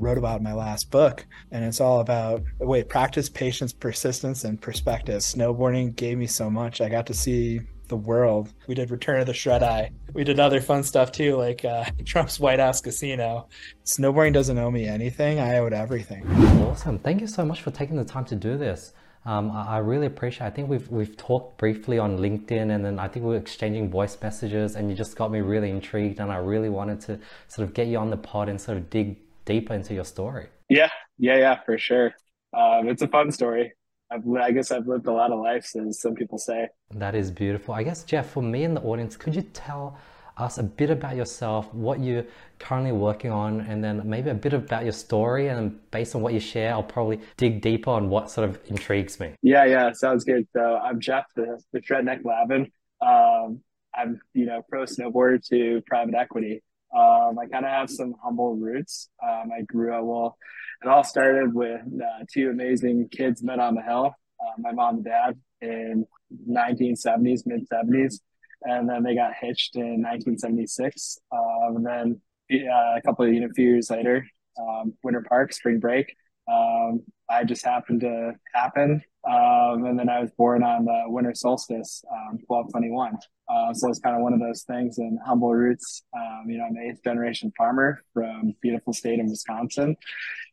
wrote about in my last book. And it's all about wait, practice, patience, persistence, and perspective. Snowboarding gave me so much. I got to see the world. We did Return of the Shred Eye. We did other fun stuff too, like uh, Trump's White House Casino. Snowboarding doesn't owe me anything. I owe it everything. Awesome. Thank you so much for taking the time to do this. Um, I, I, really appreciate. I think we've we've talked briefly on LinkedIn, and then I think we are exchanging voice messages, and you just got me really intrigued, and I really wanted to sort of get you on the pod and sort of dig deeper into your story. Yeah, yeah, yeah, for sure. Um, it's a fun story. I've, I guess I've lived a lot of lives, as some people say. That is beautiful. I guess, Jeff, for me in the audience, could you tell us a bit about yourself, what you're currently working on, and then maybe a bit about your story? And based on what you share, I'll probably dig deeper on what sort of intrigues me. Yeah, yeah, sounds good. So I'm Jeff, the, the Shredneck Lavin. Um, I'm, you know, pro snowboarder to private equity. Um, I kind of have some humble roots. Um, I grew up well it all started with uh, two amazing kids met on the hill, uh, my mom and dad in 1970s, mid 70s. And then they got hitched in 1976. Um, and then uh, a couple of you know, few years later, um, winter park, spring break, um, I just happened to happen. Um, and then I was born on the winter solstice, um, 1221. Uh, so it's kind of one of those things in humble roots. Um, you know, I'm an eighth generation farmer from beautiful state of Wisconsin.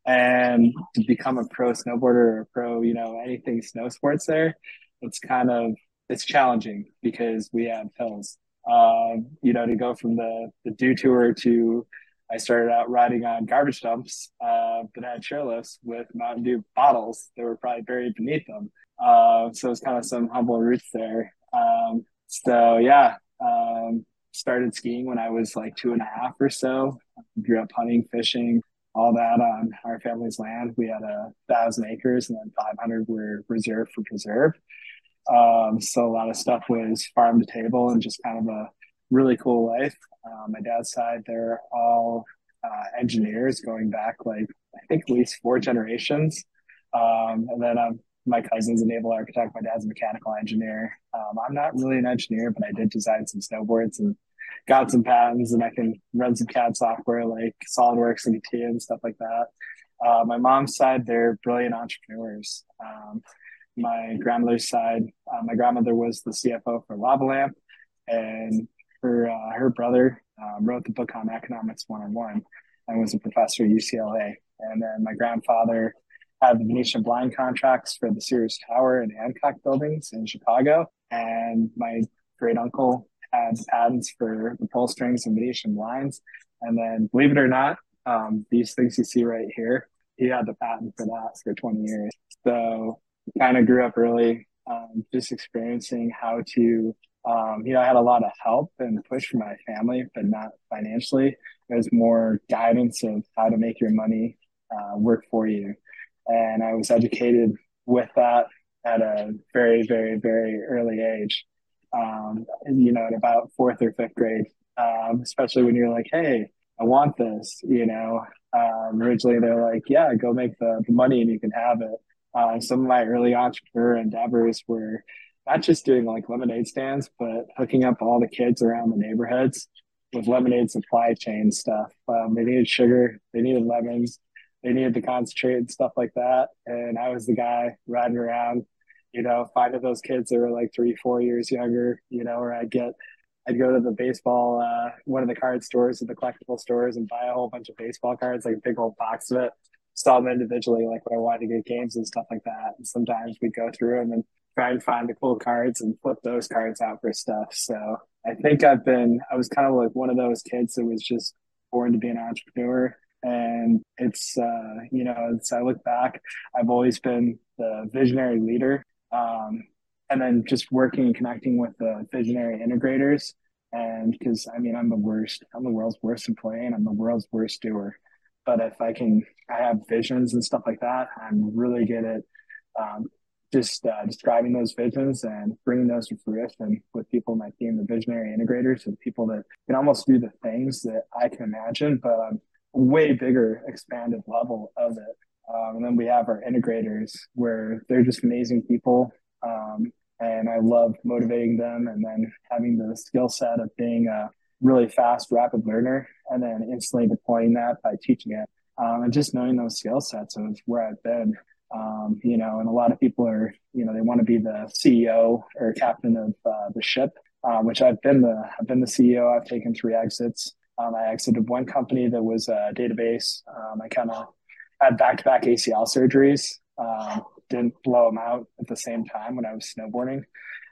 And to become a pro snowboarder or a pro, you know, anything snow sports there, it's kind of, it's challenging because we have hills. Um, you know, to go from the, the dew tour to I started out riding on garbage dumps uh, that had chairlifts with Mountain Dew bottles that were probably buried beneath them. Uh, so it's kind of some humble roots there. Um, so yeah, um, started skiing when I was like two and a half or so. Grew up hunting, fishing, all that on our family's land. We had a thousand acres, and then 500 were reserved for preserve. Um, so a lot of stuff was farm to table and just kind of a really cool life. Uh, my dad's side, they're all uh, engineers going back like I think at least four generations. Um, and then um, my cousin's a naval architect. My dad's a mechanical engineer. Um, I'm not really an engineer, but I did design some snowboards and got some patents, and I can run some CAD software like SolidWorks and and stuff like that. Uh, my mom's side, they're brilliant entrepreneurs. Um, my grandmother's side, uh, my grandmother was the CFO for Lava Lamp, and her uh, her brother um, wrote the book on economics one on one and was a professor at UCLA. And then my grandfather had the Venetian blind contracts for the Sears Tower and Hancock buildings in Chicago. And my great uncle had patents for the pull strings and Venetian blinds. And then, believe it or not, um, these things you see right here, he had the patent for that for 20 years. So kind of grew up early, um, just experiencing how to um, you know, I had a lot of help and push from my family, but not financially. It was more guidance of how to make your money uh, work for you. And I was educated with that at a very, very, very early age. Um, and, you know, at about fourth or fifth grade, um, especially when you're like, hey, I want this, you know. Um, originally, they're like, yeah, go make the, the money and you can have it. Uh, some of my early entrepreneur endeavors were not just doing like lemonade stands, but hooking up all the kids around the neighborhoods with lemonade supply chain stuff. Um, they needed sugar, they needed lemons, they needed the concentrate and stuff like that. And I was the guy riding around, you know, finding those kids that were like three, four years younger, you know, or I'd get, I'd go to the baseball, uh, one of the card stores or the collectible stores and buy a whole bunch of baseball cards, like a big old box of it. Sell them individually, like when I wanted to get games and stuff like that. And sometimes we'd go through them and try and find the cool cards and flip those cards out for stuff. So I think I've been, I was kind of like one of those kids that was just born to be an entrepreneur. And it's, uh, you know, as I look back, I've always been the visionary leader. Um, and then just working and connecting with the visionary integrators. And because I mean, I'm the worst, I'm the world's worst employee and I'm the world's worst doer. But if I can, I have visions and stuff like that, I'm really good at um, just uh, describing those visions and bringing those to fruition with people in my team, the visionary integrators, and people that can almost do the things that I can imagine, but on a way bigger, expanded level of it. Um, and then we have our integrators where they're just amazing people. Um, and I love motivating them and then having the skill set of being a really fast, rapid learner and then instantly deploying that by teaching it um, and just knowing those skill sets of where I've been. Um, you know, and a lot of people are, you know, they want to be the CEO or captain of uh, the ship, uh, which I've been the I've been the CEO. I've taken three exits. Um, I exited one company that was a database. Um, I kind of had back to back ACL surgeries. Um, didn't blow them out at the same time when I was snowboarding.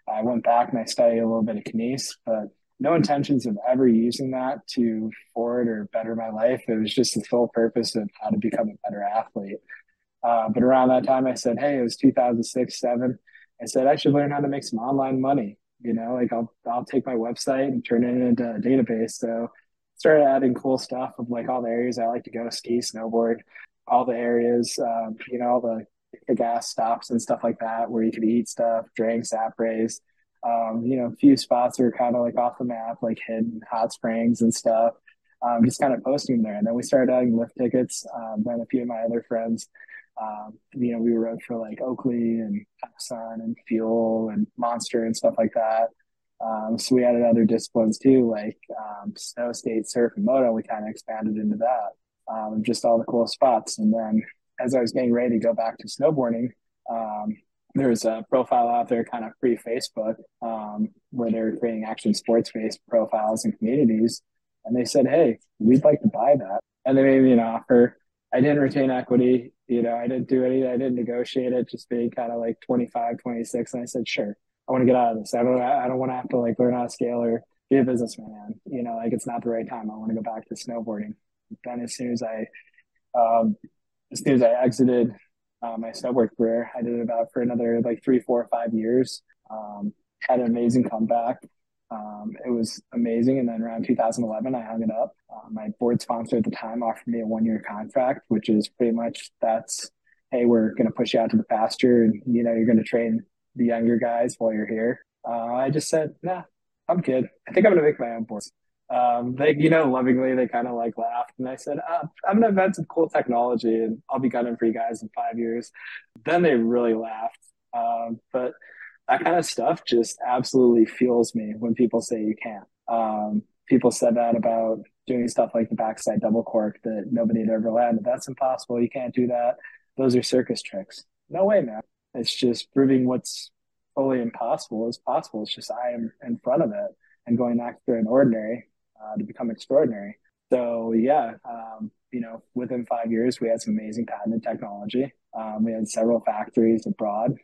I went back and I studied a little bit of kines, but no intentions of ever using that to forward or better my life. It was just the sole purpose of how to become a better athlete. Uh, but around that time, I said, "Hey, it was 2006, seven. I said I should learn how to make some online money. You know, like I'll I'll take my website and turn it into a database." So started adding cool stuff of like all the areas I like to go ski, snowboard, all the areas, um, you know, all the the gas stops and stuff like that where you could eat stuff, drink, rays. Um, you know, a few spots are kind of like off the map, like hidden hot springs and stuff. Um, just kind of posting there. And then we started adding lift tickets. Um, then a few of my other friends, um, you know, we wrote for like Oakley and Sun and Fuel and Monster and stuff like that. Um, so we added other disciplines too, like um, snow, skate, surf, and moto. We kind of expanded into that. Um, just all the cool spots. And then as I was getting ready to go back to snowboarding, um, there was a profile out there kind of pre Facebook um, where they were creating action sports based profiles and communities. And they said, Hey, we'd like to buy that. And they made me an offer. I didn't retain equity. You know, I didn't do anything. I didn't negotiate it, just being kind of like 25, 26. And I said, sure, I want to get out of this. I don't, I don't want to have to like learn how to scale or be a businessman. You know, like it's not the right time. I want to go back to snowboarding. Then as soon as I, um, as soon as I exited uh, my snowboard career, I did it about for another like three, four, five years. Um, had an amazing comeback. Um, it was amazing. And then around 2011, I hung it up. Uh, my board sponsor at the time offered me a one year contract, which is pretty much that's, hey, we're going to push you out to the pasture and, you know, you're going to train the younger guys while you're here. Uh, I just said, nah, I'm good. I think I'm going to make my own boards um, they, you know, lovingly, they kind of like laughed. And I said, uh, I'm going to invent some cool technology and I'll be gunning for you guys in five years. Then they really laughed. Um, but that kind of stuff just absolutely fuels me when people say you can't. Um, people said that about doing stuff like the backside double cork that nobody had ever landed. That's impossible. You can't do that. Those are circus tricks. No way, man. It's just proving what's fully impossible is possible. It's just I am in front of it and going after an ordinary uh, to become extraordinary. So yeah, um, you know, within five years, we had some amazing patented technology. Um, we had several factories abroad,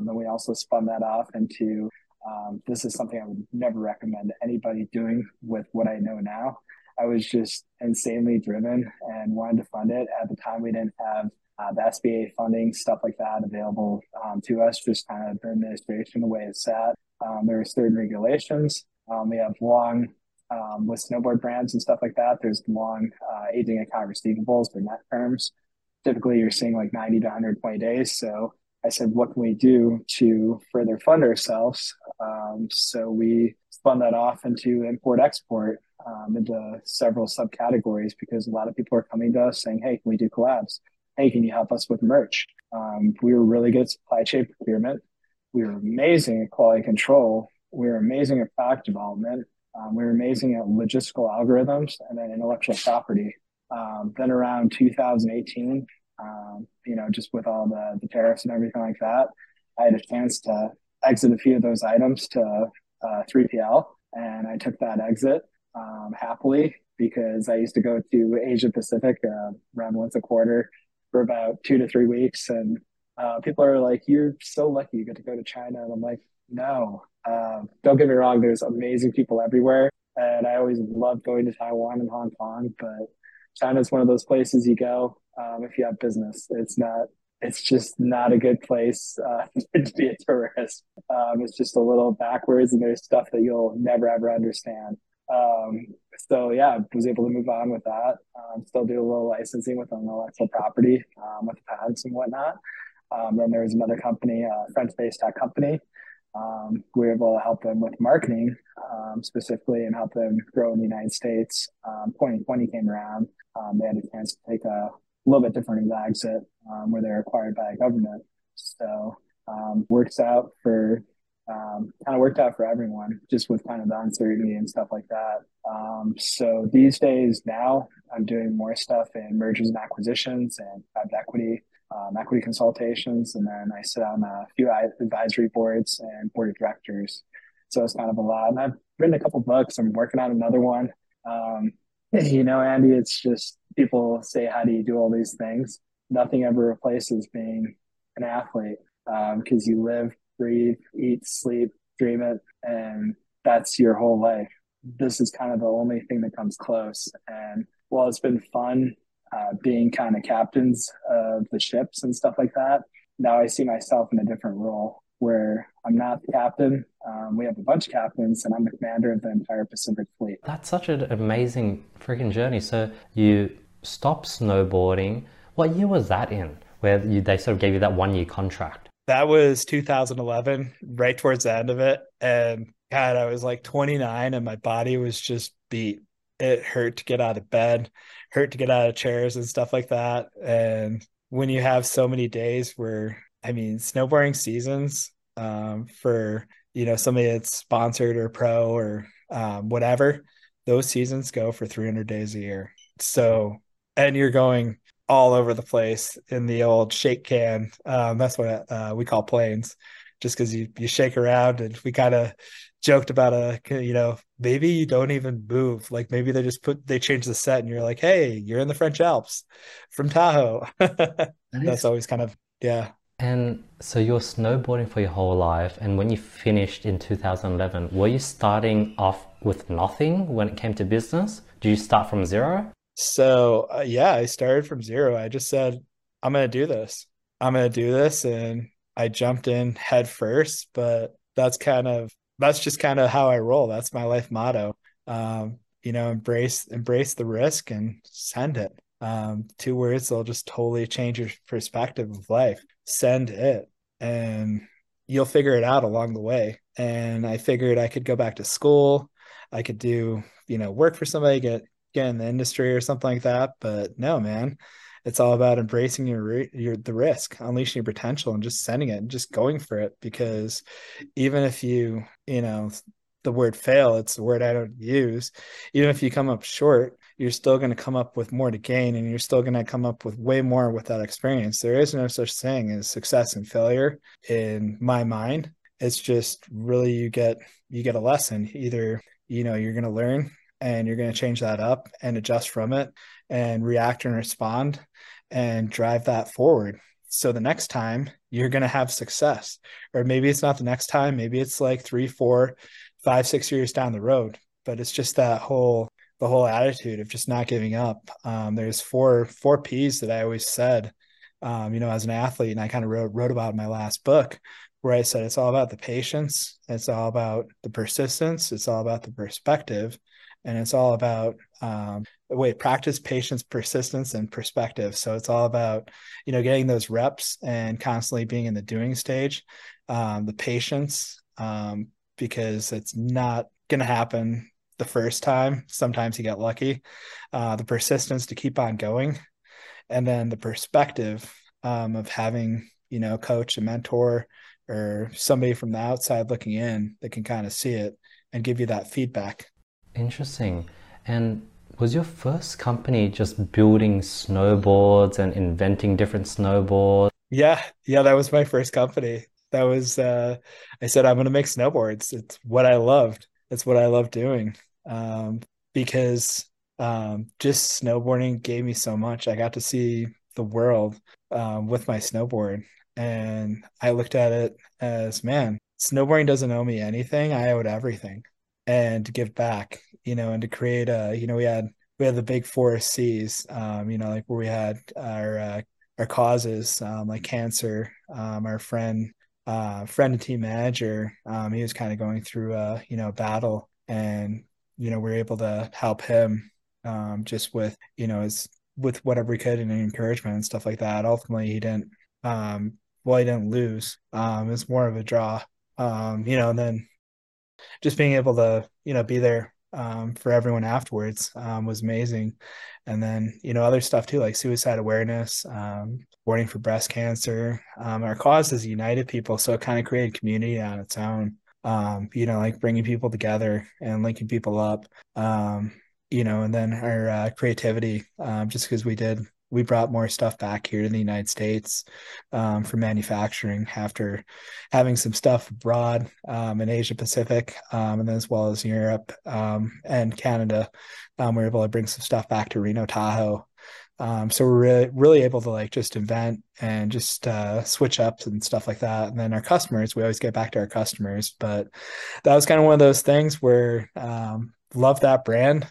um, and we also spun that off into. Um, this is something I would never recommend anybody doing with what I know now. I was just insanely driven and wanted to fund it. At the time, we didn't have uh, the SBA funding, stuff like that available um, to us, just kind of the administration, the way it's set. Um, there were certain regulations. Um, we have long um, with snowboard brands and stuff like that, there's long uh, aging account receivables or net terms. Typically, you're seeing like 90 to 120 days. So I said, what can we do to further fund ourselves? Um, so we spun that off into import export um, into several subcategories because a lot of people are coming to us saying, hey, can we do collabs? Hey, can you help us with merch? Um, we were really good at supply chain procurement. We were amazing at quality control. We were amazing at product development. Um, we were amazing at logistical algorithms and then intellectual property. Um, then around 2018, um, you know, just with all the, the tariffs and everything like that, I had a chance to exit a few of those items to uh, 3PL, and I took that exit um, happily because I used to go to Asia Pacific uh, around once a quarter for about two to three weeks, and uh, people are like, "You're so lucky you get to go to China," and I'm like, "No, um, don't get me wrong, there's amazing people everywhere. And I always love going to Taiwan and Hong Kong, but China's one of those places you go um, if you have business. It's not, it's just not a good place uh, to be a tourist. Um, it's just a little backwards and there's stuff that you'll never ever understand. Um, so yeah, was able to move on with that. Um, still do a little licensing with intellectual property um, with patents and whatnot. Um, then was another company, uh, French-based tech company um, we were able to help them with marketing um, specifically and help them grow in the United States. Um, 2020 came around. Um, they had a chance to take a little bit different exit um, where they're acquired by a government. So um, works out for kind of worked out for everyone, just with kind of the uncertainty and stuff like that. So these days now, I'm doing more stuff in mergers and acquisitions and private equity, um, equity consultations, and then I sit on a few advisory boards and board of directors. So it's kind of a lot. And I've written a couple books. I'm working on another one. Um, you know, Andy, it's just people say, "How do you do all these things?" Nothing ever replaces being an athlete because um, you live breathe, eat, sleep, dream it, and that's your whole life. This is kind of the only thing that comes close. And while it's been fun uh, being kind of captains of the ships and stuff like that, now I see myself in a different role where I'm not the captain. Um, we have a bunch of captains, and I'm the commander of the entire Pacific Fleet. That's such an amazing freaking journey. So you stopped snowboarding. What year was that in? Where you, they sort of gave you that one year contract? that was 2011, right towards the end of it. And God, I was like 29 and my body was just beat. It hurt to get out of bed, hurt to get out of chairs and stuff like that. And when you have so many days where, I mean, snowboarding seasons um, for, you know, somebody that's sponsored or pro or um, whatever, those seasons go for 300 days a year. So, and you're going all over the place in the old shake can. Um, that's what uh, we call planes, just because you you shake around. And we kind of joked about a you know maybe you don't even move. Like maybe they just put they change the set, and you're like, hey, you're in the French Alps from Tahoe. that's always kind of yeah. And so you're snowboarding for your whole life, and when you finished in 2011, were you starting off with nothing when it came to business? Did you start from zero? So uh, yeah, I started from zero. I just said, I'm going to do this. I'm going to do this. And I jumped in head first, but that's kind of, that's just kind of how I roll. That's my life motto. Um, you know, embrace, embrace the risk and send it. Um, two words that'll just totally change your perspective of life. Send it. And you'll figure it out along the way. And I figured I could go back to school. I could do, you know, work for somebody, get get in the industry or something like that. But no, man, it's all about embracing your your the risk, unleashing your potential, and just sending it and just going for it. Because even if you you know the word fail, it's a word I don't use. Even if you come up short, you're still going to come up with more to gain, and you're still going to come up with way more with that experience. There is no such thing as success and failure in my mind. It's just really you get you get a lesson. Either you know you're going to learn and you're going to change that up and adjust from it and react and respond and drive that forward. So the next time you're going to have success, or maybe it's not the next time, maybe it's like three, four, five, six years down the road. But it's just that whole the whole attitude of just not giving up. Um, there's four four P's that I always said, um, you know, as an athlete, and I kind of wrote wrote about in my last book, where I said it's all about the patience, it's all about the persistence, it's all about the perspective, and it's all about um, wait practice patience persistence and perspective. So it's all about you know getting those reps and constantly being in the doing stage um, the patience um, because it's not going to happen the first time. Sometimes you get lucky. Uh, the persistence to keep on going and then the perspective um, of having you know coach a mentor or somebody from the outside looking in that can kind of see it and give you that feedback Interesting. And was your first company just building snowboards and inventing different snowboards? Yeah, yeah, that was my first company. That was uh I said I'm going to make snowboards. It's what I loved. It's what I love doing. Um because um just snowboarding gave me so much. I got to see the world um with my snowboard and I looked at it as man, snowboarding doesn't owe me anything. I owed everything and to give back, you know, and to create a, you know, we had we had the big four C's, um, you know, like where we had our uh, our causes, um, like cancer. Um, our friend, uh, friend and team manager, um, he was kind of going through a, you know, battle, and you know, we are able to help him, um, just with, you know, his with whatever we could and encouragement and stuff like that. Ultimately, he didn't, um, well, he didn't lose. Um, it's more of a draw, um, you know, and then just being able to you know be there um, for everyone afterwards um, was amazing. And then, you know, other stuff too, like suicide awareness, um, warning for breast cancer. Um, our cause has united people. So it kind of created community on its own. Um, you know, like bringing people together and linking people up. Um, you know, and then our uh, creativity, just because we did we brought more stuff back here to the United States um, for manufacturing after having some stuff abroad um, in Asia Pacific um, and as well as Europe um, and Canada. Um, we are able to bring some stuff back to Reno Tahoe. Um, so we're really, really able to like just invent and just uh, switch ups and stuff like that. And then our customers, we always get back to our customers. But that was kind of one of those things where love that brand.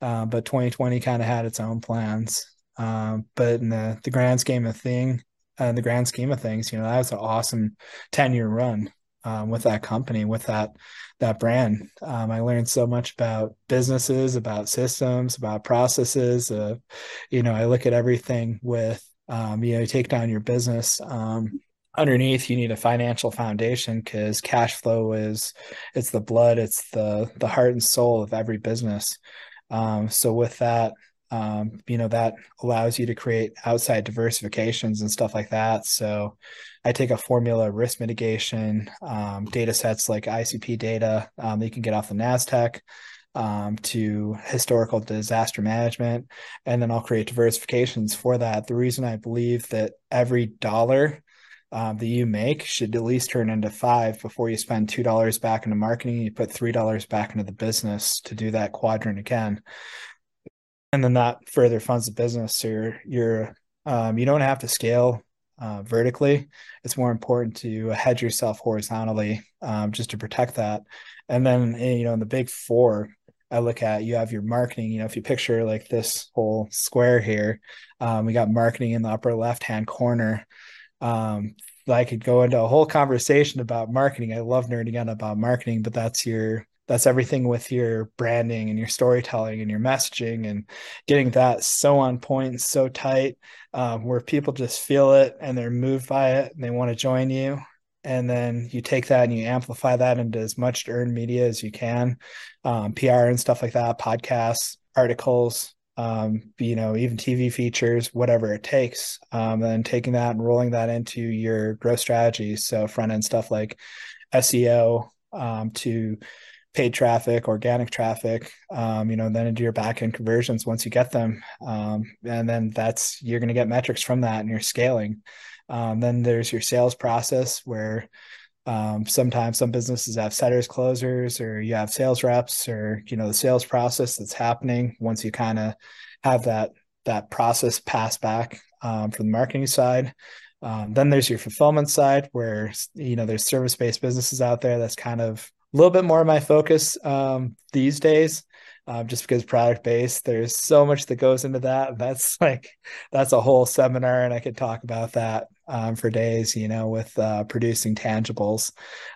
Uh, but 2020 kind of had its own plans. Um, but in the, the grand scheme of thing, uh, the grand scheme of things, you know, that was an awesome 10 year run um, with that company, with that, that brand. Um, I learned so much about businesses, about systems, about processes. Uh, you know, I look at everything with, um, you know, take down your business. Um, underneath you need a financial foundation because cash flow is it's the blood it's the the heart and soul of every business um, so with that um, you know that allows you to create outside diversifications and stuff like that so i take a formula risk mitigation um, data sets like icp data um, that you can get off the nasdaq um, to historical disaster management and then i'll create diversifications for that the reason i believe that every dollar um, that you make should at least turn into five before you spend two dollars back into marketing. You put three dollars back into the business to do that quadrant again and then that further funds the business. So you're you're um, you don't have to scale uh, vertically. It's more important to hedge yourself horizontally um, just to protect that. And then eh, you know in the big four, I look at you have your marketing. You know if you picture like this whole square here, um, we got marketing in the upper left hand corner. Um, I could go into a whole conversation about marketing. I love nerding out about marketing, but that's your that's everything with your branding and your storytelling and your messaging and getting that so on point so tight um, where people just feel it and they're moved by it and they want to join you. And then you take that and you amplify that into as much earned media as you can um, pr and stuff like that podcasts articles um, you know even tv features whatever it takes um, and taking that and rolling that into your growth strategies. So front end stuff like seo um, to paid traffic, organic traffic, um, you know, then into your backend conversions once you get them. Um, and then that's, you're going to get metrics from that and you're scaling. Um, then there's your sales process where um, sometimes some businesses have setters, closers, or you have sales reps or, you know, the sales process that's happening once you kind of have that, that process pass back um, from the marketing side. Um, then there's your fulfillment side where, you know, there's service-based businesses out there that's kind of a little bit more of my focus um, these days, uh, just because product based. There's so much that goes into that. That's like that's a whole seminar, and I could talk about that um, for days. You know, with uh, producing tangibles,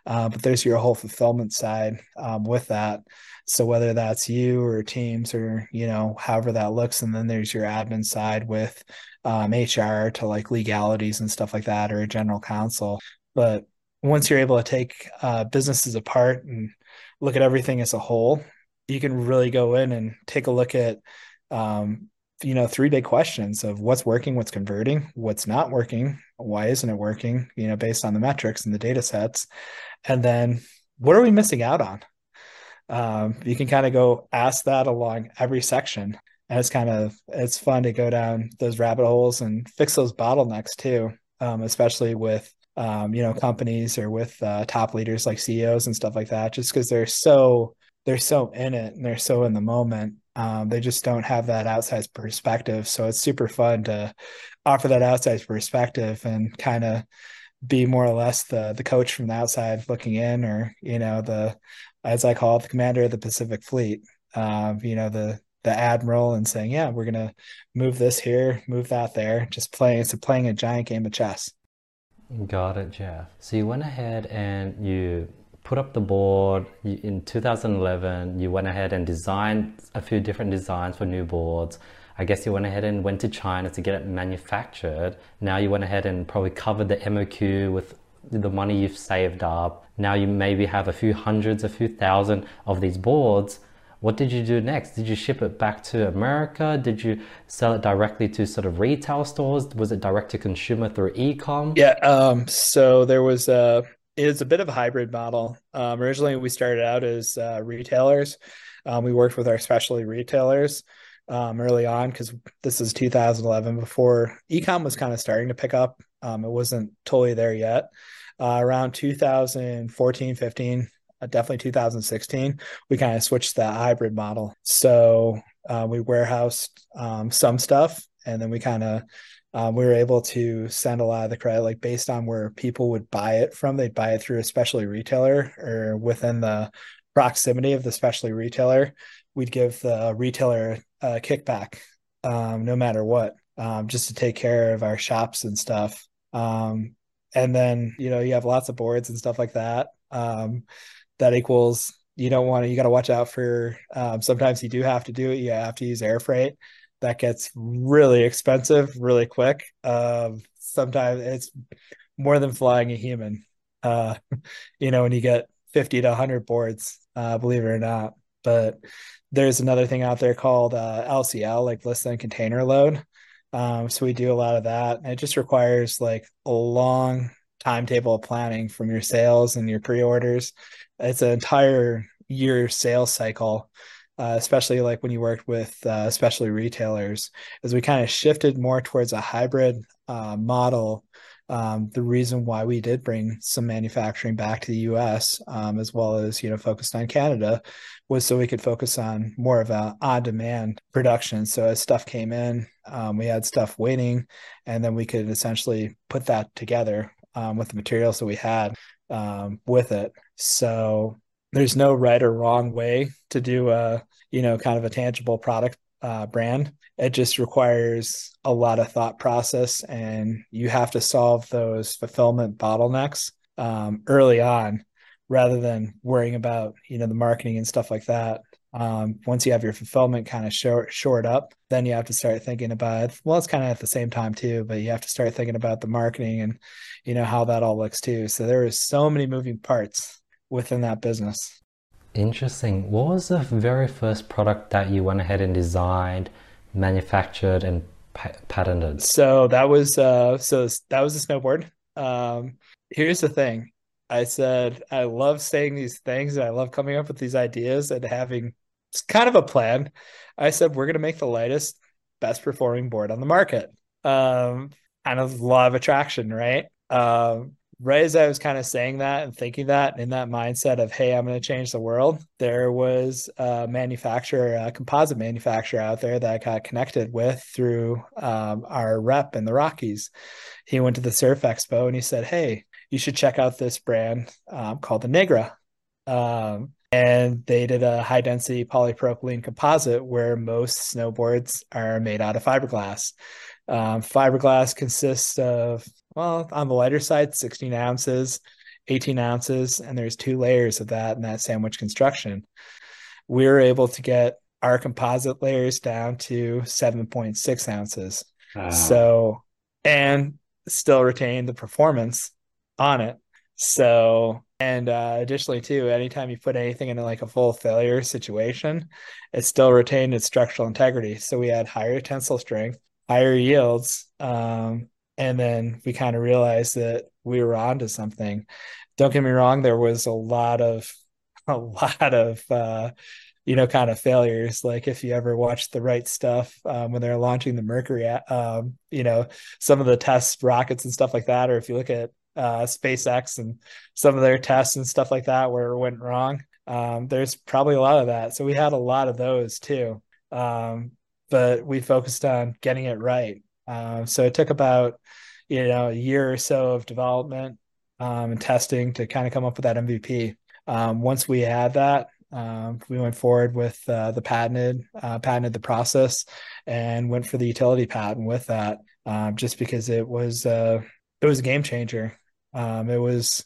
uh, but there's your whole fulfillment side um, with that. So whether that's you or teams or you know however that looks, and then there's your admin side with um, HR to like legalities and stuff like that, or a general counsel. But once you're able to take uh, businesses apart and look at everything as a whole, you can really go in and take a look at, um, you know, three big questions of what's working, what's converting, what's not working, why isn't it working, you know, based on the metrics and the data sets. And then what are we missing out on? Um, you can kind of go ask that along every section. And it's kind of, it's fun to go down those rabbit holes and fix those bottlenecks too, um, especially with um, you know, companies or with uh, top leaders like CEOs and stuff like that, just because they're so they're so in it and they're so in the moment. Um, they just don't have that outside perspective. So it's super fun to offer that outside perspective and kind of be more or less the the coach from the outside looking in, or you know, the as I call it, the commander of the Pacific Fleet. Um, you know, the the admiral and saying, yeah, we're gonna move this here, move that there. Just playing it's a playing a giant game of chess. Got it, Jeff. So you went ahead and you put up the board in 2011. You went ahead and designed a few different designs for new boards. I guess you went ahead and went to China to get it manufactured. Now you went ahead and probably covered the MOQ with the money you've saved up. Now you maybe have a few hundreds, a few thousand of these boards. What did you do next? Did you ship it back to America? Did you sell it directly to sort of retail stores? Was it direct to consumer through e-com? Yeah. Um, so there was a it was a bit of a hybrid model. Um, originally, we started out as uh, retailers. Um, we worked with our specialty retailers um, early on because this is 2011 before ecom was kind of starting to pick up. Um, it wasn't totally there yet. Uh, around 2014, 15, uh, definitely 2016, we kind of switched the hybrid model. So uh, we warehoused um, some stuff and then we kind of um, we were able to send a lot of the credit like based on where people would buy it from they'd buy it through a specialty retailer or within the proximity of the specialty retailer we'd give the retailer a kickback um, no matter what um, just to take care of our shops and stuff um, and then you know you have lots of boards and stuff like that um, that equals you don't want to you got to watch out for um, sometimes you do have to do it you have to use air freight that gets really expensive really quick. Um, sometimes it's more than flying a human. Uh, you know, when you get 50 to 100 boards, uh, believe it or not. But there's another thing out there called uh, LCL, like less than container load. Um, so we do a lot of that. And it just requires like a long timetable of planning from your sales and your pre-orders. It's an entire year sales cycle uh, especially like when you worked with uh, especially retailers, as we kind of shifted more towards a hybrid uh, model. Um, the reason why we did bring some manufacturing back to the U.S. Um, as well as you know focused on Canada was so we could focus on more of a on-demand production. So as stuff came in, um, we had stuff waiting, and then we could essentially put that together um, with the materials that we had um, with it. So there's no right or wrong way to do a you know kind of a tangible product uh, brand it just requires a lot of thought process and you have to solve those fulfillment bottlenecks um, early on rather than worrying about you know the marketing and stuff like that um, once you have your fulfillment kind of short shored up then you have to start thinking about well it's kind of at the same time too but you have to start thinking about the marketing and you know how that all looks too so there is so many moving parts within that business. Interesting. What was the very first product that you went ahead and designed, manufactured, and pa- patented? So that was uh, so that was a snowboard. Um, here's the thing. I said I love saying these things and I love coming up with these ideas and having it's kind of a plan. I said we're going to make the lightest, best performing board on the market. Um, kind of law of attraction, right? Um, right as I was kind of saying that and thinking that in that mindset of, hey, I'm going to change the world, there was a manufacturer, a composite manufacturer out there that I got connected with through um, our rep in the Rockies. He went to the Surf Expo and he said, hey, you should check out this brand um, called Innegra. Um, and they did a high density polypropylene composite where most snowboards are made out of fiberglass. Um, fiberglass consists of well, on the lighter side, 16 ounces, 18 ounces, and there's two layers of that in that sandwich construction. We were able to get our composite layers down to 7.6 ounces. Wow. So, and still retain the performance on it. So, and uh, additionally, too, anytime you put anything into like a full failure situation, it still retained its structural integrity. So we had higher tensile strength, higher yields, um, and then we kind of realized that we were onto something. Don't get me wrong, there was a lot of a lot of uh, you know kind of failures. Like if you ever watch the right stuff um, when they're launching the Mercury, um, you know some of the test rockets and stuff like that, or if you look at uh, SpaceX and some of their tests and stuff like that where it went wrong. Um, there's probably a lot of that. So we had a lot of those too. Um, but we focused on getting it right. Uh, so it took about you know a year or so of development um, and testing to kind of come up with that MVP. Um, once we had that, um, we went forward with uh, the patented uh, patented the process and went for the utility patent with that, um, just because it was uh, it was a game changer. Um, it was,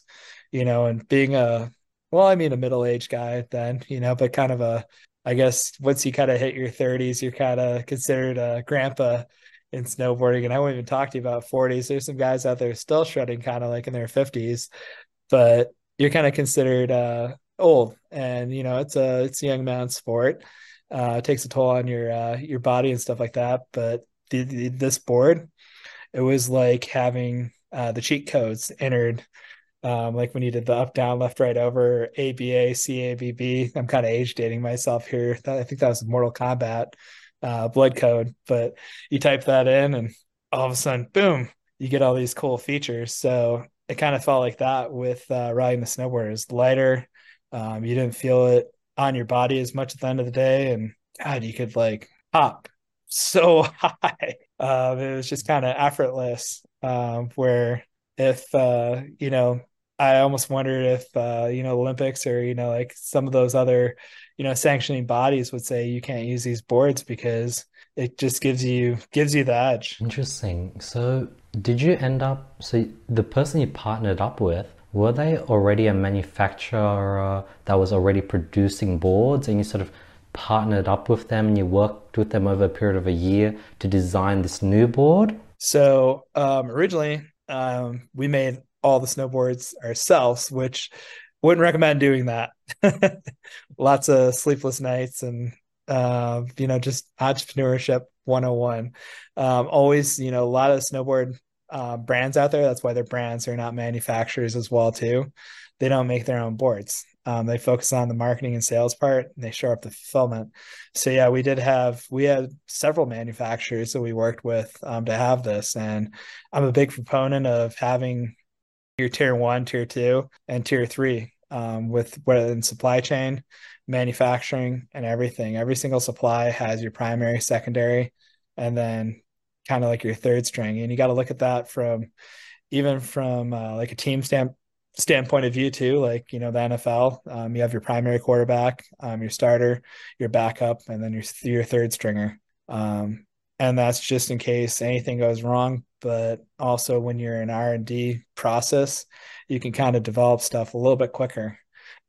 you know, and being a well, I mean, a middle aged guy then, you know, but kind of a I guess once you kind of hit your 30s, you're kind of considered a grandpa in snowboarding. And I won't even talk to you about 40s. There's some guys out there still shredding kind of like in their 50s, but you're kind of considered uh, old, and you know it's a it's a young man's sport. Uh, it takes a toll on your uh, your body and stuff like that. But the, the, this board, it was like having uh, the cheat codes entered um, like when you did the up, down, left, right, over, ABA, CABB. I'm kind of age dating myself here. I think that was Mortal Kombat uh, blood code, but you type that in and all of a sudden, boom, you get all these cool features. So it kind of felt like that with uh, riding the snowboard. It's lighter. Um, you didn't feel it on your body as much at the end of the day. And God, you could like hop so high. Um, it was just kind of effortless. Um, where if uh, you know I almost wondered if uh, you know Olympics or you know like some of those other you know sanctioning bodies would say you can't use these boards because it just gives you gives you the edge. Interesting. So did you end up so the person you partnered up with were they already a manufacturer that was already producing boards and you sort of partnered up with them and you worked with them over a period of a year to design this new board? So um, originally um, we made all the snowboards ourselves, which wouldn't recommend doing that. Lots of sleepless nights and uh, you know just entrepreneurship 101. Um, always, you know, a lot of snowboard uh, brands out there. That's why they're brands. They're not manufacturers as well too. They don't make their own boards. Um, they focus on the marketing and sales part. And they show up the fulfillment. So yeah, we did have we had several manufacturers that we worked with um, to have this, and I'm a big proponent of having your tier one, tier two, and tier three um, with whether in supply chain, manufacturing, and everything. Every single supply has your primary, secondary, and then kind of like your third string. And you got to look at that from even from uh, like a team stamp standpoint of view too like you know the nfl um, you have your primary quarterback um, your starter your backup and then your, your third stringer. Um, and that's just in case anything goes wrong. But also when you're in r&d process you can kind of develop stuff a little bit quicker.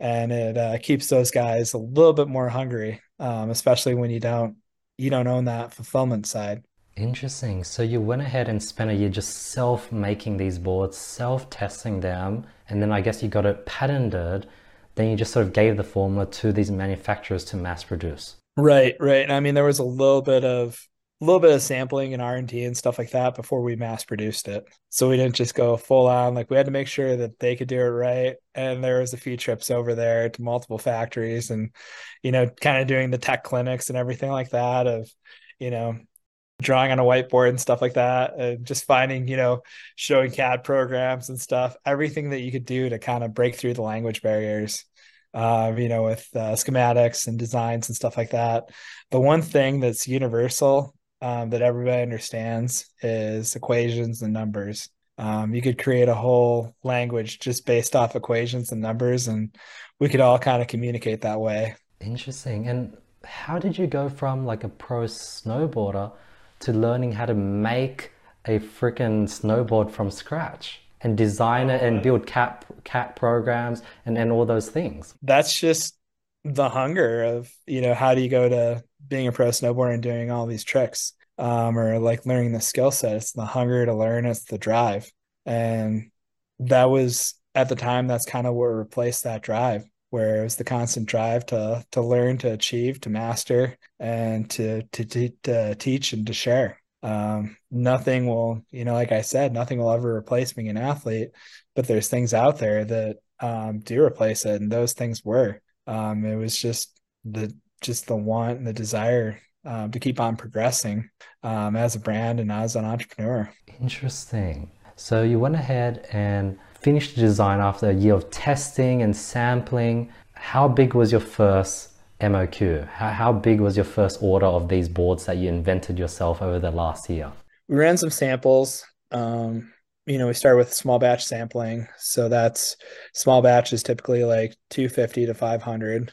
And it uh, keeps those guys a little bit more hungry um, especially when you don't you don't own that fulfillment side Interesting. So you went ahead and spent a year just self making these boards, self testing them, and then I guess you got it patented. Then you just sort of gave the formula to these manufacturers to mass produce. Right, right. And I mean, there was a little bit of a little bit of sampling and r&d and stuff like that before we mass produced it so we didn't just go full on like we had to make sure that they could do it right and there was a few trips over there to multiple factories and you know kind of doing the tech clinics and everything like that of you know drawing on a whiteboard and stuff like that and just finding you know showing cad programs and stuff everything that you could do to kind of break through the language barriers uh, you know with uh, schematics and designs and stuff like that the one thing that's universal um, that everybody understands is equations and numbers. Um, you could create a whole language just based off equations and numbers, and we could all kind of communicate that way. Interesting. And how did you go from like a pro snowboarder to learning how to make a freaking snowboard from scratch and design it and build CAD CAD programs and, and all those things? That's just the hunger of, you know, how do you go to being a pro snowboarder and doing all these tricks um, or like learning the skill set. It's the hunger to learn, it's the drive. And that was at the time, that's kind of what replaced that drive, where it was the constant drive to to learn, to achieve, to master, and to to, to, to teach and to share. Um, nothing will, you know, like I said, nothing will ever replace being an athlete, but there's things out there that um, do replace it, and those things were. Um, it was just the just the want and the desire um, to keep on progressing um, as a brand and as an entrepreneur. Interesting. So you went ahead and finished the design after a year of testing and sampling. How big was your first MOQ? How, how big was your first order of these boards that you invented yourself over the last year? We ran some samples. Um, you know, we started with small batch sampling. So that's small batch is typically like 250 to 500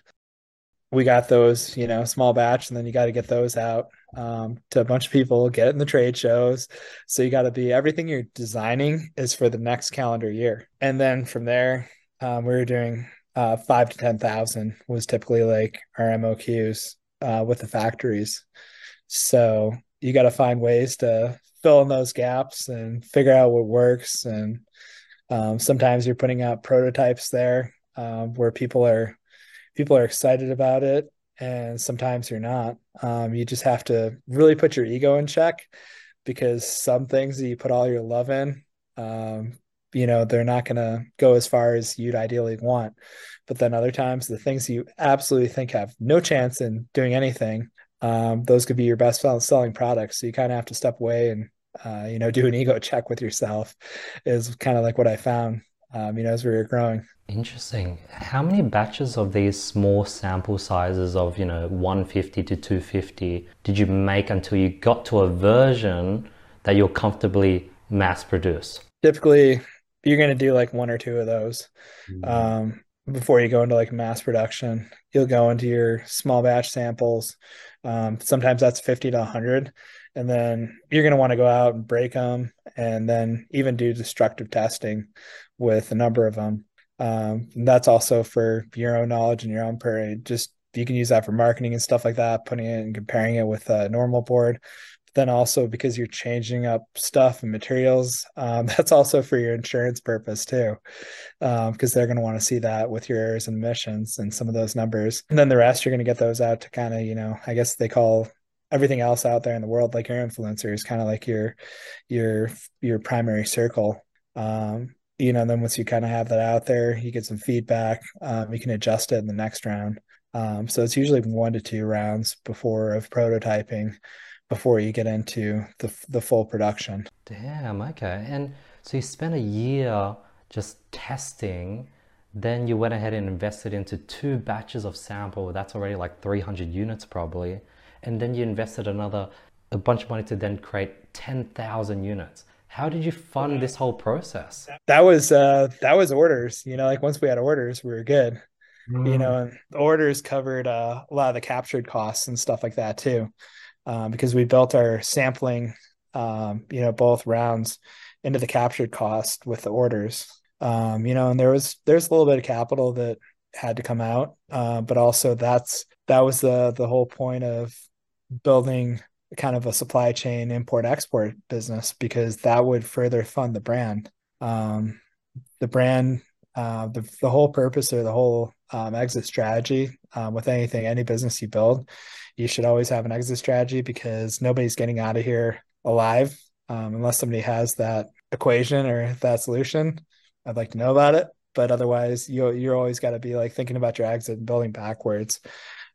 we got those, you know, small batch, and then you got to get those out um, to a bunch of people, get it in the trade shows. So you got to be everything you're designing is for the next calendar year, and then from there, um, we were doing uh, five to ten thousand was typically like our MOQs uh, with the factories. So you got to find ways to fill in those gaps and figure out what works. And um, sometimes you're putting out prototypes there um, where people are people are excited about it, and sometimes you're not. Um, you just have to really put your ego in check because some things that you put all your love in, um, you know, they're not going to go as far as you'd ideally want. But then other times, the things you absolutely think have no chance in doing anything, um, those could be your best selling products. So you kind of have to step away and, uh, you know, do an ego check with yourself, is kind of like what I found, um, you know, as we were growing. Interesting. How many batches of these small sample sizes of, you know, 150 to 250 did you make until you got to a version that you'll comfortably mass produce? Typically, you're going to do like one or two of those mm-hmm. um, before you go into like mass production. You'll go into your small batch samples. Um, sometimes that's 50 to 100. And then you're going to want to go out and break them and then even do destructive testing with a number of them. Um, that's also for your own knowledge and your own period. Just you can use that for marketing and stuff like that, putting it and comparing it with a normal board. But then also because you're changing up stuff and materials, um, that's also for your insurance purpose too, because um, they're going to want to see that with your errors and omissions and some of those numbers. And then the rest, you're going to get those out to kind of, you know, I guess they call everything else out there in the world like your influencers, kind of like your your your primary circle. Um, you know, then once you kind of have that out there, you get some feedback. Um, you can adjust it in the next round. Um, so it's usually one to two rounds before of prototyping before you get into the the full production. Damn. Okay. And so you spent a year just testing. Then you went ahead and invested into two batches of sample. That's already like 300 units probably. And then you invested another a bunch of money to then create 10,000 units. How did you fund this whole process? That was uh that was orders. You know, like once we had orders, we were good. Mm. You know, and orders covered uh, a lot of the captured costs and stuff like that too, um, because we built our sampling, um, you know, both rounds into the captured cost with the orders. Um, you know, and there was there's a little bit of capital that had to come out, uh, but also that's that was the the whole point of building kind of a supply chain import export business because that would further fund the brand. Um, the brand, uh, the the whole purpose or the whole um, exit strategy um, with anything, any business you build, you should always have an exit strategy because nobody's getting out of here alive um, unless somebody has that equation or that solution. I'd like to know about it, but otherwise, you you're always got to be like thinking about your exit and building backwards.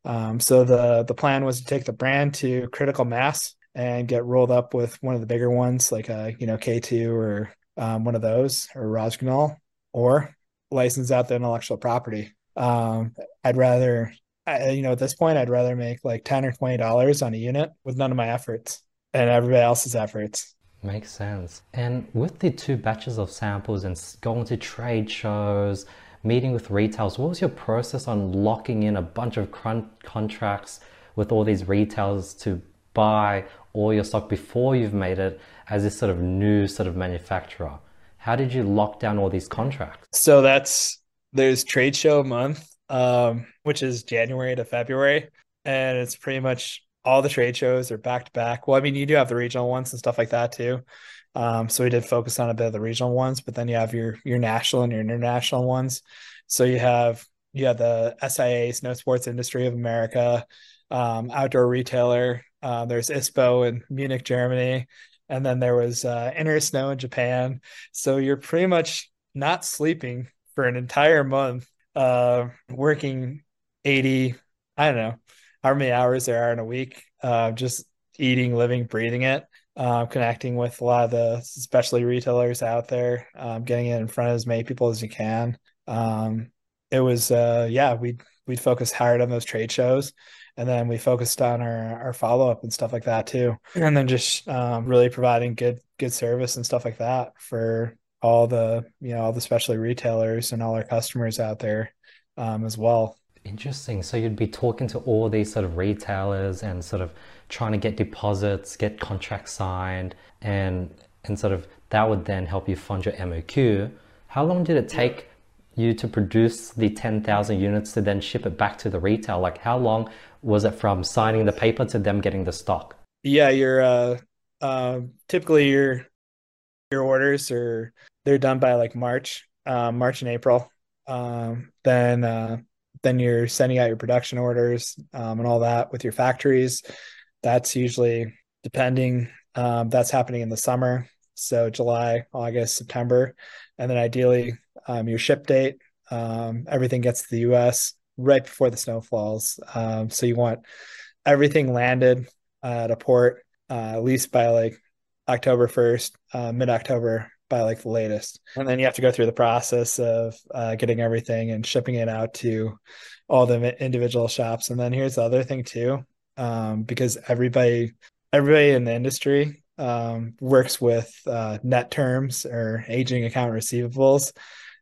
Um, so the the plan was to take the brand to critical mass and get rolled up with one of the bigger ones, like a you know K2 or um, one of those or Rossignol, or license out the intellectual property. Um, I'd rather, I, you know, at this point, I'd rather make like ten or twenty dollars on a unit with none of my efforts and everybody else's efforts. Makes sense. And with the two batches of samples and going to trade shows, meeting with retailers, what was your process on locking in a bunch of contracts with all these retailers to buy all your stock before you've made it as this sort of new sort of manufacturer? How did you lock down all these contracts? So that's there's trade show month, um, which is January to February, and it's pretty much all the trade shows are back to back. Well, I mean, you do have the regional ones and stuff like that too. Um, so we did focus on a bit of the regional ones, but then you have your your national and your international ones. So you have you have the SIA, Snow Sports Industry of America, um, outdoor retailer. Uh, there's ISPO in Munich, Germany, and then there was uh, Intersnow in Japan. So you're pretty much not sleeping for an entire month, uh, working 80, I don't know, how many hours there are in a week, uh, just eating, living, breathing it uh, connecting with a lot of the especially retailers out there, um, getting it in front of as many people as you can. Um, it was uh, yeah, we we'd focus hard on those trade shows, and then we focused on our our follow up and stuff like that too, and then just um, really providing good good service and stuff like that for all the you know all the specialty retailers and all our customers out there um, as well. Interesting. So you'd be talking to all these sort of retailers and sort of trying to get deposits, get contracts signed, and and sort of that would then help you fund your MOQ. How long did it take you to produce the 10,000 units to then ship it back to the retail? Like how long was it from signing the paper to them getting the stock? Yeah, your uh, uh, typically your your orders are they're done by like March, uh, March and April. Um, then uh, then you're sending out your production orders um, and all that with your factories. That's usually depending. Um, that's happening in the summer, so July, August, September, and then ideally um, your ship date. Um, everything gets to the U.S. right before the snow falls. Um, so you want everything landed at a port uh, at least by like October 1st, uh, mid October by like the latest. And then you have to go through the process of uh, getting everything and shipping it out to all the individual shops. And then here's the other thing too, um, because everybody, everybody in the industry um, works with uh, net terms or aging account receivables.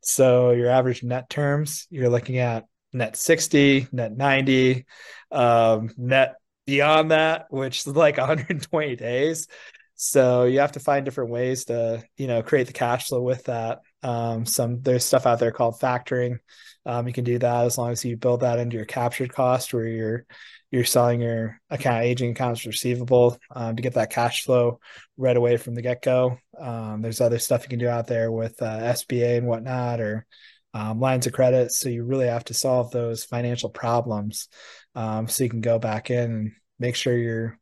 So your average net terms, you're looking at net 60, net 90, um, net beyond that, which is like 120 days. So you have to find different ways to, you know, create the cash flow with that. Um, some there's stuff out there called factoring. Um, you can do that as long as you build that into your captured cost, where you're you're selling your account aging accounts receivable um, to get that cash flow right away from the get go. Um, there's other stuff you can do out there with uh, SBA and whatnot, or um, lines of credit. So you really have to solve those financial problems um, so you can go back in and make sure you're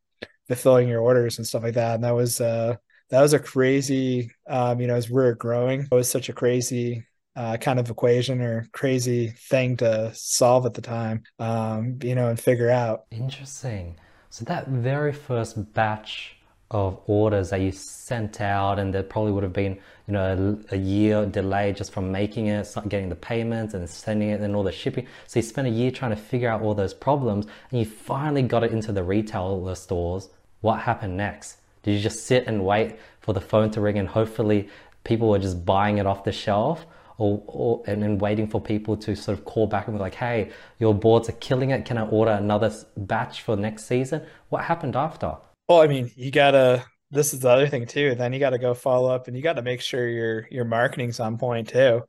fulfilling your orders and stuff like that. And that was uh, that was a crazy, um, you know, as we are growing, it was such a crazy uh, kind of equation or crazy thing to solve at the time, um, you know, and figure out. Interesting. So that very first batch of orders that you sent out, and there probably would have been, you know, a, a, year delay just from making it, getting the payments and sending it and all the shipping. So you spent a year trying to figure out all those problems, and you finally got it into the retailer stores. What happened next? Did you just sit and wait for the phone to ring and hopefully people were just buying it off the shelf? Or, or, and then waiting for people to sort of call back and be like, hey, your boards are killing it. Can I order another batch for next season? What happened after? Well, I mean, you gotta. This is the other thing too. Then you got to go follow up, and you got to make sure your your marketing's on point too.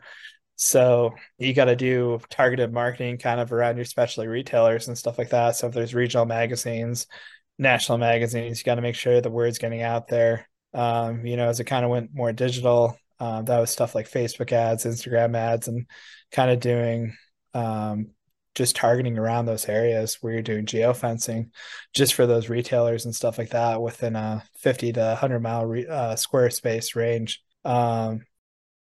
So you got to do targeted marketing kind of around your specialty retailers and stuff like that. So if there's regional magazines, national magazines, you got to make sure the word's getting out there. Um, you know, as it kind of went more digital, um, that was stuff like Facebook ads, Instagram ads, and kind of doing um, just targeting around those areas where you're doing geofencing just for those retailers and stuff like that within a 50 to 100 mile re- uh, square space range. Um,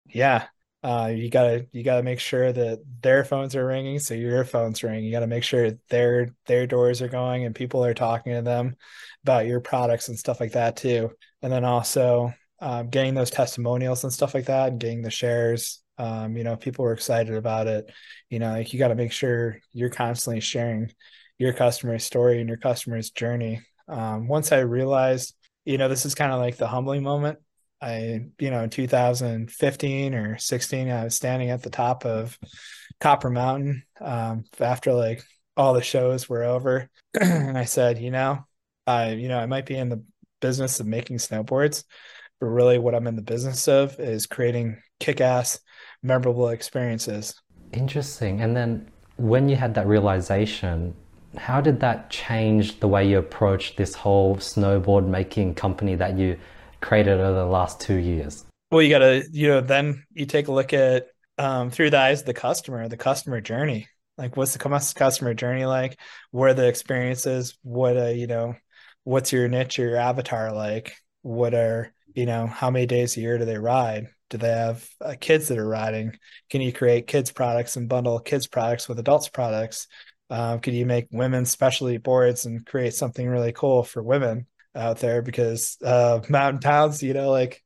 yeah uh, you gotta you gotta make sure that their phones are ringing so your phone's ring. You gotta make sure their their doors are going and people are talking to them about your products and stuff like that too. And then also um, getting those testimonials and stuff like that and getting the shares um, you know people were excited about it. You know like you got to make sure you're constantly sharing your customer's story and your customer's journey. Um, once i realized you know this is kind of like the humbling moment i you know in 2015 or 16 i was standing at the top of copper mountain um, after like all the shows were over. And i said you know i you know i might be in the business of making snowboards but really what i'm in the business of is creating kick-ass memorable experiences. Interesting. And then when you had that realization, how did that change the way you approached this whole snowboard making company that you created over the last two years? Well, you got to, you know, then you take a look at um, through the eyes of the customer, the customer journey. Like, what's the customer journey like? What are the experiences? What, uh, you know, what's your niche or your avatar like? What are, you know, how many days a year do they ride? Do they have uh, kids that are riding? Can you create kids products and bundle kids products with adults products? Um, could you make women's specialty boards and create something really cool for women out there? Because uh, mountain towns you know like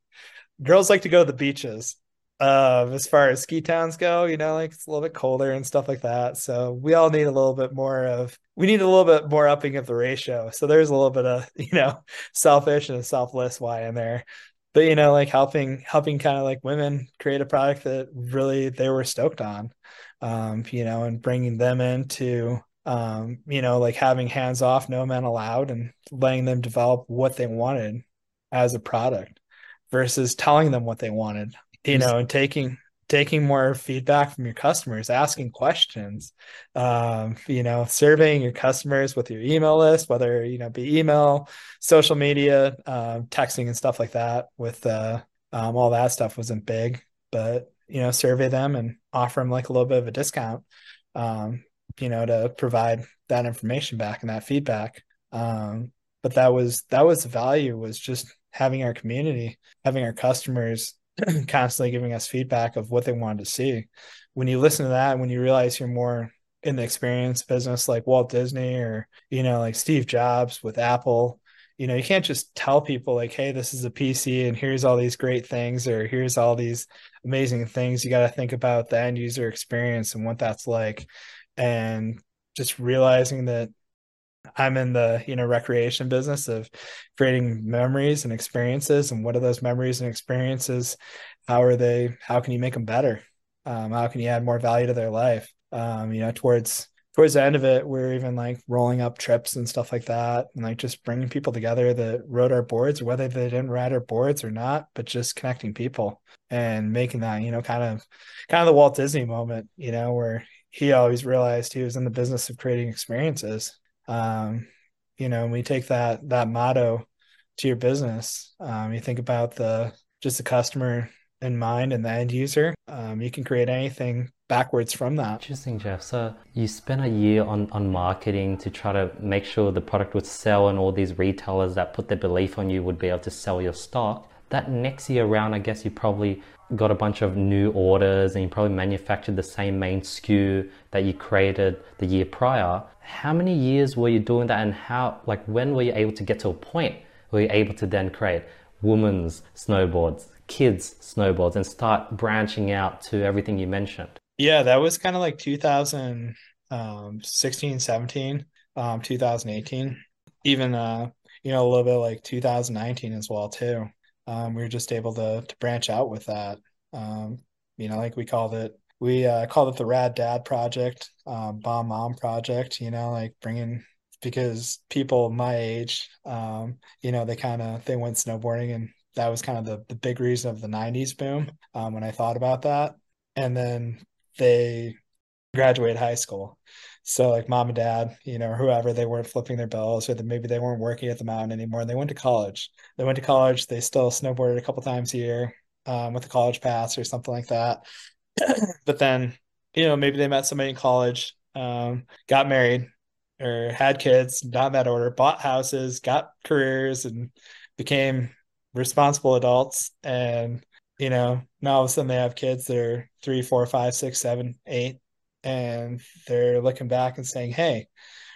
girls like to go to the beaches. Uh, as far as ski towns go you know like it's a little bit colder and stuff like that. So we all need a little bit more of we need a little bit more upping of the ratio. So there's a little bit of you know selfish and selfless why in there but you know like helping helping kind of like women create a product that really they were stoked on um you know and bringing them into um you know like having hands off no men allowed and letting them develop what they wanted as a product versus telling them what they wanted you know and taking taking more feedback from your customers, asking questions, um, you know, surveying your customers with your email list, whether you know be email, social media, um, texting, and stuff like that. With uh, um, all that stuff wasn't big, but you know, survey them and offer them like a little bit of a discount. Um, you know, to provide that information back and that feedback. Um, but that was that was the value was just having our community, having our customers constantly giving us feedback of what they wanted to see. When you listen to that, when you realize you're more in the experience business like Walt Disney or you know like Steve Jobs with Apple, you know you can't just tell people like hey this is a pc and here's all these great things or here's all these amazing things you got to think about the end user experience and what that's like and just realizing that i'm in the you know recreation business of creating memories and experiences and what are those memories and experiences? How are they how can you make them better? Um, how can you add more value to their life? Um, you know towards towards the end of it, we are even like rolling up trips and stuff like that, and like just bringing people together that rode our boards, whether they didn't ride our boards or not, but just connecting people and making that, you know, kind of, kind of the Walt Disney moment, you know, where he always realized he was in the business of creating experiences. Um, you know, and we take that that motto to your business. Um, you think about the just the customer in mind and the end user. Um, you can create anything backwards from that. Interesting, Jeff. So you spent a year on, on marketing to try to make sure the product would sell and all these retailers that put their belief on you would be able to sell your stock. That next year around, I guess you probably got a bunch of new orders and you probably manufactured the same main SKU that you created the year prior. How many years were you doing that and how, like, when were you able to get to a point where you're able to then create women's snowboards, kids' snowboards, and start branching out to everything you mentioned? Yeah, that was kind of like 2016, 17, um, 2018, even uh, you know, a little bit like 2019 as well too. Um, we were just able to to branch out with that. Um, you know, like we called it, we uh, called it the Rad Dad Project, um, Bomb Mom Project. You know, like bringing because people my age, um, you know, they kind of they went snowboarding and that was kind of the, the big reason of the 90s boom um, when I thought about that. And then they graduate high school. So like mom and dad, you know, whoever, they weren't flipping their bills or that maybe they weren't working at the mountain anymore. And they went to college. They went to college. They still snowboarded a couple times a year um, with a college pass or something like that. but then, you know, maybe they met somebody in college, um, got married or had kids, not in that order, bought houses, got careers and became responsible adults and you know, now all of a sudden they have kids that are three, four, five, six, seven, eight, and they're looking back and saying, Hey,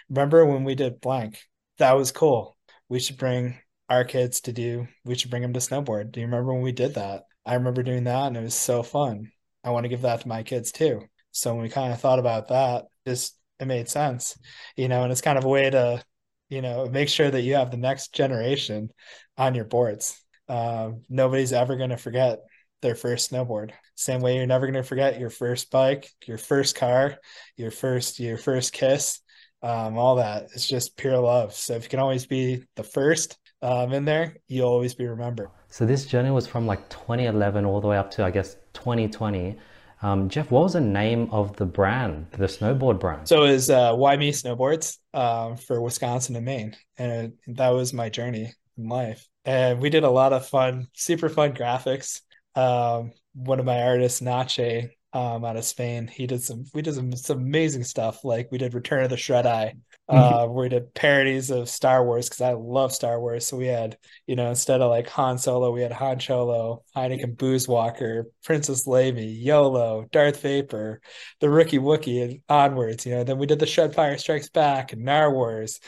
remember when we did blank? That was cool. We should bring our kids to do, we should bring them to snowboard. Do you remember when we did that? I remember doing that and it was so fun. I want to give that to my kids too. So when we kind of thought about that, just it made sense, you know, and it's kind of a way to, you know, make sure that you have the next generation on your boards. Uh, nobody's ever going to forget their first snowboard. Same way you're never going to forget your first bike, your first car, your first your first kiss, um, all that. It's just pure love. So if you can always be the first um, in there, you'll always be remembered. So this journey was from like 2011 all the way up to I guess 2020. Um, Jeff, what was the name of the brand, the snowboard brand? So it was uh, Why Me Snowboards um, for Wisconsin and Maine, and that was my journey in life. And we did a lot of fun, super fun graphics um, one of my artists, Nache, um, out of Spain. He did some, we did some, some amazing stuff. Like we did Return of the Shred Eye, uh, mm-hmm. we did parodies of Star Wars because I love Star Wars. So we had, you know, instead of like Han Solo, we had Han Cholo, Heineken Booze Walker, Princess Leia, YOLO, Darth Vapor, the Rookie Wookie, and onwards. You know, then we did the Shred Fire Strikes Back and Nar Wars.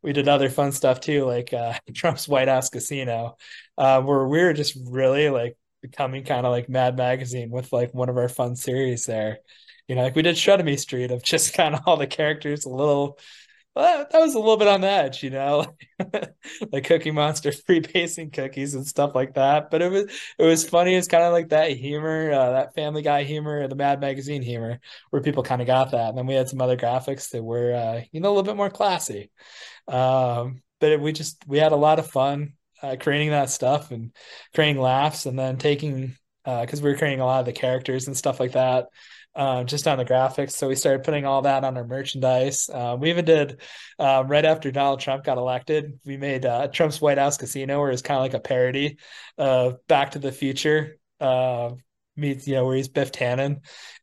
We did other fun stuff too, like uh, Trump's White House Casino, uh, where we were just really like becoming kind of like Mad Magazine with like one of our fun series there. You know, like we did Shredemy Street of just kind of all the characters a little. Well, that was a little bit on the edge, you know, like Cookie Monster free pacing cookies and stuff like that. But it was it was funny. It's kind of like that humor, uh, that Family Guy humor, the Mad Magazine humor, where people kind of got that. And then we had some other graphics that were, uh, you know, a little bit more classy. Um, but we just we had a lot of fun uh, creating that stuff and creating laughs and then taking because uh, we were creating a lot of the characters and stuff like that uh, just on the graphics. So we started putting all that on our merchandise. Uh, we even did um, right after Donald Trump got elected, we made uh, Trump's White House Casino, where it's kind of like a parody of Back to the Future. Uh, meets, you know, where he's Biff Tannen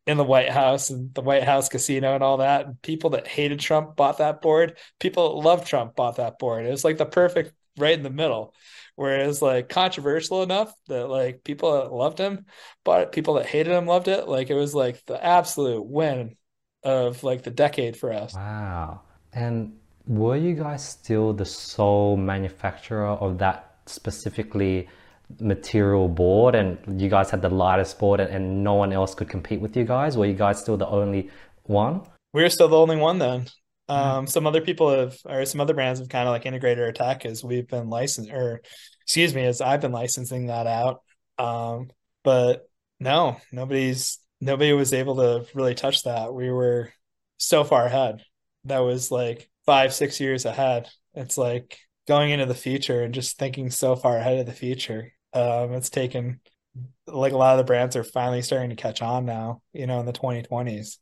in the White House and the White House casino and all that. And people that hated Trump bought that board. People that loved Trump bought that board. It was like the perfect right in the middle. Whereas like controversial enough that like people that loved him, but people that hated him loved it. Like it was like the absolute win of like the decade for us. Wow. And were you guys still the sole manufacturer of that specifically material board and you guys had the lightest board and, and no one else could compete with you guys? Were you guys still the only one? We were still the only one then. Um, some other people have, or some other brands have kind of like integrated our tech as we've been licensed, or excuse me, as I've been licensing that out. Um, but no, nobody's, nobody was able to really touch that. We were so far ahead. That was like five, six years ahead. It's like going into the future and just thinking so far ahead of the future. Um, it's taken like a lot of the brands are finally starting to catch on now, you know, in the 2020s,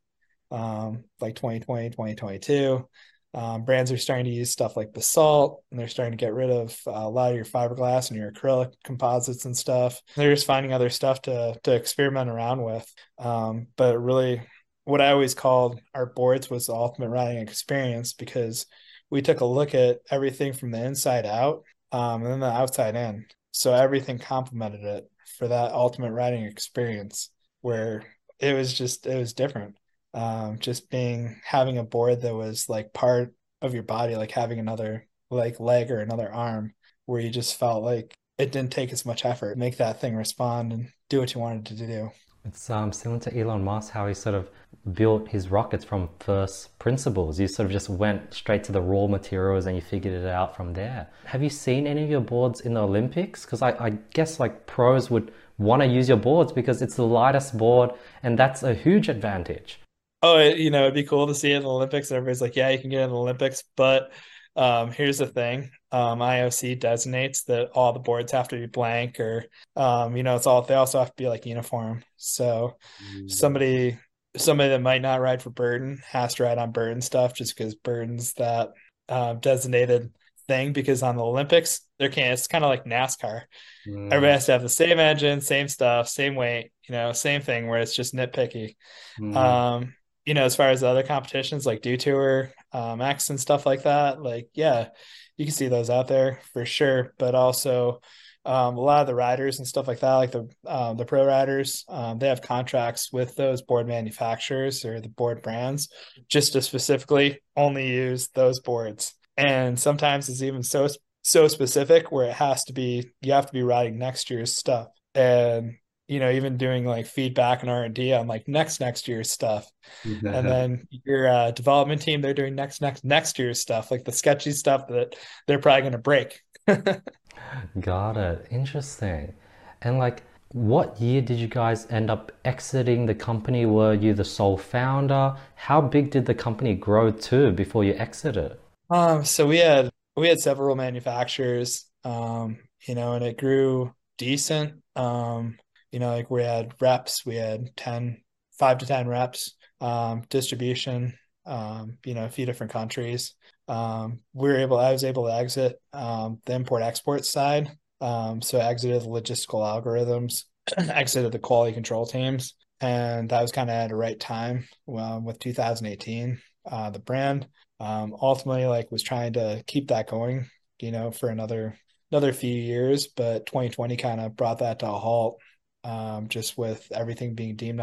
um, like 2020, 2022. Um, brands are starting to use stuff like basalt and they're starting to get rid of uh, a lot of your fiberglass and your acrylic composites and stuff. They're just finding other stuff to, to experiment around with. Um, but really, what I always called our boards was the ultimate riding experience because we took a look at everything from the inside out um, and then the outside in. So everything complemented it for that ultimate riding experience where it was just it was different. Um, just being having a board that was like part of your body, like having another like leg or another arm, where you just felt like it didn't take as much effort make that thing respond and do what you wanted to do. It's um, similar to Elon Musk, how he sort of built his rockets from first principles. You sort of just went straight to the raw materials and you figured it out from there. Have you seen any of your boards in the Olympics? Because I, I guess like pros would want to use your boards because it's the lightest board and that's a huge advantage. Oh, you know, it'd be cool to see it in the Olympics. And Everybody's like, yeah, you can get in the Olympics. But um, here's the thing um, IOC designates that all the boards have to be blank or, um, you know, it's all, they also have to be like uniform. So mm. somebody, somebody that might not ride for Burton has to ride on Burton stuff just because Burton's that uh, designated thing because on the Olympics, there can't, it's kind of like NASCAR. Mm. Everybody has to have the same engine, same stuff, same weight, you know, same thing where it's just nitpicky. Mm. Um, you know, as far as the other competitions like Dew Tour, um, X and stuff like that, like, yeah, you can see those out there for sure. But also, um, a lot of the riders and stuff like that, like the um, the pro riders, um, they have contracts with those board manufacturers or the board brands just to specifically only use those boards. And sometimes it's even so so specific where it has to be you have to be riding next year's stuff. And you know even doing like feedback and r&d on like next next year's stuff. And then your uh, development team they're doing next next next year's stuff like the sketchy stuff that they're probably going to break. Got it. Interesting. And like what year did you guys end up exiting the company? Were you the sole founder? How big did the company grow to before you exited? Um so we had we had several manufacturers um you know and it grew decent. Um you know, like we had reps, we had 10, five to 10 reps, um, distribution, um, you know, a few different countries. Um, we were able, I was able to exit um, the import export side. Um, so I exited the logistical algorithms, exited the quality control teams. And that was kind of at a right time um, with 2018. Uh, the brand ultimately like was trying to keep that going, you know, for another another few years, but 2020 kind of brought that to a halt um, just with everything being deemed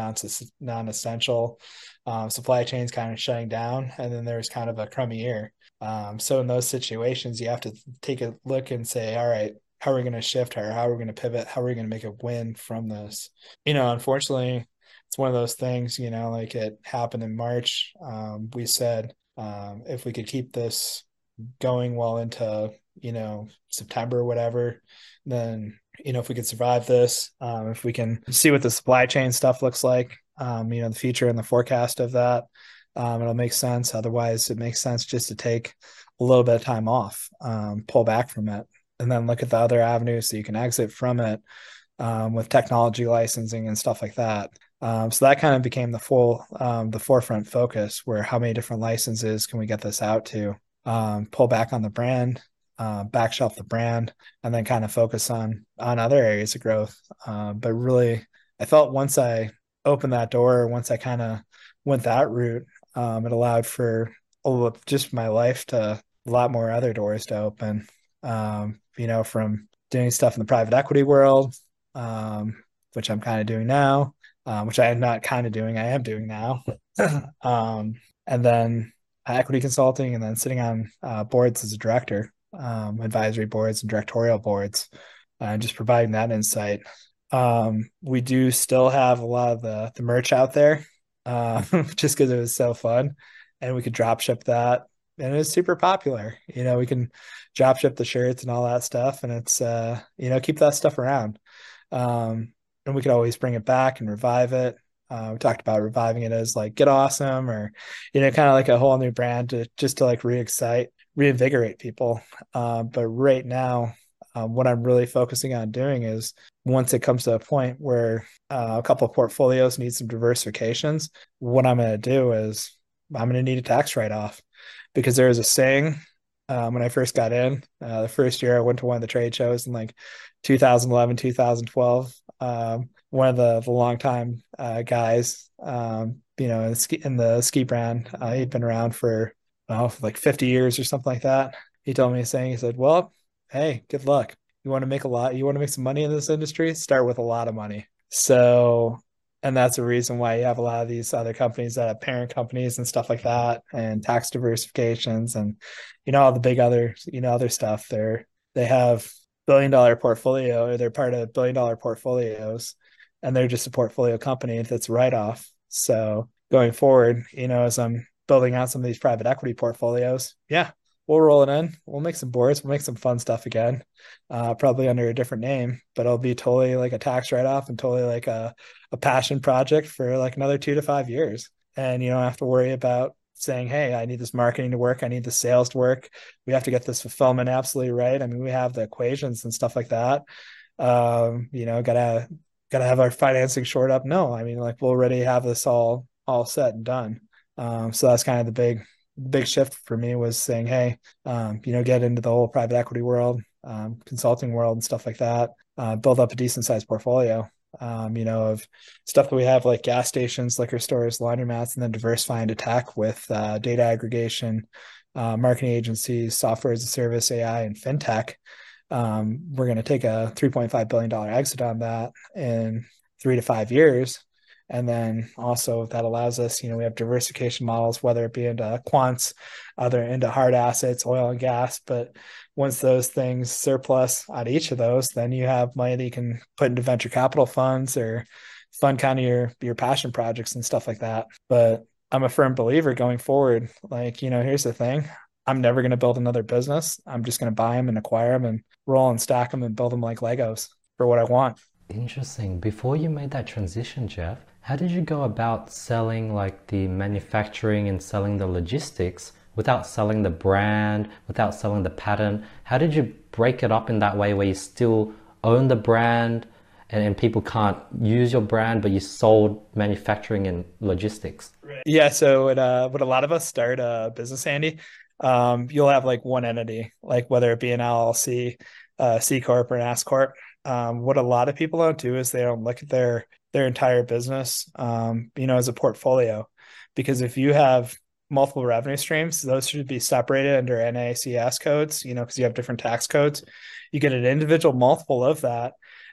non essential, um, supply chains kind of shutting down, and then there's kind of a crummy year. Um, so in those situations, you have to take a look and say, all right, how are we going to shift her? How are we going to pivot? How are we going to make a win from this? You know, unfortunately, it's one of those things. You know, like it happened in March. Um, we said um, if we could keep this going well into you know September, or whatever, then you know if we could survive this um, if we can see what the supply chain stuff looks like um, you know the future and the forecast of that um, it'll make sense. Otherwise it makes sense just to take a little bit of time off um, pull back from it and then look at the other avenues so you can exit from it um, with technology licensing and stuff like that. Um, so that kind of became the full the forefront focus where how many different licenses can we get this out to pull back on the brand uh, back shelf the brand and then kind of focus on on other areas of growth. Uh, but really, I felt once I opened that door, once I kind of went that route, um, it allowed for just my life to a lot more other doors to open. Um, you know, from doing stuff in the private equity world, um, which I'm kind of doing now, um, which I am not kind of doing, I am doing now. um, and then equity consulting, and then sitting on uh, boards as a director, um, advisory boards and directorial boards, uh, just providing that insight. Um, we do still have a lot of the, the merch out there, uh, just because it was so fun, and we could drop ship that, and it was super popular. You know, we can drop ship the shirts and all that stuff, and it's uh, you know keep that stuff around. Um, and we could always bring it back and revive it. Uh, we talked about reviving it as like Get Awesome or, you know, kind of like a whole new brand to just to like re-excite, reinvigorate people. Uh, but right now, um, what I'm really focusing on doing is once it comes to a point where uh, a couple portfolios need some diversifications, what I'm going to do is I'm going to need a tax write off because there's a saying um, when I first got in. Uh, the first year I went to one of the trade shows in like 2011, 2012. Um, one of the the longtime uh, guys, um, you know, in the ski, in the ski brand, uh, he'd been around for, for like 50 years or something like that. He told me saying. He said, "Well, hey, good luck. You want to make a lot. You want to make some money in this industry. Start with a lot of money." So and that's the reason why you have a lot of these other companies that have parent companies and stuff like that and tax diversifications and you know all the big other you know other stuff they're they have billion dollar portfolio or they're part of billion dollar portfolios and they're just a portfolio company that's write off so going forward you know as i'm building out some of these private equity portfolios yeah we'll roll it in. We'll make some boards. We'll make some fun stuff again, uh, probably under a different name, but it'll be totally like a tax write off and totally like a, a passion project for like another two to five years. And you don't have to worry about saying, Hey, I need this marketing to work. I need the sales to work. We have to get this fulfillment absolutely right. I mean, we have the equations and stuff like that. Um, you know, gotta, gotta have our financing short up. No, I mean, like we'll already have this all, all set and done. Um, so that's kind of the big, big shift for me was saying, hey, um, you know, get into the whole private equity world, um, consulting world, and stuff like that. Uh, build up a decent sized portfolio. Um, you know, of stuff that we have like gas stations, liquor stores, laundromats, and then diversify and attack with uh, data aggregation, uh, marketing agencies, software as a service, AI, and fintech. Um, we're going to take a $3.5 billion exit on that in three to five years and then also that allows us, you know, we have diversification models, whether it be into quants, other into hard assets, oil and gas. But once those things surplus on each of those, then you have money that you can put into venture capital funds or fund kind of your your passion projects and stuff like that. But I'm a firm believer going forward. Like, you know, here's the thing. I'm never going to build another business. I'm just going to buy them and acquire them and roll and stack them and build them like Legos for what I want. Interesting. Before you made that transition, Jeff, how did you go about selling like the manufacturing and selling the logistics without selling the brand, without selling the pattern? How did you break it up in that way where you still own the brand and, and people can't use your brand, but you sold manufacturing and logistics? Yeah. So when, uh, when a lot of us start a business, Andy, um, you'll have like one entity, like whether it be an LLC, uh, C corp, or an S corp. Um, what a lot of people don't do is they don't look at their their entire business, um, you know, as a portfolio. Because if you have multiple revenue streams, those should be separated under NAICS codes, you know, because you have different tax codes. You get an individual multiple of that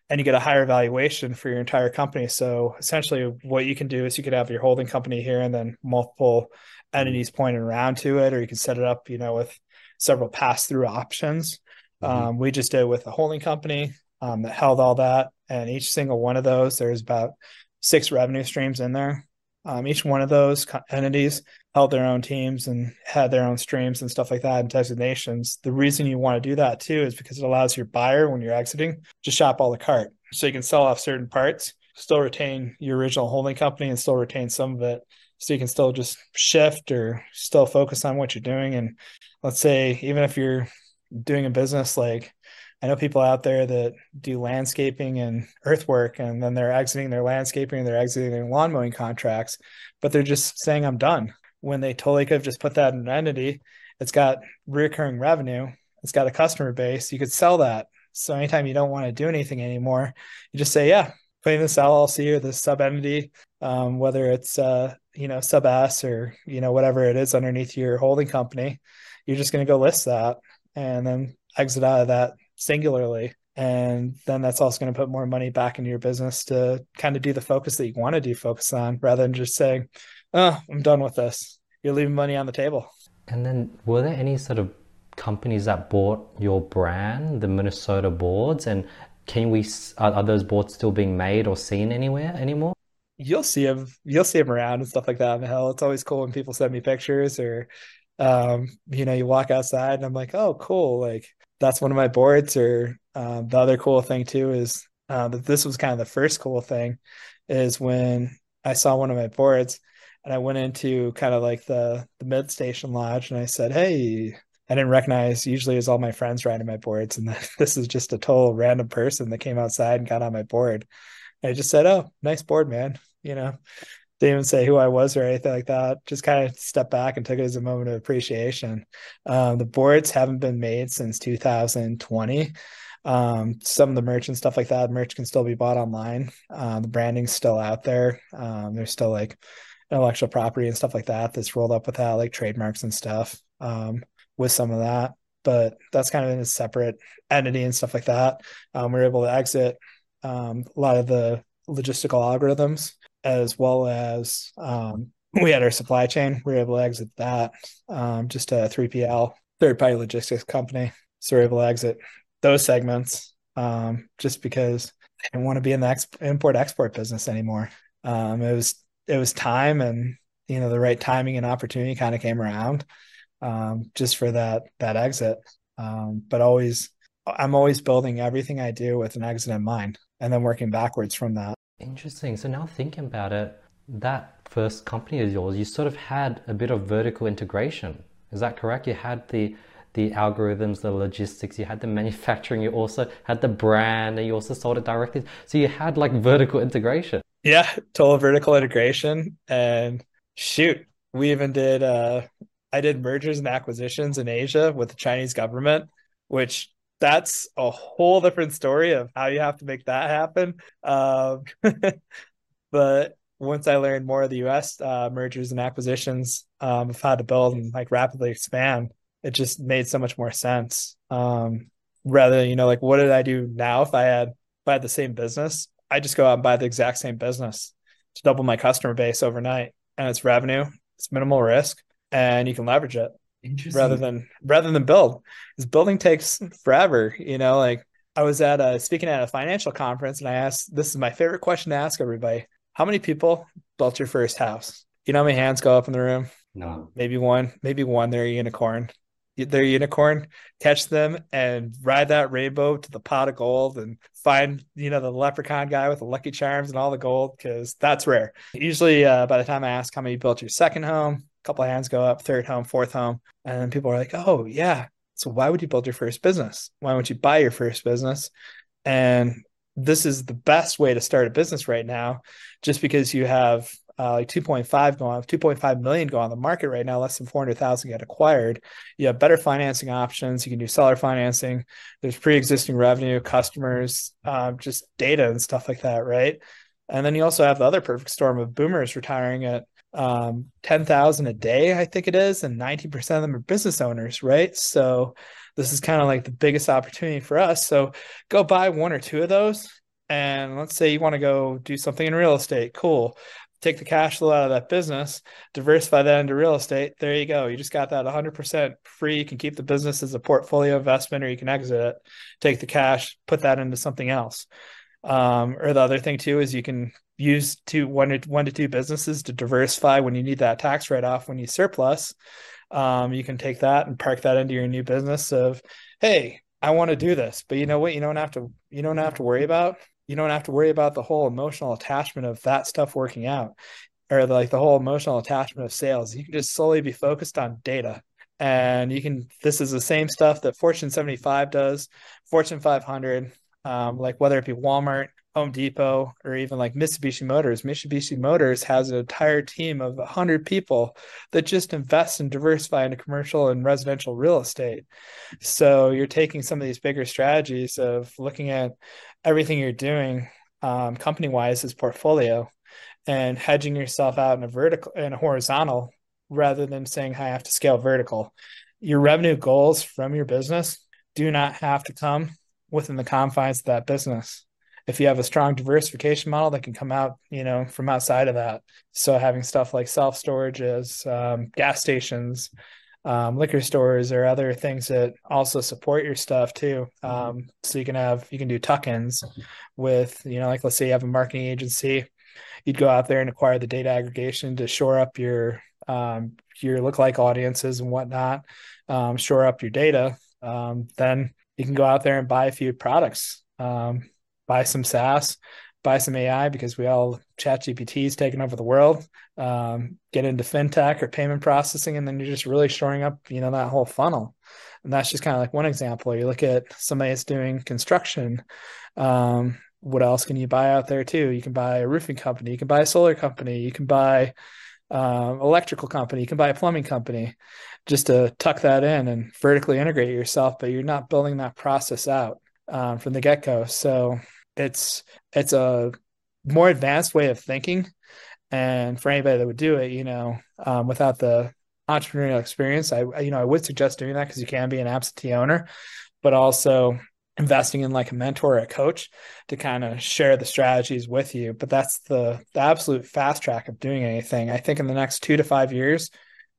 and you get a higher valuation for your entire company. So essentially, what you can do is you could have your holding company here and then multiple entities pointing around to it, or you can set it up, you know, with several pass through options. Mm-hmm. Um, we just did with a holding company um, that held all that. And each single one of those, there's about six revenue streams in there. Um, each one of those entities held their own teams and had their own streams and stuff like that and designations. The reason you want to do that too is because it allows your buyer, when you're exiting, to shop all the cart. So you can sell off certain parts, still retain your original holding company and still retain some of it. So you can still just shift or still focus on what you're doing. And let's say, even if you're doing a business like I know people out there that do landscaping and earthwork, and then they're exiting their landscaping and they're exiting their lawn mowing contracts, but they're just saying, I'm done. When they totally could have just put that in an entity, it's got recurring revenue, it's got a customer base, you could sell that. So anytime you don't want to do anything anymore, you just say, Yeah, putting this LLC or this sub entity, um, whether it's uh, you know sub S or you know whatever it is underneath your holding company, you're just going to go list that and then exit out of that singularly. And then that's also going to put more money back into your business to kind of do the focus that you want to do focus on rather than just saying, oh, I'm done with this. You're leaving money on the table. And then were there any sort of companies that bought your brand, the Minnesota boards, and can we are, are those boards still being made or seen anywhere anymore? You'll see them. You'll see them around and stuff like that in the hill. It's always cool when people send me pictures or, um, you know, you walk outside and I'm like, oh, cool. Like that's one of my boards. Or um, the other cool thing too is uh, that this was kind of the first cool thing is when I saw one of my boards and I went into kind of like the the mid station lodge and I said, hey, I didn't recognize usually it's all my friends riding my boards, and this is just a total random person that came outside and got on my board. And I just said, "Oh, nice board, man." You know, didn't even say who I was or anything like that. Just kind of stepped back and took it as a moment of appreciation. Um, the boards haven't been made since 2020. Um, some of the merch and stuff like that, merch can still be bought online. Uh, the branding's still out there. Um, there's still like intellectual property and stuff like that that's rolled up with that, like trademarks and stuff. Um, with some of that, but that's kind of in a separate entity and stuff like that. Um, we are able to exit um, a lot of the logistical algorithms as well as um, we had our supply chain. We were able to exit that um, just a 3PL, third party logistics company. So we are able to exit those segments um, just because I didn't want to be in the import export business anymore. Um, it was it was time and you know the right timing and opportunity kind of came around um, just for that that exit. Um, but always, I'm always building everything I do with an exit in mind, and then working backwards from that. Interesting. So now thinking about it, that first company of yours, you sort of had a bit of vertical integration. Is that correct? You had the the algorithms, the logistics, you had the manufacturing, you also had the brand, and you also sold it directly. So you had like vertical integration. Yeah, total vertical integration. And shoot, we even did uh I did mergers and acquisitions in Asia with the Chinese government, which that's a whole different story of how you have to make that happen. Um, but once I learned more of the U.S. Uh, mergers and acquisitions um, of how to build and like rapidly expand, it just made so much more sense. Um, rather, you know, like what did I do now if I had if I had the same business? I just go out and buy the exact same business to double my customer base overnight, and it's revenue, it's minimal risk, and you can leverage it rather than rather than build because building takes forever you know like i was at a speaking at a financial conference and i asked this is my favorite question to ask everybody how many people built your first house? You know how many hands go up in the room? No maybe one maybe one they're a unicorn. They're a unicorn. Catch them and ride that rainbow to the pot of gold and find you know the leprechaun guy with the lucky charms and all the gold because that's rare. Usually uh, by the time i ask how many built your second home couple of hands go up, third home, fourth home. And then people are like, oh, yeah. So why would you build your first business? Why would you buy your first business? And this is the best way to start a business right now, just because you have uh, like 2.5 going 2.5 million go on the market right now, less than 400,000 get acquired. You have better financing options. You can do seller financing. There's pre-existing revenue, customers, um, just data and stuff like that, right? And then you also have the other perfect storm of boomers retiring at um, 10,000 a day, I think it is, and 90% of them are business owners, right? So this is kind of like the biggest opportunity for us. So go buy one or two of those. And let's say you want to go do something in real estate. Cool. Take the cash flow out of that business, diversify that into real estate. There you go. You just got that 100% free. You can keep the business as a portfolio investment or you can exit it, take the cash, put that into something else. Um, or the other thing too is you can use two one to one to two businesses to diversify when you need that tax write off when you surplus. Um, you can take that and park that into your new business of, hey, I want to do this, but you know what? You don't have to. You don't have to worry about. You don't have to worry about the whole emotional attachment of that stuff working out, or like the whole emotional attachment of sales. You can just solely be focused on data and you can this is the same stuff that fortune 75 does fortune 500 um, like whether it be Walmart, Home Depot, or even like Mitsubishi Motors. Mitsubishi Motors has an entire team of 100 people that just invest and diversify into commercial and residential real estate. So you're taking some of these bigger strategies of looking at everything you're doing um, company wise as portfolio and hedging yourself out in a vertical in a horizontal rather than saying I have to scale vertical. Your revenue goals from your business do not have to come within the confines of that business. If you have a strong diversification model that can come out, you know, from outside of that. So having stuff like self storages, um, gas stations, um, liquor stores, or other things that also support your stuff too. Mm-hmm. Um, so you can have you can do tuck-ins with, you know, like let's say you have a marketing agency, you'd go out there and acquire the data aggregation to shore up your um, your lookalike audiences and whatnot, um, shore up your data. Um, then you can go out there and buy a few products, um, buy some SaaS, buy some AI because we all ChatGPT is taking over the world. Um, get into fintech or payment processing, and then you're just really shoring up, you know, that whole funnel. And that's just kind of like one example. You look at somebody that's doing construction. Um, what else can you buy out there too? You can buy a roofing company, you can buy a solar company, you can buy um, electrical company, you can buy a plumbing company, just to tuck that in and vertically integrate yourself. But you're not building that process out um, from the get go. So it's it's a more advanced way of thinking, and for anybody that would do it, you know, um, without the entrepreneurial experience, I you know I would suggest doing that because you can be an absentee owner, but also investing in like a mentor or a coach to kind of share the strategies with you. But that's the the absolute fast track of doing anything. I think in the next 2 to 5 years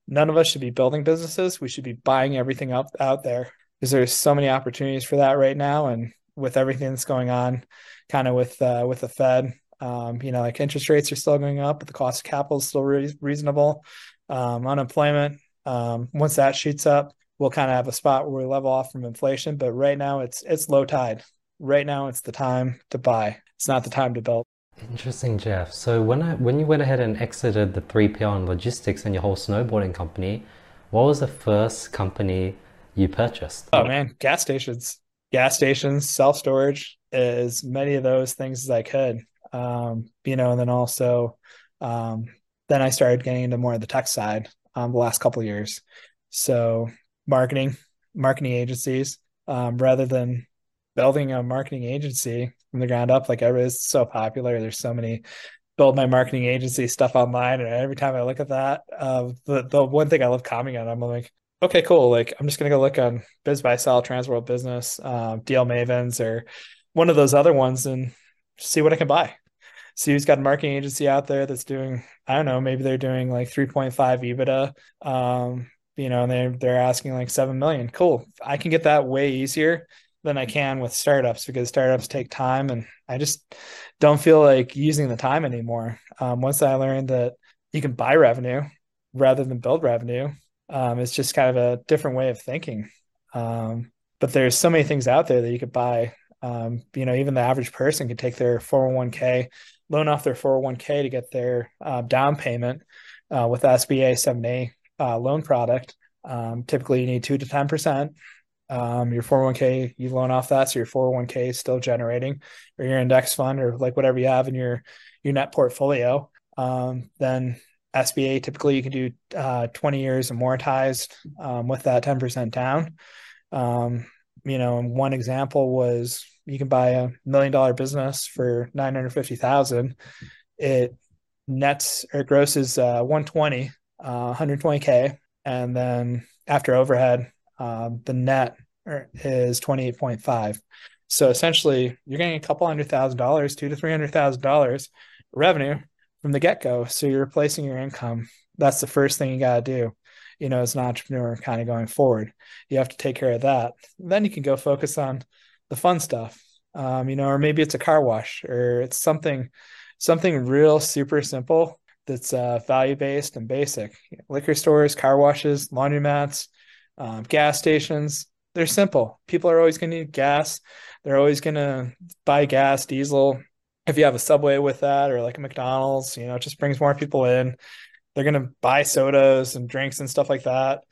none of us should be building businesses. We should be buying everything up out there. Because there's so many opportunities for that right now and with everything that's going on kind of with uh, with the fed um, you know like interest rates are still going up but the cost of capital is still re- reasonable um, unemployment um, once that shoots up we'll kind of have a spot where we level off from inflation. But right now, it's it's low tide. Right now, it's the time to buy. It's not the time to build. Interesting, Jeff. So when I when you went ahead and exited the 3PL and logistics and your whole snowboarding company, what was the first company you purchased? Oh man, gas stations, gas stations, self storage, as many of those things as I could. Um, you know, and then also, um, then I started getting into more of the tech side um, the last couple years. So marketing, marketing agencies, um, rather than building a marketing agency from the ground up. Like everybody's so popular. There's so many build my marketing agency stuff online, and every time I look at that, uh, the the one thing I love commenting on, I'm like, okay, cool. Like I'm just gonna go look on biz BizBuySell, Transworld Business, um, Deal Mavens, or one of those other ones, and see what I can buy. See who's got a marketing agency out there that's doing, I don't know, maybe they're doing like 3.5 EBITDA. Um, you know, and they're they're asking like seven million. Cool. I can get that way easier than I can with startups because startups take time and I just don't feel like using the time anymore. Um, once I learned that you can buy revenue rather than build revenue, um, it's just kind of a different way of thinking. Um, but there's so many things out there that you could buy. Um, you know, even the average person could take their 401k, loan off their 401k to get their uh, down payment uh, with SBA 7A uh, loan product. Um, typically, you need two to ten percent. Um, your 401k, you loan off that, so your 401k is still generating, or your index fund, or like whatever you have in your your net portfolio. Um, then SBA, typically, you can do uh, 20 years amortized um, with that 10% down. Um, you know, one example was you can buy a million dollar business for 950,000. It nets or grosses uh, 120 uh, 120k, and then after overhead, um, the net is 28.5. So essentially, you're getting a couple hundred thousand dollars, two to three hundred thousand dollars revenue from the get go. So you're replacing your income. That's the first thing you got to do. You know, as an entrepreneur, kind of going forward, you have to take care of that. Then you can go focus on the fun stuff. Um, you know, or maybe it's a car wash, or it's something, something real super simple that's uh, value based and basic. Liquor stores, car washes, laundromats, um, gas stations. They're simple. People are always going to need gas. They're always going to buy gas, diesel. If you have a subway with that or like a McDonald's, you know, it just brings more people in. They're going to buy sodas and drinks and stuff like that.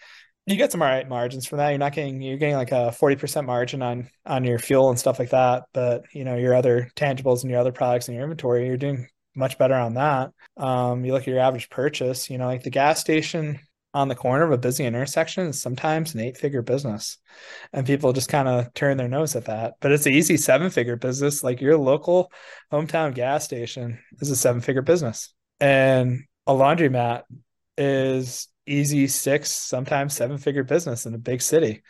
You get some all right margins from that. You're not getting you're getting like a 40% margin on on your fuel and stuff like that. But you know, your other tangibles and your other products and your inventory, you're doing much better on that. Um, you look at your average purchase, you know, like the gas station, on the corner of a busy intersection is sometimes an eight figure business. And people just kind of turn their nose at that. But it's an easy seven figure business. Like your local hometown gas station is a seven figure business. And a laundromat is easy six, sometimes seven figure business in a big city.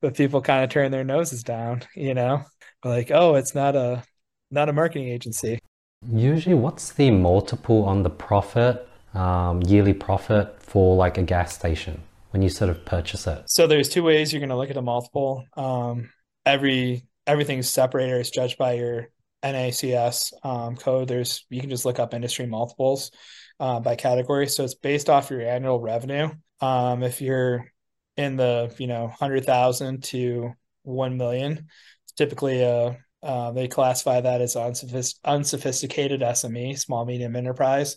But people kind of turn their noses down, you know, like, oh, it's not a not a marketing agency. Usually what's the multiple on the profit, um, yearly profit for like a gas station when you sort of purchase it? So there's two ways you're going to look at a multiple. Um, every everything's separated. It's judged by your NAICS um, code. There's you can just look up industry multiples uh, by category. So it's based off your annual revenue. Um, if you're in the you know hundred thousand to one million, typically a uh, they classify that as unsophist- unsophisticated SME, small medium enterprise.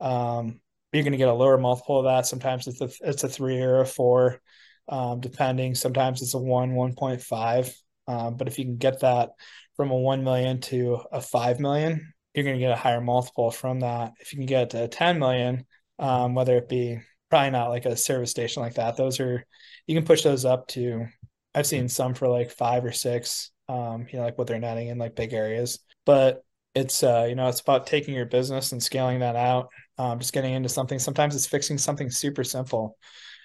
Um, you're going to get a lower multiple of that. Sometimes it's a it's a three or a four, um, depending. Sometimes it's a one, one point five. Um, but if you can get that from a one million to a five million, you're going to get a higher multiple from that. If you can get to 10 million, um, whether it be probably not like a service station like that, those are you can push those up to. I've seen some for like five or six. Um, you know, like what they're netting in like big areas, but it's uh, you know, it's about taking your business and scaling that out um, just getting into something. Sometimes it's fixing something super simple.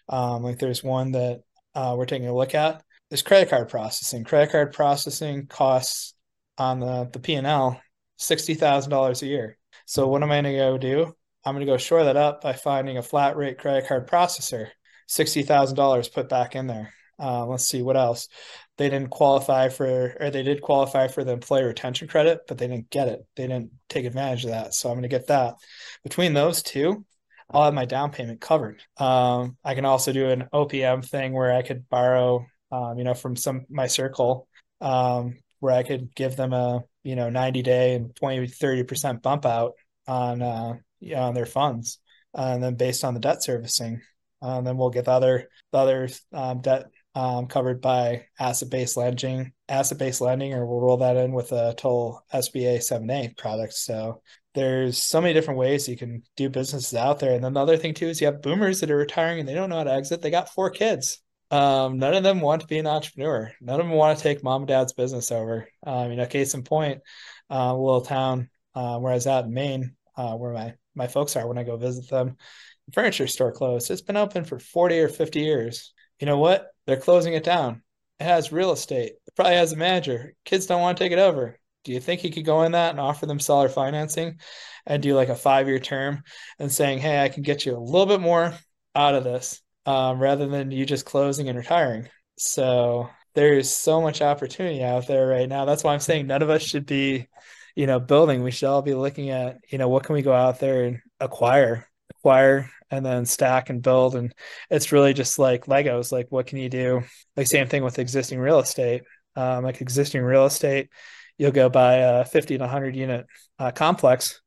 Um, like there's one that uh, we're taking a look at. There's credit card processing. Credit card processing costs on the the P and L sixty thousand dollars a year. So what am I going to go do? I'm going to go shore that up by finding a flat rate credit card processor. Sixty thousand dollars put back in there. Uh, let's see what else they didn't qualify for or they did qualify for the employee retention credit but they didn't get it. They didn't take advantage of that. So i'm going to get that. Between those two i'll have my down payment covered. Um, i can also do an opm thing where i could borrow um, you know from some my circle um, where i could give them a you know 90 day and 20 30% bump out on uh, you know, on their funds. Uh, and then based on the debt servicing uh, then we'll get the other the other um, debt um, covered by asset-based lending, asset-based lending, or we'll roll that in with a total SBA 7A product. So there's so many different ways you can do businesses out there. And then the other thing too is you have boomers that are retiring and they don't know how to exit. They got four kids. Um, none of them want to be an entrepreneur. None of them want to take mom and dad's business over. Um, you know, case in point, uh, little town uh, where I was at in Maine, uh, where my my folks are when I go visit them. The furniture store closed. It's been open for 40 or 50 years. You know what? They're closing it down. It has real estate. It probably has a manager. Kids don't want to take it over. Do you think he could go in that and offer them seller financing and do like a five year term and saying, hey, I can get you a little bit more out of this um, rather than you just closing and retiring? So there's so much opportunity out there right now. That's why I'm saying none of us should be, you know, building. We should all be looking at, you know, what can we go out there and acquire, acquire and then stack and build and it's really just like legos like what can you do? Like same thing with existing real estate. Um, like existing real estate you'll go buy a 50 to 100 unit uh, complex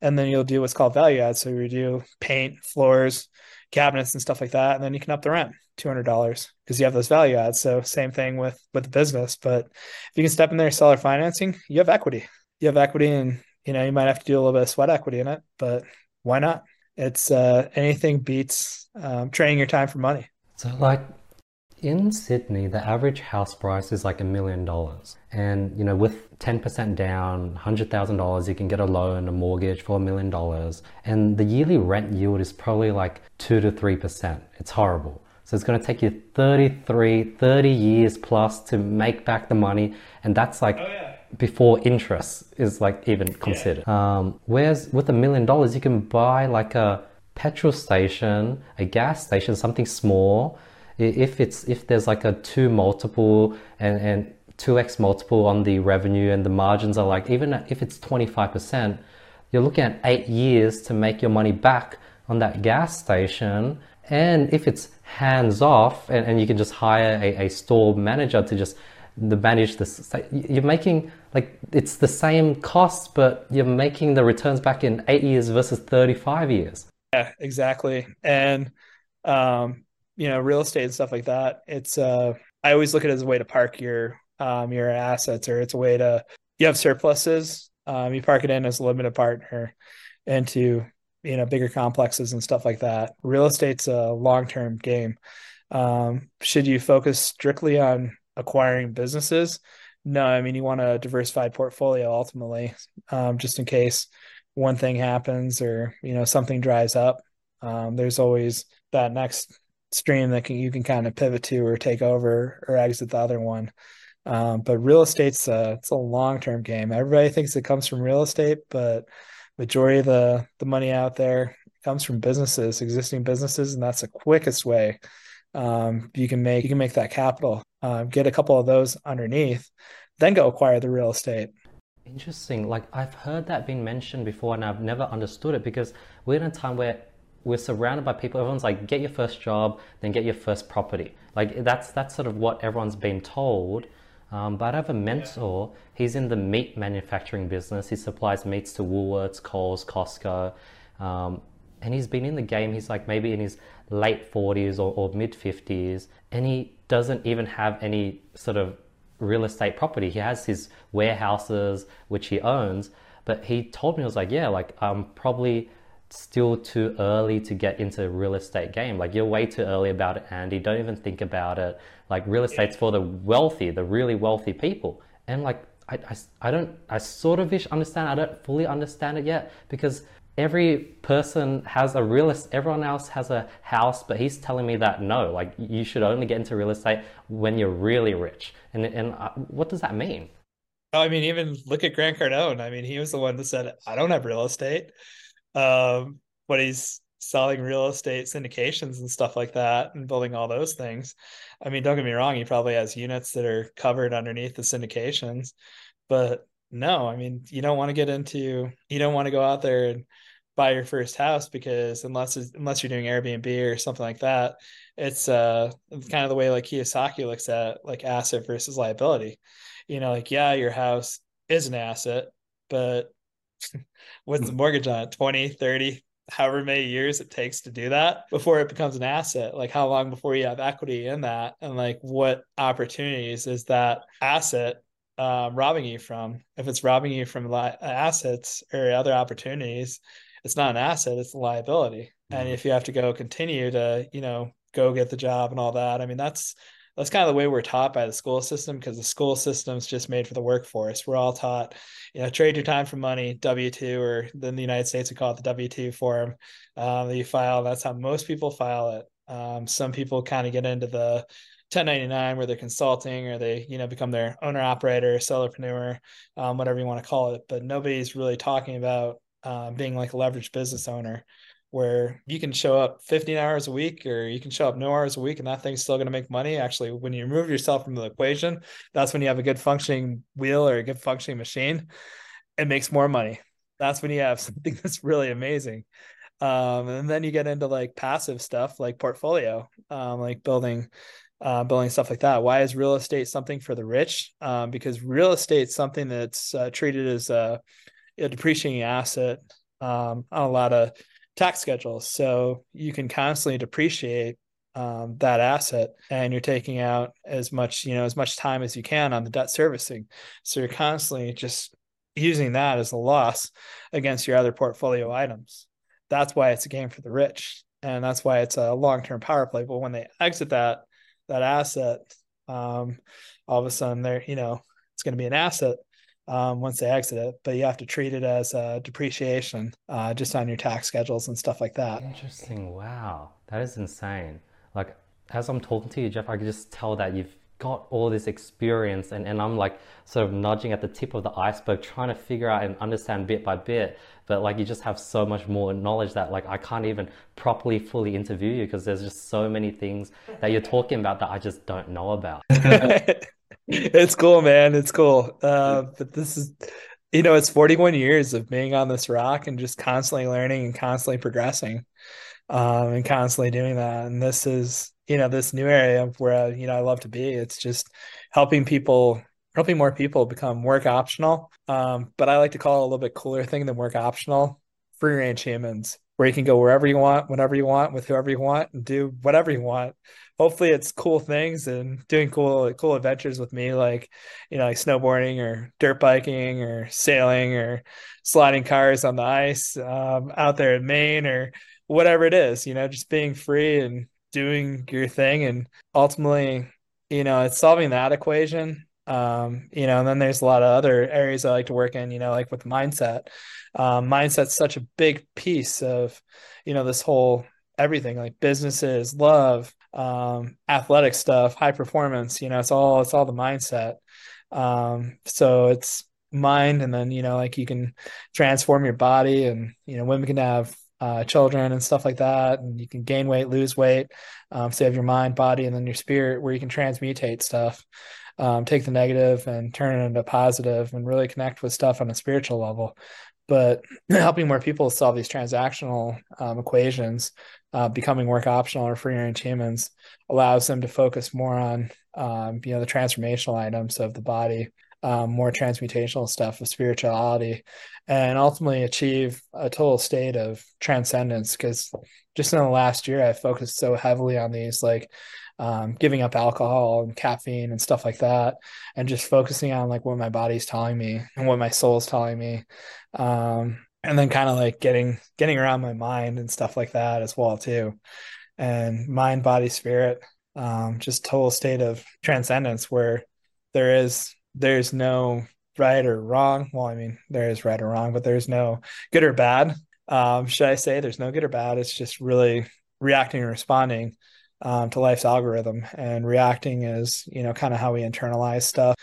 and then you'll do what's called value add. So you do paint floors cabinets and stuff like that and then you can up the rent $200 because you have those value adds. So same thing with with the business but if you can step in there seller financing you have equity. You have equity and you know you might have to do a little bit of sweat equity in it but why not it's uh, anything beats um, trading your time for money. So, like in Sydney, the average house price is like a million dollars, and you know, with ten percent down, hundred thousand dollars, you can get a loan, a mortgage for a million dollars, and the yearly rent yield is probably like two to three percent. It's horrible. So it's going to take you 33, 30 years plus to make back the money, and that's like. Oh, yeah before interest is like even considered. Yeah. Um, whereas with a million dollars, you can buy like a petrol station, a gas station, something small. If it's if there's like a two multiple and and two x multiple on the revenue and the margins are like even if it's twenty five percent, you're looking at eight years to make your money back on that gas station. And if it's hands off and, and you can just hire a, a store manager to just the manage this you're making like it's the same cost but you're making the returns back in eight years versus 35 years yeah exactly and um you know real estate and stuff like that it's uh i always look at it as a way to park your um your assets or it's a way to you have surpluses um you park it in as a limited partner into you know, bigger complexes and stuff like that. Real estate's a long term game. Um, should you focus strictly on acquiring businesses? No, I mean, you want a diversified portfolio ultimately, um, just in case one thing happens or, you know, something dries up. Um, there's always that next stream that can, you can kind of pivot to or take over or exit the other one. Um, but real estate's a, it's a long term game. Everybody thinks it comes from real estate, but majority of the the money out there comes from businesses, existing businesses, and that's the quickest way um, you can make you can make that capital. Uh, get a couple of those underneath, then go acquire the real estate. Interesting. Like I've heard that being mentioned before, and I've never understood it because we're in a time where we're surrounded by people. Everyone's like, get your first job, then get your first property. Like that's that's sort of what everyone's been told. Um, but I have a mentor. He's in the meat manufacturing business. He supplies meats to Woolworths, Coles, Costco. Um, and he's been in the game. He's like maybe in his late 40s or, or mid 50s. And he doesn't even have any sort of real estate property. He has his warehouses, which he owns. But he told me, I was like, yeah, like I'm probably still too early to get into the real estate game. Like you're way too early about it, Andy. Don't even think about it. Like real estate's for the wealthy, the really wealthy people. And like I, I, I don't I sort of understand. I don't fully understand it yet because every person has a real estate, everyone else has a house but he's telling me that no like you should only get into real estate when you're really rich. And and uh, what does that mean? I mean even look at grant cardone. I mean he was the one that said i don't have real estate. Um, but he's selling real estate syndications and stuff like that and building all those things. I mean, don't get me wrong, he probably has units that are covered underneath the syndications, but no, I mean, you don't want to get into, you don't want to go out there and buy your first house because unless unless you're doing Airbnb or something like that, it's uh kind of the way like Kiyosaki looks at like asset versus liability. You know, like yeah, your house is an asset, but what's the mortgage on it? 20 30 however many years it takes to do that before it becomes an asset. Like how long before you have equity in that? And like what opportunities is that asset um, robbing you from? If it's robbing you from li- assets or other opportunities it's not an asset it's a liability mm-hmm. and if you have to go continue to you know go get the job and all that i mean that's that's kind of the way we're taught by the school system because the school system's just made for the workforce. We're all taught, you know, trade your time for money, W two, or then the United States we call it the W two form um, that you file. That's how most people file it. Um, some people kind of get into the 1099 where they're consulting or they you know become their owner operator solopreneur um, whatever you want to call it but nobody's really talking about uh, being like a leveraged business owner where you can show up 15 hours a week or you can show up no hours a week and that thing's still going to make money. Actually, when you remove yourself from the equation, that's when you have a good functioning wheel or a good functioning machine. It makes more money. That's when you have something that's really amazing. Um, and then you get into like passive stuff like portfolio, um, like building uh, building stuff like that. Why is real estate something for the rich? Um, because real estate is something that's uh, treated as a, a depreciating asset um, on a lot of tax schedules. So you can constantly depreciate um, that asset and you're taking out as much, you know, as much time as you can on the debt servicing. So you're constantly just using that as a loss against your other portfolio items. That's why it's a game for the rich. And that's why it's a long-term power play. But when they exit that that asset, um, all of a sudden they're, you know, it's going to be an asset um, once they exit it, but you have to treat it as a depreciation uh, just on your tax schedules and stuff like that. Interesting. Wow. That is insane. Like, as I'm talking to you, Jeff, I can just tell that you've got all this experience and, and I'm like sort of nudging at the tip of the iceberg, trying to figure out and understand bit by bit. But like, you just have so much more knowledge that like I can't even properly fully interview you because there's just so many things that you're talking about that I just don't know about. it's cool, man. It's cool. Uh, but this is, you know, it's 41 years of being on this rock and just constantly learning and constantly progressing, um, and constantly doing that. And this is, you know, this new area where you know I love to be. It's just helping people, helping more people become work optional. Um, but I like to call it a little bit cooler thing than work optional. Free range humans. where you can go wherever you want, whenever you want, with whoever you want, and do whatever you want. Hopefully, it's cool things and doing cool cool adventures with me, like you know, like snowboarding or dirt biking or sailing or sliding cars on the ice um, out there in Maine or whatever it is. You know, just being free and doing your thing, and ultimately, you know, it's solving that equation um, you know, and then there's a lot of other areas I like to work in, you know, like with mindset. Um, mindset's such a big piece of, you know, this whole everything like businesses, love, um, athletic stuff, high performance, you know, it's all, it's all the mindset. Um, so it's mind and then, you know, like you can transform your body and, you know, women can have uh, children and stuff like that. And you can gain weight, lose weight. Um, so you have your mind, body, and then your spirit where you can transmutate stuff um, take the negative and turn it into positive and really connect with stuff on a spiritual level. But helping more people solve these transactional um, equations, uh, becoming work optional or free range humans, allows them to focus more on um, you know the transformational items of the body, um, more transmutational stuff of spirituality, and ultimately achieve a total state of transcendence. Because just in the last year, I focused so heavily on these like um, giving up alcohol and caffeine and stuff like that, and just focusing on like what my body's telling me and what my soul's telling me, um, and then kind of like getting getting around my mind and stuff like that as well too, and mind, body, spirit, um, just total state of transcendence where there is there's no right or wrong. Well, I mean, there is right or wrong, but there's no good or bad. Um, should I say there's no good or bad? It's just really reacting and responding um, to life's algorithm and reacting is you know kind of how we internalize stuff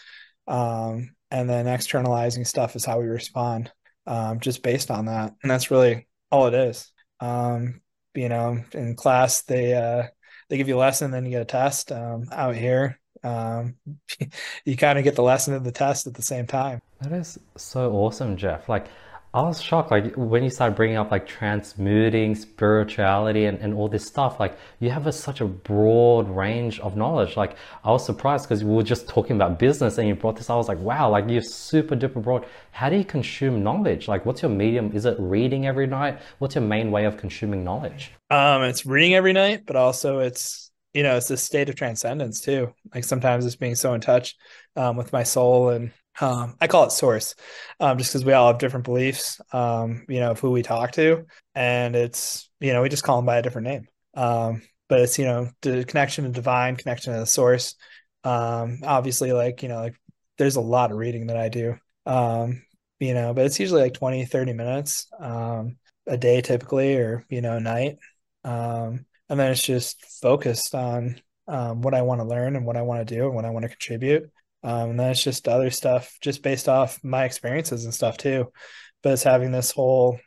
um, and then externalizing stuff is how we respond um, just based on that. And that's really all it is. Um, you know in class they uh, they give you a lesson then you get a test um, out here. Um, you kind of get the lesson and the test at the same time. That is so awesome jeff. Like I was shocked, like when you started bringing up like transmuting, spirituality, and, and all this stuff. Like you have a, such a broad range of knowledge. Like I was surprised because we were just talking about business, and you brought this. I was like, wow, like you're super duper broad. How do you consume knowledge? Like, what's your medium? Is it reading every night? What's your main way of consuming knowledge? Um, it's reading every night, but also it's you know it's this state of transcendence too. Like sometimes it's being so in touch um, with my soul and um, I call it source, um, just because we all have different beliefs, um, you know, of who we talk to, and it's you know we just call them by a different name. Um, but it's you know the connection to divine, connection to the source. Um, obviously, like you know, like there's a lot of reading that I do, um, you know, but it's usually like 20, 30 minutes um, a day typically, or you know, night, um, and then it's just focused on um, what I want to learn and what I want to do and what I want to contribute. Um, and then it's just other stuff just based off my experiences and stuff too. But it's having this whole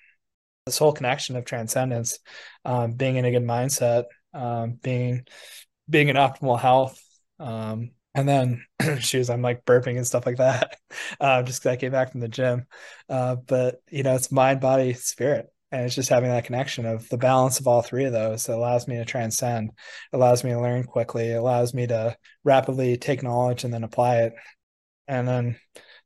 this whole connection of transcendence, um, being in a good mindset, um, being being in optimal health. Um, and then shoes, I'm like burping and stuff like that, uh, just because I came back from the gym. Uh, but you know, it's mind, body, spirit and it's just having that connection of the balance of all three of those that allows me to transcend allows me to learn quickly allows me to rapidly take knowledge and then apply it. And then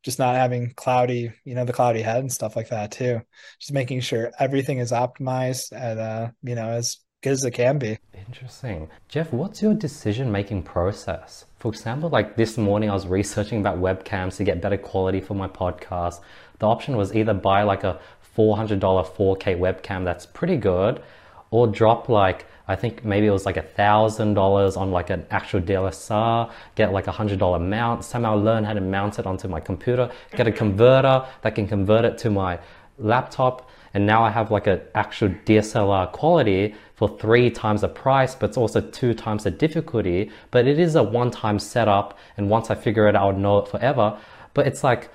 just not having cloudy you know the cloudy head and stuff like that too. Just making sure everything is optimized and uh you know as good as it can be. Interesting. Jeff what's your decision making process? For example like this morning i was researching about webcams to get better quality for my podcast. The option was either buy like a $400 4K webcam that's pretty good, or drop like I think maybe it was like a thousand dollars on like an actual DSLR, get like a hundred dollar mount, somehow learn how to mount it onto my computer, get a converter that can convert it to my laptop, and now I have like an actual DSLR quality for three times the price, but it's also two times the difficulty. But it is a one-time setup, and once I figure it out, I'll know it forever. But it's like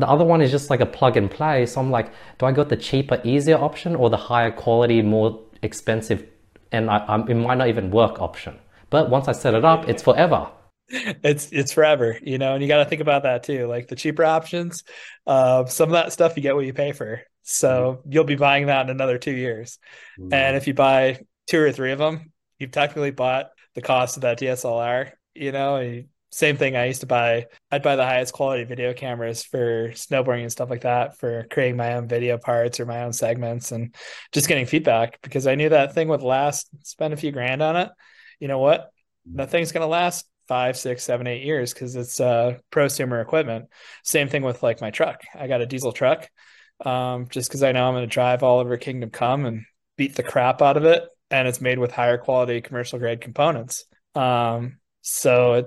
the other one is just like a plug and play. So I'm like, do I go the cheaper, easier option or the higher quality, more expensive, and I, it might not even work option. But once I set it up, it's forever. It's it's forever, you know, and you got to think about that too. Like the cheaper options, uh, some of that stuff you get what you pay for. So mm. you'll be buying that in another two years, mm. and if you buy two or three of them, you've technically bought the cost of that DSLR. You know, same thing. I used to buy, I'd buy the highest quality video cameras for snowboarding and stuff like that for creating my own video parts or my own segments and just getting feedback because I knew that thing would last, spend a few grand on it. You know what? That thing's going to last five, six, seven, eight years because it's uh, prosumer equipment. Same thing with like my truck. I got a diesel truck um, just because I know I'm going to drive all over Kingdom Come and beat the crap out of it. And it's made with higher quality commercial grade components. Um, so it,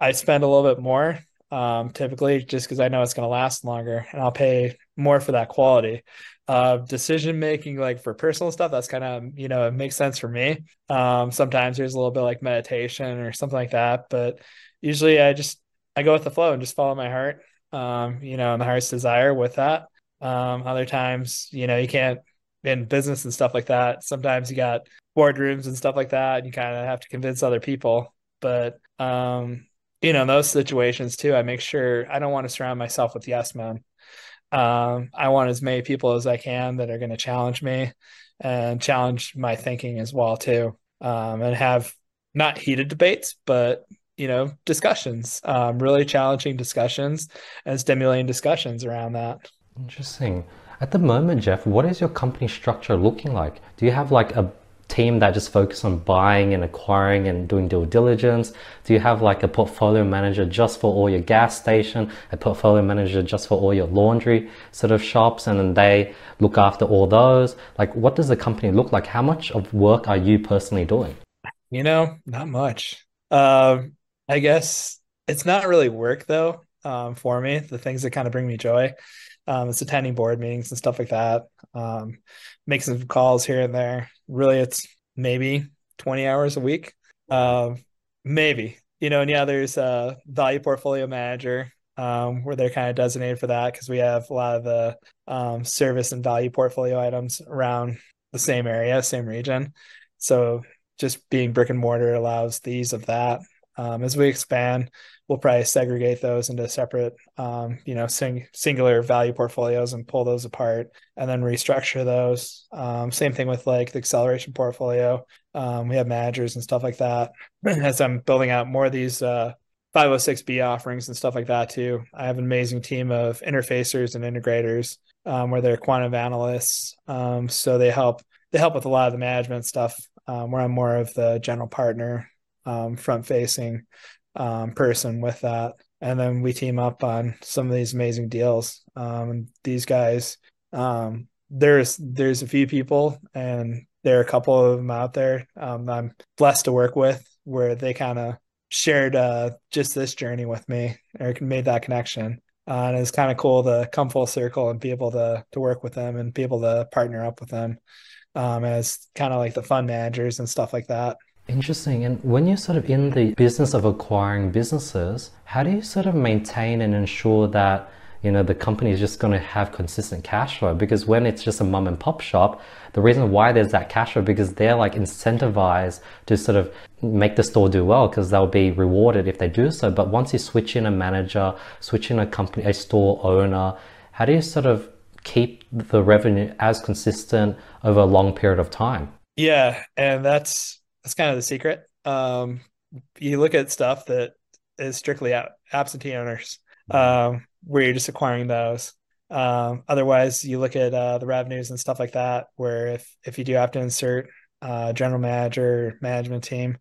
I spend a little bit more um, typically just because I know it's going to last longer and I'll pay more for that quality. Uh, decision making, like for personal stuff, that's kind of, you know, it makes sense for me. Um, sometimes there's a little bit like meditation or something like that, but usually I just, I go with the flow and just follow my heart, um, you know, and the heart's desire with that. Um, other times, you know, you can't in business and stuff like that. Sometimes you got boardrooms and stuff like that, and you kind of have to convince other people. But um, you know, in those situations too, I make sure I don't want to surround myself with yes men. Um, I want as many people as I can that are going to challenge me and challenge my thinking as well too, um, and have not heated debates, but you know, discussions, um, really challenging discussions and stimulating discussions around that. Interesting. At the moment, Jeff, what is your company structure looking like? Do you have like a team that just focus on buying and acquiring and doing due diligence? Do you have like a portfolio manager just for all your gas station, a portfolio manager just for all your laundry sort of shops, and then they look after all those? Like, what does the company look like? How much of work are you personally doing? You know, not much. Um, I guess it's not really work though um, for me. The things that kind of bring me joy. Um, it's attending board meetings and stuff like that. Um, make some calls here and there. Really, it's maybe 20 hours a week. Uh, maybe, you know, and yeah, there's a value portfolio manager um, where they're kind of designated for that because we have a lot of the um, service and value portfolio items around the same area, same region. So just being brick and mortar allows the ease of that. Um, as we expand, we'll probably segregate those into separate, um, you know, sing, singular value portfolios and pull those apart and then restructure those. Um, same thing with like the acceleration portfolio. Um, we have managers and stuff like that. As I'm building out more of these uh, 506B offerings and stuff like that too, I have an amazing team of interfacers and integrators um, where they're quantum analysts. Um, so they help they help with a lot of the management stuff. Where I'm more of the general partner, front facing um, person with that. And then we team up on some of these amazing deals. Um, these guys, um, there's there's a few people, and there are a couple of them out there um, I'm blessed to work with, where they kind of shared uh, just this journey with me, or made that connection. Uh, and it's kind of cool to come full circle and be able to to work with them and be able to partner up with them um, as kind of like the fund managers and stuff like that. Interesting. And when you're sort of in the business of acquiring businesses, how do you sort of maintain and ensure that you know the company is just going to have consistent cash flow? Because when it's just a mom and pop shop, the reason why there's that cash flow because they're like incentivized to sort of make the store do well because they'll be rewarded if they do so. But once you switch in a manager, switch in a company, a store owner, how do you sort of keep the revenue as consistent over a long period of time? Yeah, and that's that's kind of the secret. Um, you look at stuff that is strictly absentee owners, um, where you're just acquiring those. Um, otherwise, you look at uh, the revenues and stuff like that, where if if you do have to insert uh, general manager, management team,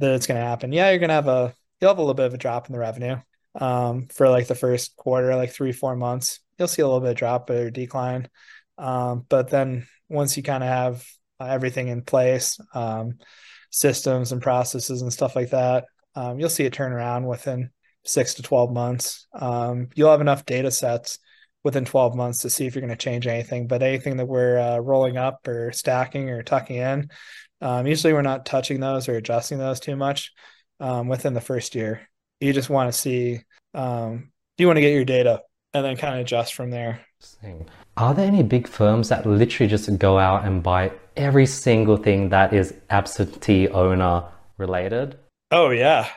that it's going to happen. Yeah, you're going to have a you'll have a little bit of a drop in the revenue um, for like the first quarter, like three four months. You'll see a little bit of drop or decline, um, but then once you kind of have everything in place, um, systems and processes and stuff like that, um, you'll see it turn around within six to 12 months. Um, you'll have enough data sets within 12 months to see if you're going to change anything. But anything that we're uh, rolling up or stacking or tucking in, um, usually we're not touching those or adjusting those too much um, within the first year. You just want to see, um, you want to get your data and then kind of adjust from there. Are there any big firms that literally just go out and buy every single thing that is absentee owner related? Oh yeah.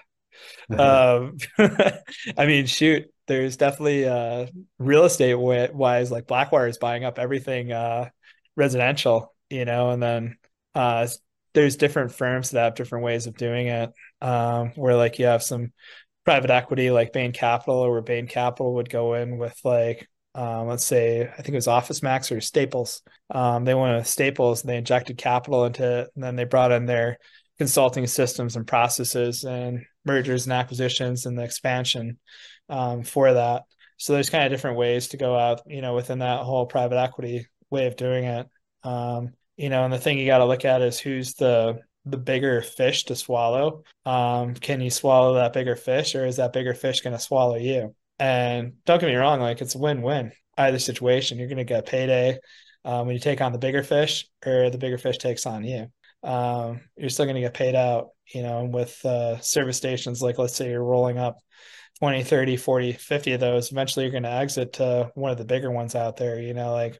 um, I mean, shoot, there's definitely uh, real estate wise, like Blackwire is buying up everything uh, residential, you know, and then uh, there's different firms that have different ways of doing it. Um, where like you have some private equity like Bain Capital, or where Bain Capital would go in with like um, let's say I think it was Office Max or Staples. Um, they went with Staples and they injected capital into it, and then they brought in their consulting systems and processes and mergers and acquisitions and the expansion um, for that. So there's kind of different ways to go out, you know, within that whole private equity way of doing it. Um, you know, and the thing you got to look at is who's the the bigger fish to swallow. Um, can you swallow that bigger fish, or is that bigger fish going to swallow you? And don't get me wrong, like it's a win-win either situation. You're going to get payday um, when you take on the bigger fish, or the bigger fish takes on you. Um, you're still going to get paid out, you know, with uh, service stations. Like let's say you're rolling up 20, 30, 40, 50 of those. Eventually, you're going to exit to one of the bigger ones out there. You know, like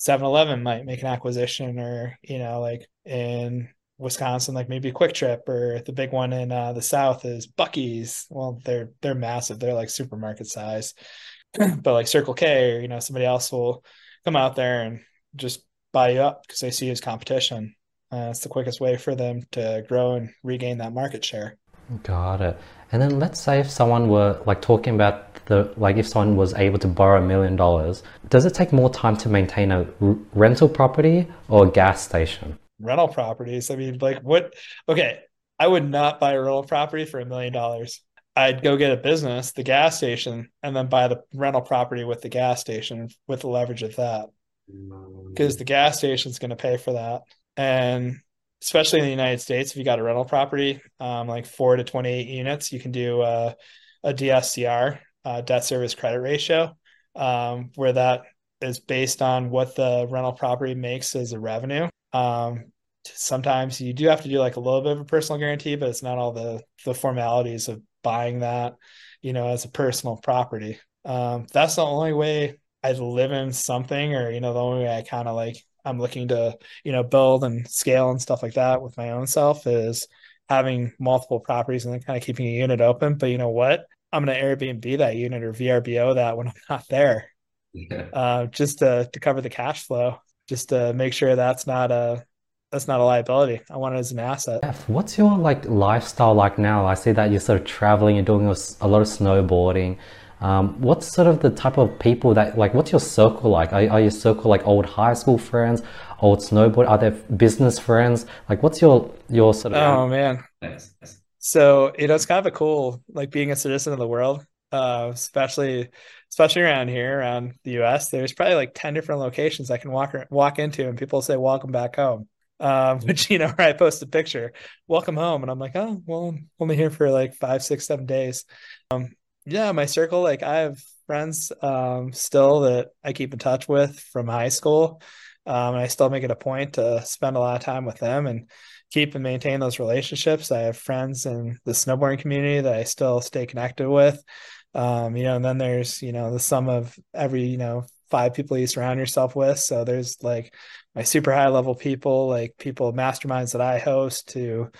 7-Eleven might make an acquisition, or you know, like in Wisconsin, like maybe Kwik Trip or the big one in uh, the South is Buc-ee's. Well, they're they're massive; they're like supermarket size. but like Circle K, or you know, somebody else will come out there and just buy you up because they see you as competition. Uh, it's the quickest way for them to grow and regain that market share. Got it. And then let's say if someone were like talking about the like if someone was able to borrow a million dollars, does it take more time to maintain a r- rental property or a gas station? Rental properties. I mean, like what? Okay, I would not buy a rental property for a million dollars. I'd go get a business, the gas station, and then buy the rental property with the gas station with the leverage of that. Because the gas station is going to pay for that. And especially in the United States, if you got a rental property, um, like four to 28 units, you can do uh, a DSCR, uh, debt service credit ratio, um, where that is based on what the rental property makes as a revenue. Um, sometimes you do have to do like a little bit of a personal guarantee, but it's not all the the formalities of buying that, you know, as a personal property. Um, that's the only way I live in something, or you know, the only way I kind of like I'm looking to you know build and scale and stuff like that with my own self is having multiple properties and then kind of keeping a unit open. But you know what? I'm gonna Airbnb that unit or VRBO that when I'm not there, yeah. uh, just to to cover the cash flow, just to make sure that's not a that's not a liability. I want it as an asset. What's your like lifestyle like now? I see that you're sort of traveling, you're doing a lot of snowboarding. Um, what's sort of the type of people that like? What's your circle like? Are, are your circle like old high school friends, old snowboard? Are there business friends? Like, what's your your sort of? Oh man. So you know, it's kind of a cool like being a citizen of the world, uh, especially especially around here around the U.S. There's probably like ten different locations I can walk walk into, and people say, "Welcome back home." um, which you know where I post a picture, welcome home, and I'm like, oh well, I'm only here for like five, six, seven days. Um, yeah, my circle, like I have friends um, still that I keep in touch with from high school, um, and I still make it a point to spend a lot of time with them and keep and maintain those relationships. I have friends in the snowboarding community that I still stay connected with. Um, you know, and then there's, you know, the sum of every, you know, five people you surround yourself with. So there's like my super high level people, like people masterminds that I host to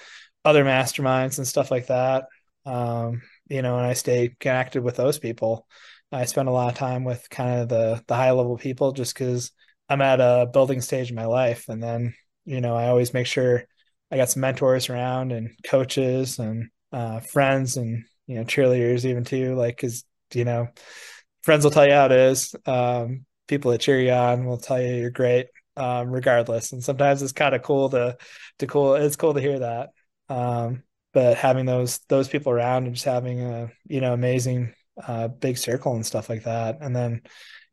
other masterminds and stuff like that. Um, you know, and I stay connected with those people. I spend a lot of time with kind of the the high level people just because I'm at a building stage in my life. And then, you know, I always make sure I got some mentors around and coaches and uh, friends and, you know, cheerleaders even too, like, cause, you know, friends will tell you how it is. Um, people that cheer you on will tell you you're great um, regardless. And sometimes it's kind of cool to to cool. It's cool to hear that. Um, but having those those people around and just having a you know amazing uh, big circle and stuff like that, and then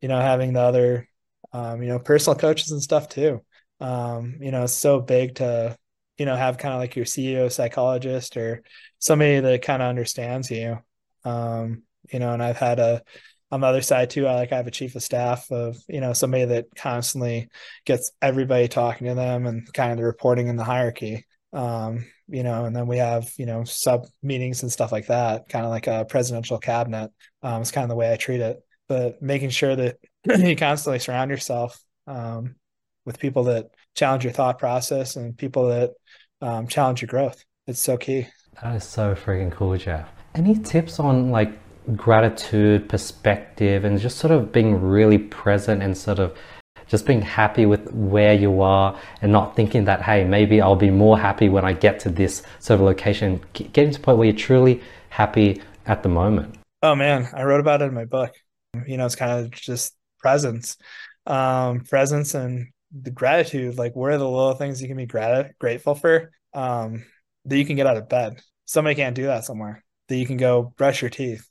you know having the other um, you know personal coaches and stuff too. Um, you know, it's so big to you know have kind of like your CEO psychologist or somebody that kind of understands you. Um, you know, and I've had a on the other side too, I like I have a chief of staff of you know somebody that constantly gets everybody talking to them and kind of the reporting in the hierarchy. Um, you know, and then we have you know sub meetings and stuff like that, kind of like a presidential cabinet. Um, it's kind of the way I treat it, but making sure that you constantly surround yourself um, with people that challenge your thought process and people that um, challenge your growth. It's so key. That is so freaking cool, Jeff. Any tips on like gratitude, perspective, and just sort of being really present and sort of just being happy with where you are and not thinking that, hey, maybe I'll be more happy when I get to this sort of location. Getting to the point where you're truly happy at the moment? Oh man, I wrote about it in my book. You know, it's kind of just presence, um, presence and the gratitude. Like, what are the little things you can be grat- grateful for? Um, that you can get out of bed. Somebody can't do that somewhere. That you can go brush your teeth.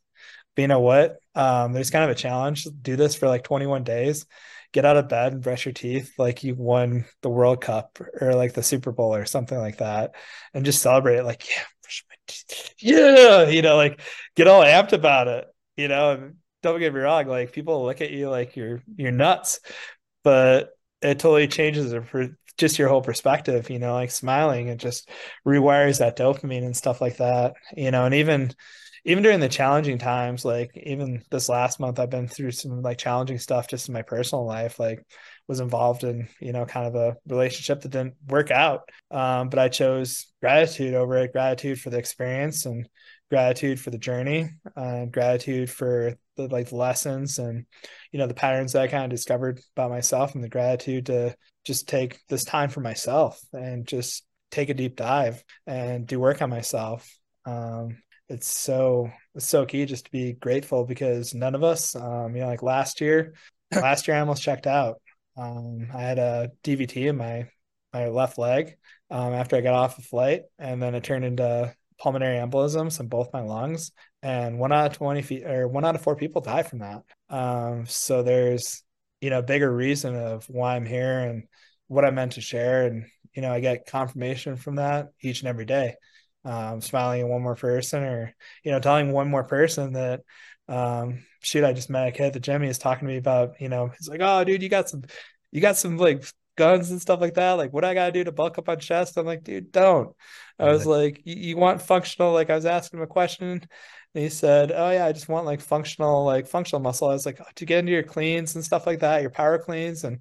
But you know what? Um, there's kind of a challenge. Do this for like 21 days. Get out of bed and brush your teeth like you won the World Cup or like the Super Bowl or something like that, and just celebrate it. Like, yeah, brush my teeth. Yeah, you know, like get all amped about it. You know, don't get me wrong. Like people look at you like you're you're nuts, but it totally changes it for just your whole perspective. You know, like smiling it just rewires that dopamine and stuff like that. You know, and even even during the challenging times, like even this last month, I've been through some like challenging stuff just in my personal life. Like was involved in you know kind of a relationship that didn't work out, um, but I chose gratitude over it. Gratitude for the experience and gratitude for the journey, uh, gratitude for the like the lessons and you know the patterns that I kind of discovered about myself, and the gratitude to just take this time for myself and just take a deep dive and do work on myself. Um, it's so it's so key just to be grateful because none of us um you know like last year last year i almost checked out um i had a dvt in my my left leg um after i got off a flight and then it turned into pulmonary embolisms in both my lungs and one out of 20 feet or one out of four people die from that. Um so there's you know bigger reason of why i'm here and what i meant to share. And you know i get confirmation from that each and every day. Um, smiling at one more person or you know telling one more person that um, shoot i just met a kid at the gym. Talking to me about you know he's like oh dude you got some you got some like guns and stuff like that like what i gotta do to bulk up on chest i'm like dude don't i was like you, want functional like i was asking him a question and he said oh yeah i just want like functional like functional muscle i was like oh, to get into your cleans and stuff like that your power cleans and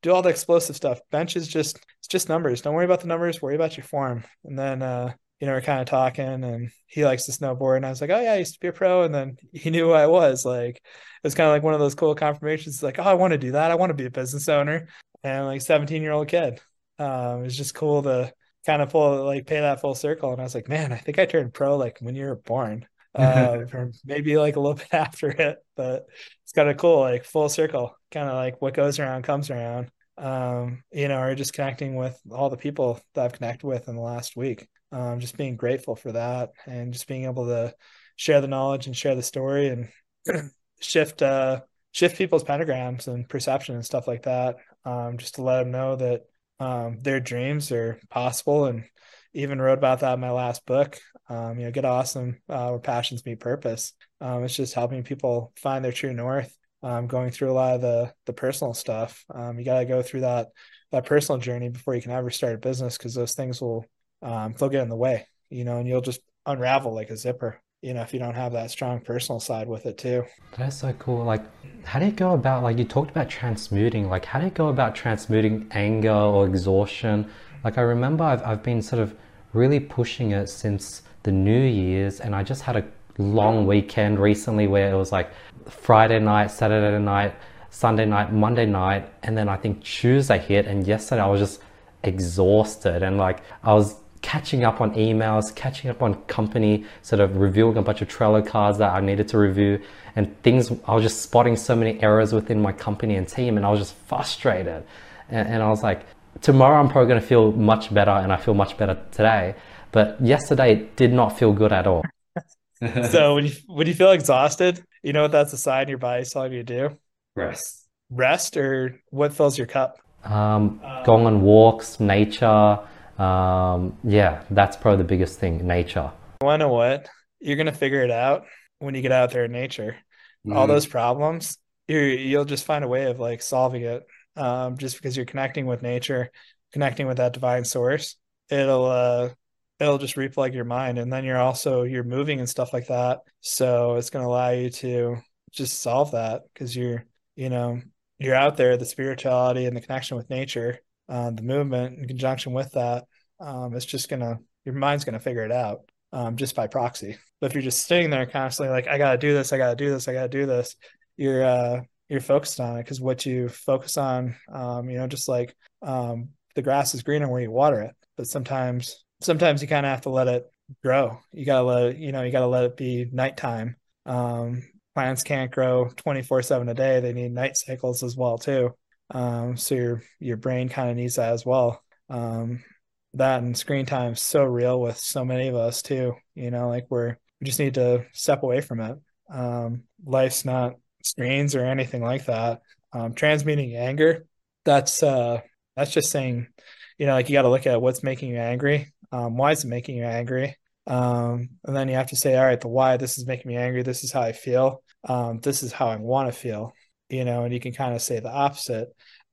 do all the explosive stuff bench is just it's just numbers don't worry about the numbers worry about your form and then uh you know, we're kind of talking and he likes to snowboard. And I was like, oh, yeah, I used to be a pro. And then he knew who I was. Like, it was kind of like one of those cool confirmations. Like, oh, I want to do that. I want to be a business owner. And like 17 year old kid. Um, it's just cool to kind of pull, like, pay that full circle. And I was like, man, I think I turned pro like when you were born. Uh, or maybe like a little bit after it, but it's kind of cool, like full circle, kind of like what goes around comes around. Um, you know, or just connecting with all the people that I've connected with in the last week um, just being grateful for that and just being able to share the knowledge and share the story and shift uh, shift people's pentagrams and perception and stuff like that um, just to let them know that um, their dreams are possible and even wrote about that in my last book. Um, you know get awesome uh, where passions meet purpose. Um, it's just helping people find their true north um, going through a lot of the the personal stuff. Um, you got to go through that that personal journey before you can ever start a business because those things will they'll get in the way, you know, and you'll just unravel like a zipper, you know, if you don't have that strong personal side with it too. That's so cool. Like, how do you go about, like, you talked about transmuting, like, how do you go about transmuting anger or exhaustion? Like, I remember I've, I've been sort of really pushing it since the New Year's, and I just had a long weekend recently where it was like Friday night, Saturday night, Sunday night, Monday night, and then I think Tuesday hit, and yesterday I was just exhausted and like I was catching up on emails, catching up on company, sort of reviewing a bunch of Trello cards that I needed to review and things, I was just spotting so many errors within my company and team and I was just frustrated. And, and I was like, tomorrow I'm probably going to feel much better and I feel much better today. But yesterday it did not feel good at all. so when you, when you feel exhausted, you know what that's a sign your body's telling you to do? Rest. Rest or what fills your cup? Um, going on walks, nature, um, yeah, that's probably the biggest thing. Nature. You want to know what? You're gonna figure it out when you get out there in nature. Mm. All mm-hmm. those problems, you you'll just find a way of like solving it. Um, just because you're connecting with nature, connecting with that divine source, it'll uh, it'll just replug your mind, and then you're also you're moving and stuff like that. So it's gonna allow you to just solve that because you're you know you're out there, the spirituality and the connection with nature uh, the movement in conjunction with that, um, it's just gonna your mind's gonna figure it out um, just by proxy. But if you're just sitting there constantly like I gotta do this, I gotta do this, I gotta do this, you're uh, you're focused on it because what you focus on, um, you know, just like um, the grass is greener where you water it. But sometimes sometimes you kind of have to let it grow. You gotta let it, you know, you gotta let it be nighttime. Um, plants can't grow 24 7 a day. They need night cycles as well, too. Um, so your your brain kind of needs that as well. Um, that and screen time is so real with so many of us too. You know, like we're we just need to step away from it. Um, life's not screens or anything like that. Um, transmuting anger, that's uh, that's just saying, you know, like you got to look at what's making you angry. Um, why is it making you angry? Um, and then you have to say, all right, the why this is making me angry. This is how I feel. Um, this is how I want to feel. You know, and you can kind of say the opposite.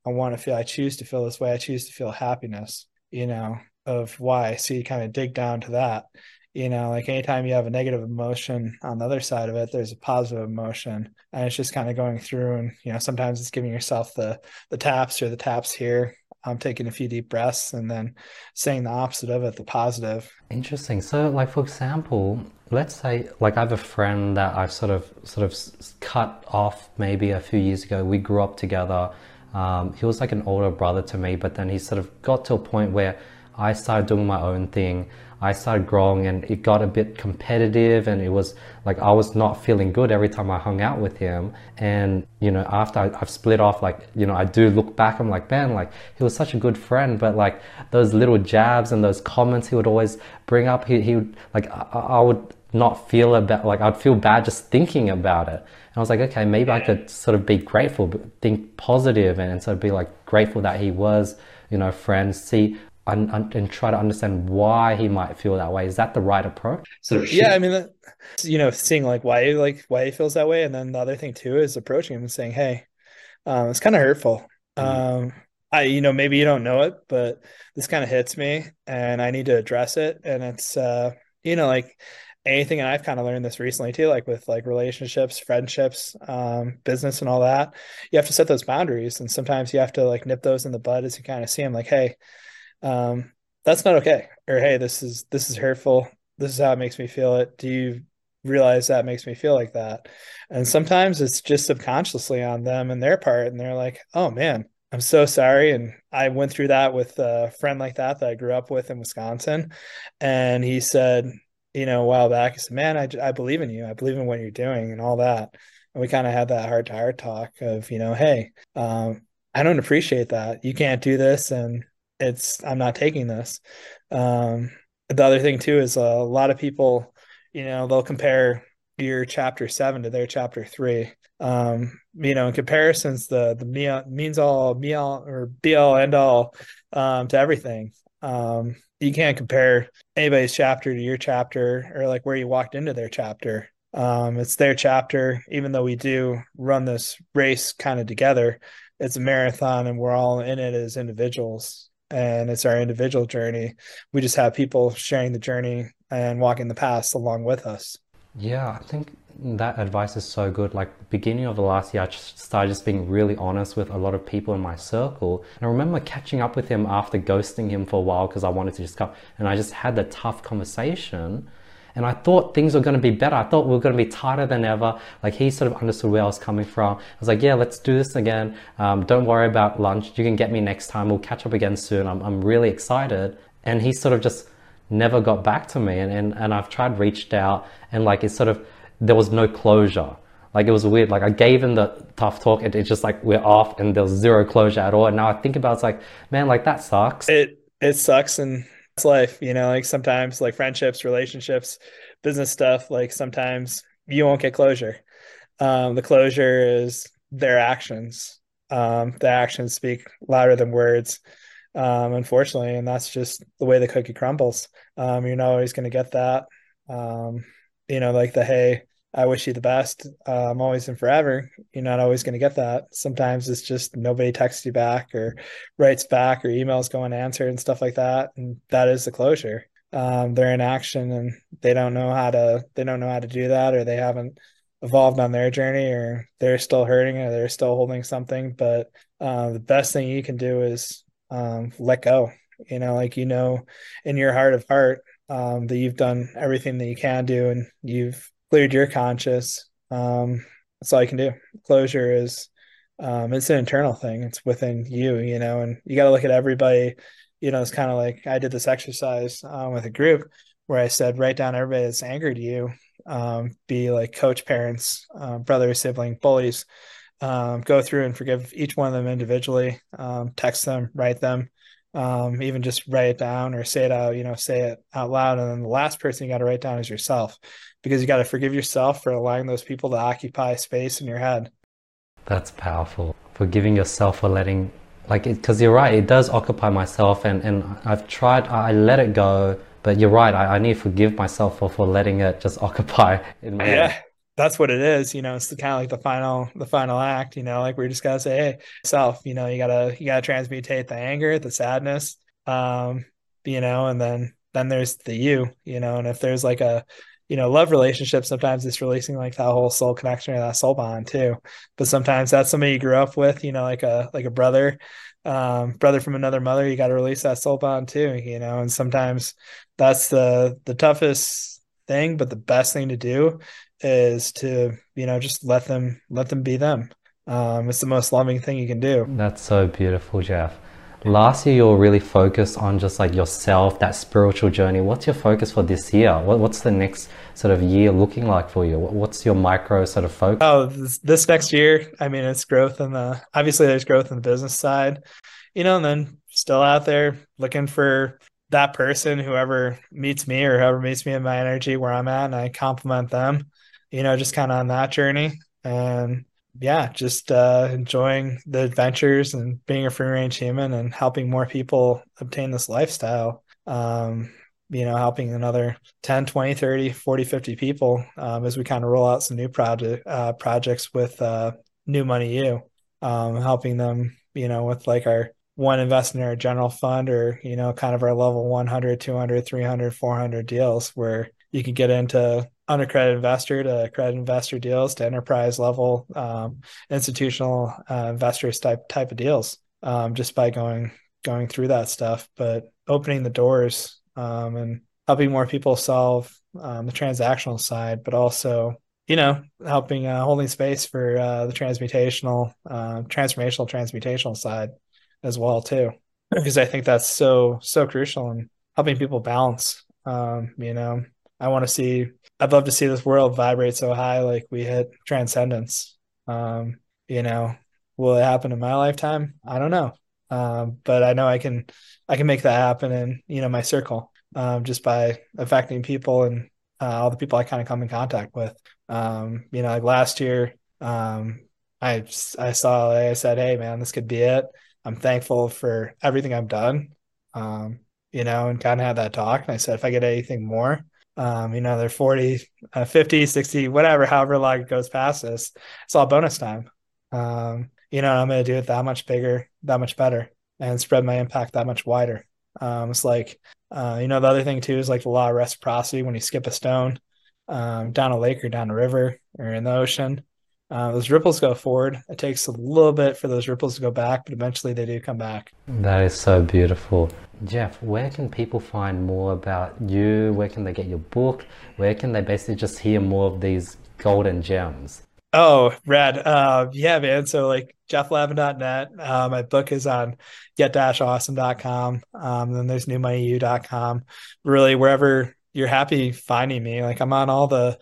I want to feel. I choose to feel this way. I choose to feel happiness. You know, of why. So you kind of dig down to that. You know, like anytime you have a negative emotion on the other side of it, there's a positive emotion. And it's just kind of going through and, you know, sometimes it's giving yourself the the taps or the taps here. I'm taking a few deep breaths and then saying the opposite of it, the positive. Interesting. So like for example, let's say like I have a friend that I've sort of sort of cut off maybe a few years ago. We grew up together. Um, he was like an older brother to me, but then he sort of got to a point where I started doing my own thing. I started growing and it got a bit competitive and it was like I was not feeling good every time I hung out with him. And, you know, after I, have split off, like, you know, I do look back, I'm like, man, like he was such a good friend, but like those little jabs and those comments he would always bring up, he, he would, like, I, I would not feel about, like, I'd feel bad just thinking about it. And I was like, okay, maybe I could sort of be grateful, think positive and, and sort of be like grateful that he was, you know, friends, see and, and try to understand why he might feel that way. Is that the right approach? So yeah, I mean, you know, seeing like why like why he feels that way, and then the other thing too is approaching him and saying, "Hey, um, it's kind of hurtful. Mm-hmm. Um, I, you know, maybe you don't know it, but this kind of hits me, and I need to address it. And it's, uh, you know, like anything, and I've kind of learned this recently too, like with like relationships, friendships, um, business, and all that. You have to set those boundaries, and sometimes you have to like nip those in the bud as you kind of see them, like, hey." Um, that's not okay. Or hey, this is this is hurtful. This is how it makes me feel. It. Do you realize that makes me feel like that? And sometimes it's just subconsciously on them and their part, and they're like, "Oh man, I'm so sorry." And I went through that with a friend like that that I grew up with in Wisconsin, and he said, you know, a while back, he said, "Man, I I believe in you. I believe in what you're doing and all that." And we kind of had that heart to heart talk of, you know, hey, um, I don't appreciate that. You can't do this, and it's I'm not taking this. Um, the other thing too is a lot of people, you know, they'll compare your chapter seven to their chapter three. Um, you know, in comparisons, the the me, means all me all or be all end all um, to everything. Um, you can't compare anybody's chapter to your chapter or like where you walked into their chapter. Um, it's their chapter, even though we do run this race kind of together. It's a marathon, and we're all in it as individuals and it's our individual journey. We just have people sharing the journey and walking the path along with us. Yeah, I think that advice is so good. Like beginning of the last year, I just started just being really honest with a lot of people in my circle. And I remember catching up with him after ghosting him for a while because I wanted to just come. And I just had the tough conversation and I thought things were going to be better. I thought we were going to be tighter than ever. Like he sort of understood where I was coming from. I was like, yeah, let's do this again. Um, don't worry about lunch. You can get me next time. We'll catch up again soon. I'm, I'm really excited. And he sort of just never got back to me. And, and, and I've tried reached out and like it's sort of, there was no closure. Like it was weird. Like I gave him the tough talk and it's just like we're off and there's zero closure at all. And now I think about it, it's like, man, like that sucks. It, it sucks. And it's life, you know, like sometimes like friendships, relationships, business stuff, like sometimes you won't get closure. Um, the closure is their actions. Um, the actions speak louder than words, um, unfortunately, and that's just the way the cookie crumbles. Um, you're not always going to get that. Um, you know, like the hey, I wish you the best. I'm always and forever. You're not always going to get that. Sometimes it's just nobody texts you back or writes back or emails go unanswered and stuff like that. And that is the closure. Um, they're in action and they don't know how to they don't know how to do that or they haven't evolved on their journey or they're still hurting or they're still holding something. But uh, the best thing you can do is um, let go. You know, like you know, in your heart of heart, um, that you've done everything that you can do and you've cleared your conscience. Um, that's all you can do. Closure is um, it's an internal thing. It's within you, you know, and you got to look at everybody. You know, it's kind of like I did this exercise um, with a group where I said, write down everybody that's angered you, um, be like coach parents, uh, brother, sibling, bullies. Um, go through and forgive each one of them individually. Um, text them, write them, um, even just write it down or say it out. You know, say it out loud. And then the last person you got to write down is yourself, because you got to forgive yourself for allowing those people to occupy space in your head. That's powerful. Forgiving yourself for letting, like, because you're right, it does occupy myself, and and I've tried. I let it go but you're right. I, I need to forgive myself for, for letting it just occupy in my yeah. Head. That's what it is, you know. It's kind of like the final, the final act, you know. Like we just gotta say, "Hey, self," you know. You gotta, you gotta transmutate the anger, the sadness, um, you know, and then, then there's the you, you know. And if there's like a, you know, love relationship, sometimes it's releasing like that whole soul connection or that soul bond too. But sometimes that's somebody you grew up with, you know, like a like a brother, um, brother from another mother. You got to release that soul bond too, you know. And sometimes that's the the toughest thing but the best thing to do is to you know just let them let them be them. Um, it's the most loving thing you can do. That's so beautiful jeff. Last year you were really focused on just like yourself that spiritual journey. What's your focus for this year? What, what's the next sort of year looking like for you? What's your micro sort of focus? Oh this, this next year i mean it's growth in the obviously there's growth in the business side you know and then still out there looking for that person, whoever meets me or whoever meets me in my energy where I'm at, and I compliment them, you know, just kind of on that journey. And yeah, just uh, enjoying the adventures and being a free range human and helping more people obtain this lifestyle. Um, you know, helping another 10, 20, 30, 40, 50 people um, as we kind of roll out some new project uh, projects with uh, New Money U, um, helping them, you know, with like our one invest in our general fund or you know kind of our level 100 200 300 400 deals where you can get into unaccredited investor to accredited investor deals to enterprise level um, institutional uh, investors type type of deals um, just by going going through that stuff but opening the doors um, and helping more people solve um, the transactional side but also you know helping uh, holding space for uh, the transmutational uh, transformational transmutational side as well too. Because i think that's so so crucial in helping people balance um you know. I want to see i'd love to see this world vibrate so high like we hit transcendence um you know will it happen in my lifetime i don't know um but i know i can i can make that happen in you know my circle um just by affecting people and uh, all the people i kind of come in contact with um you know like last year um I I saw I said, hey man, this could be it. I'm thankful for everything I've done. Um, you know, and kind of had that talk. And I said, if I get anything more, um, you know, they're 40, uh, 50, 60, whatever, however long it goes past this, it's all bonus time. Um, you know, I'm going to do it that much bigger, that much better, and spread my impact that much wider. Um, it's like, uh, you know, the other thing too is like the law of reciprocity when you skip a stone um, down a lake or down a river or in the ocean. Uh, those ripples go forward. It takes a little bit for those ripples to go back, but eventually they do come back. That is so beautiful. Jeff, where can people find more about you? Where can they get your book? Where can they basically just hear more of these golden gems? Oh, rad. Uh, yeah, man. So like jefflavin.net. Uh, my book is on get-awesome.com. Um, then there's newmoneyu.com. Really, wherever you're happy finding me. Like I'm on all the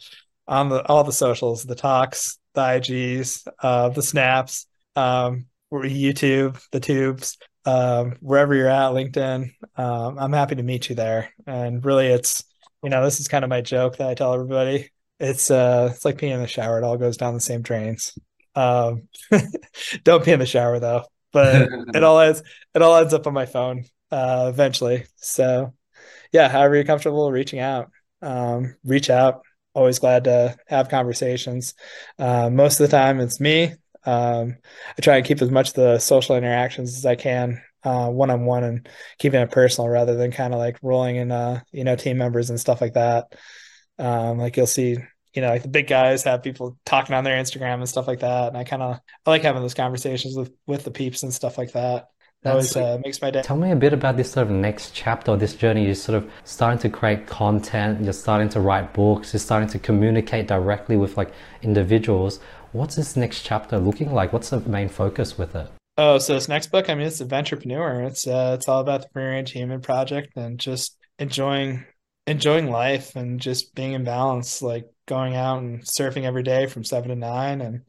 on the all the socials, the talks, the IGs, uh, the snaps, um, YouTube, the tubes, um, wherever you're at, LinkedIn. Um, I'm happy to meet you there. And really, it's you know this is kind of my joke that I tell everybody. It's uh, it's like peeing in the shower. It all goes down the same drains. Um, don't pee in the shower though. But it all ends it all ends up on my phone uh, eventually. So yeah, however you're comfortable reaching out, um, reach out always glad to have conversations. Uh, most of the time, it's me. Um, I try and keep as much of the social interactions as I can one on one and keeping it personal rather than kind of like rolling in, uh, you know, team members and stuff like that. Um, like you'll see, you know, like the big guys have people talking on their Instagram and stuff like that. And I kind of I like having those conversations with with the peeps and stuff like that. That always uh, makes my day. Tell me a bit about this sort of next chapter of this journey. You're sort of starting to create content, you're starting to write books, you're starting to communicate directly with like individuals. What's this next chapter looking like? What's the main focus with it? Oh, so this next book, I mean, it's Adventurepreneur. It's uh, it's all about the Free Range Human Project and just enjoying enjoying life and just being in balance, like going out and surfing every day from seven to nine and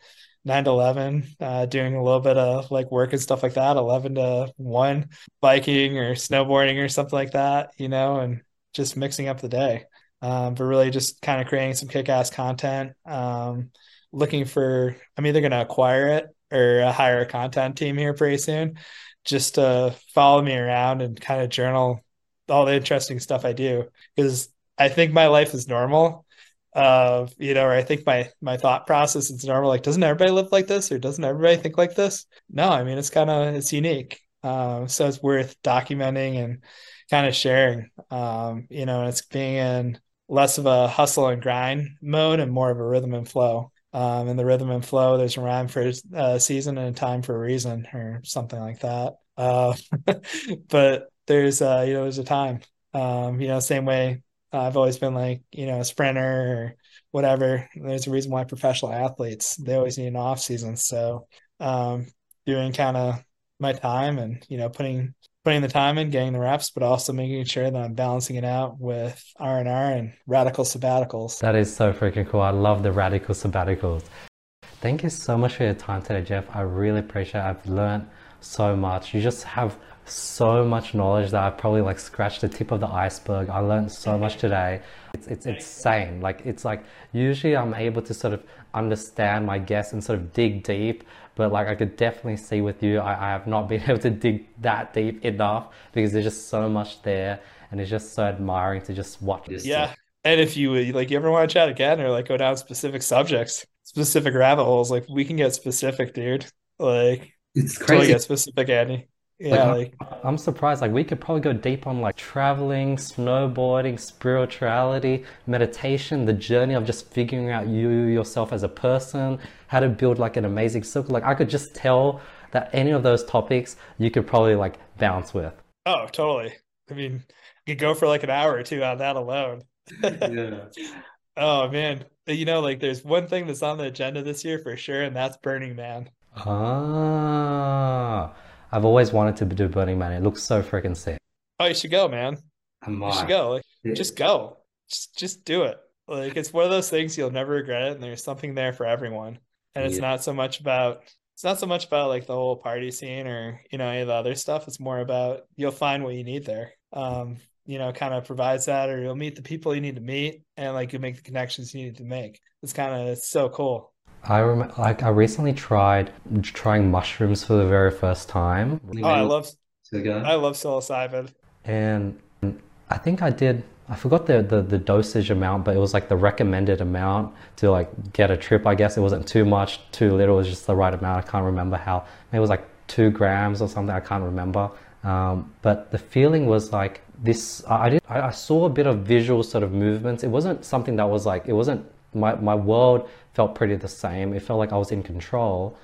nine to 11, uh, doing a little bit of like work and stuff like that, 11 to one, biking or snowboarding or something like that, you know, and just mixing up the day. Um, but really just kind of creating some kick ass content. Um, looking for, I'm either going to acquire it or hire a content team here pretty soon just to follow me around and kind of journal all the interesting stuff I do because I think my life is normal. Uh, you know, or I think my my thought process is normal. Like, doesn't everybody live like this, or doesn't everybody think like this? No, I mean it's kind of it's unique. Um, so it's worth documenting and kind of sharing. Um, you know, it's being in less of a hustle and grind mode and more of a rhythm and flow. Um, in the rhythm and flow, there's a rhyme for a uh, season and a time for a reason, or something like that. Uh, but there's uh, you know there's a time. Um, you know, same way I've always been like you know a sprinter or whatever. There's a reason why professional athletes they always need an off season. So um, doing kind of my time and you know putting putting the time in, getting the reps, but also making sure that I'm balancing it out with R and R and radical sabbaticals. That is so freaking cool. I love the radical sabbaticals. Thank you so much for your time today, Jeff. I really appreciate it. I've learned so much. You just have so much knowledge that I've probably like scratched the tip of the iceberg. I learned so mm-hmm. much today. It's, it's insane. Like it's like usually I'm able to sort of understand my guests and sort of dig deep, but like I could definitely see with you, I, I have not been able to dig that deep enough because there's just so much there, and it's just so admiring to just watch this. Yeah, and if you like, you ever want to chat again or like go down specific subjects, specific rabbit holes, like we can get specific, dude. Like it's crazy. Totally get specific, Andy. Yeah, like, like, I'm surprised. Like we could probably go deep on like traveling, snowboarding, spirituality, meditation, the journey of just figuring out you yourself as a person, how to build like an amazing circle. Like I could just tell that any of those topics you could probably like bounce with. Oh, totally. I mean, you could go for like an hour or two on that alone. yeah. Oh man, you know, like there's one thing that's on the agenda this year for sure, and that's Burning Man. Ah. I've always wanted to do Burning Man. It looks so freaking sick. Oh, you should go, man. You should go. Like, yeah. just go. Just just do it. Like it's one of those things you'll never regret it, and there's something there for everyone. And it's yeah. not so much about it's not so much about like the whole party scene or you know any of the other stuff. It's more about you'll find what you need there. Um, you know, kind of provides that, or you'll meet the people you need to meet, and like you make the connections you need to make. It's kind of it's so cool. I rem- like I recently tried trying mushrooms for the very first time. Oh, I love I love psilocybin. And I think I did I forgot the, the, the dosage amount, but it was like the recommended amount to like get a trip. I guess it wasn't too much, too little. It was just the right amount. I can't remember how. It was like two grams or something. I can't remember. Um, but the feeling was like this. I did. I saw a bit of visual sort of movements. It wasn't something that was like. It wasn't my my world felt pretty the same. It felt like I was in control.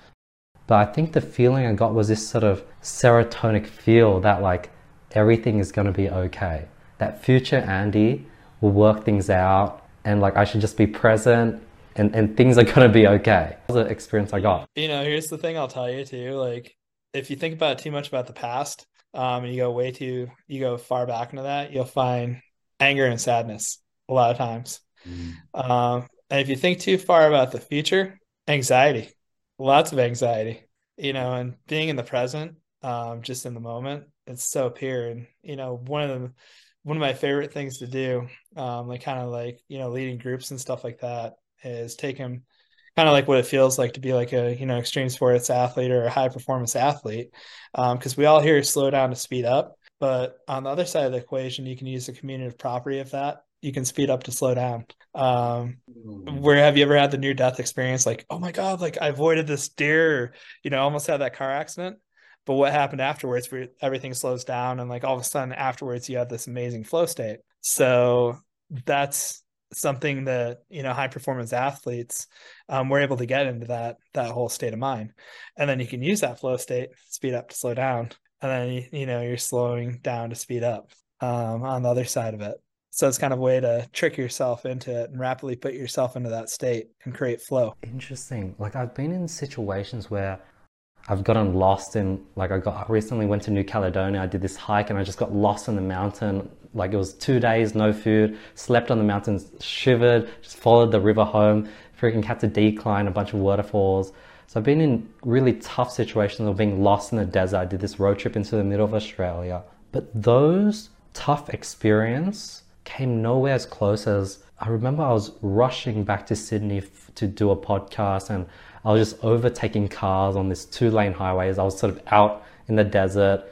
But I think the feeling I got was this sort of serotonic feel that like everything is going to be okay. That future Andy will work things out and like I should just be present and, and things are going to be okay. That was the experience I got. You know, here's the thing I'll tell you too. Like if you think about too much about the past, um, and you go way too, you go far back into that, you'll find anger and sadness a lot of times. Mm. Um, and if you think too far about the future, anxiety, lots of anxiety, you know, and being in the present, um, just in the moment, it's so pure. And, you know, one of the, one of my favorite things to do, um, like kind of like, you know, leading groups and stuff like that is take them kind of like what it feels like to be like a, you know, extreme sports athlete or a high performance athlete. Um, cause we all hear slow down to speed up, but on the other side of the equation, you can use the commutative property of that you can speed up to slow down. Um, mm. where have you ever had the near death experience? Like, oh my God, like I avoided this deer, you know, almost had that car accident. But what happened afterwards where everything slows down and like all of a sudden afterwards you have this amazing flow state. So that's something that, you know, high performance athletes um, were able to get into that that whole state of mind. And then you can use that flow state, speed up to slow down. And then you, you know, you're slowing down to speed up um, on the other side of it. So it's kind of a way to trick yourself into it and rapidly put yourself into that state and create flow. Interesting. Like I've been in situations where I've gotten lost in like I got I recently went to New Caledonia. I did this hike and I just got lost in the mountain. Like it was two days, no food, slept on the mountains, shivered, just followed the river home. Freaking had to decline a bunch of waterfalls. So I've been in really tough situations of being lost in the desert. I did this road trip into the middle of Australia. But those tough experience came nowhere as close as I remember I was rushing back to Sydney f- to do a podcast and I was just overtaking cars on this two lane highways. I was sort of out in the desert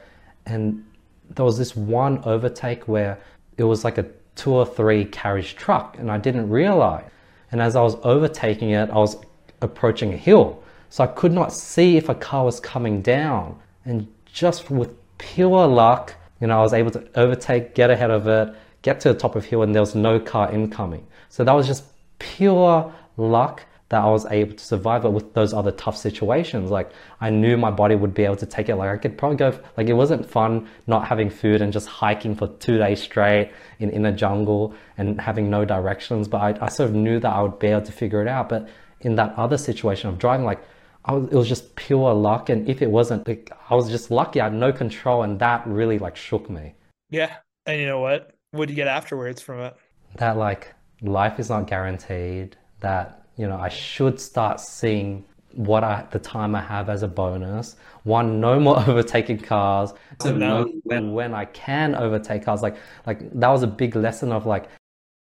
and there was this one overtake where it was like a two or three carriage truck and I didn't realize. And as I was overtaking it, I was approaching a hill. So I could not see if a car was coming down. And just with pure luck, you know, I was able to overtake, get ahead of it, get to the top of hill, and there was no car incoming. So that was just pure luck that I was able to survive it with those other tough situations. Like I knew my body would be able to take it. Like I could probably go, like it wasn't fun not having food and just hiking for two days straight in, in a jungle and having no directions. But I, I sort of knew that I would be able to figure it out. But in that other situation of driving, like was, it was just pure luck. And if it wasn't, like, I was just lucky. I had no control, and that really like shook me. Yeah, and you know what? What do you get afterwards from it? That like life is not guaranteed. That you know I should start seeing what I the time I have as a bonus. One, no more overtaking cars. So know when when I can overtake cars. Like like that was a big lesson of like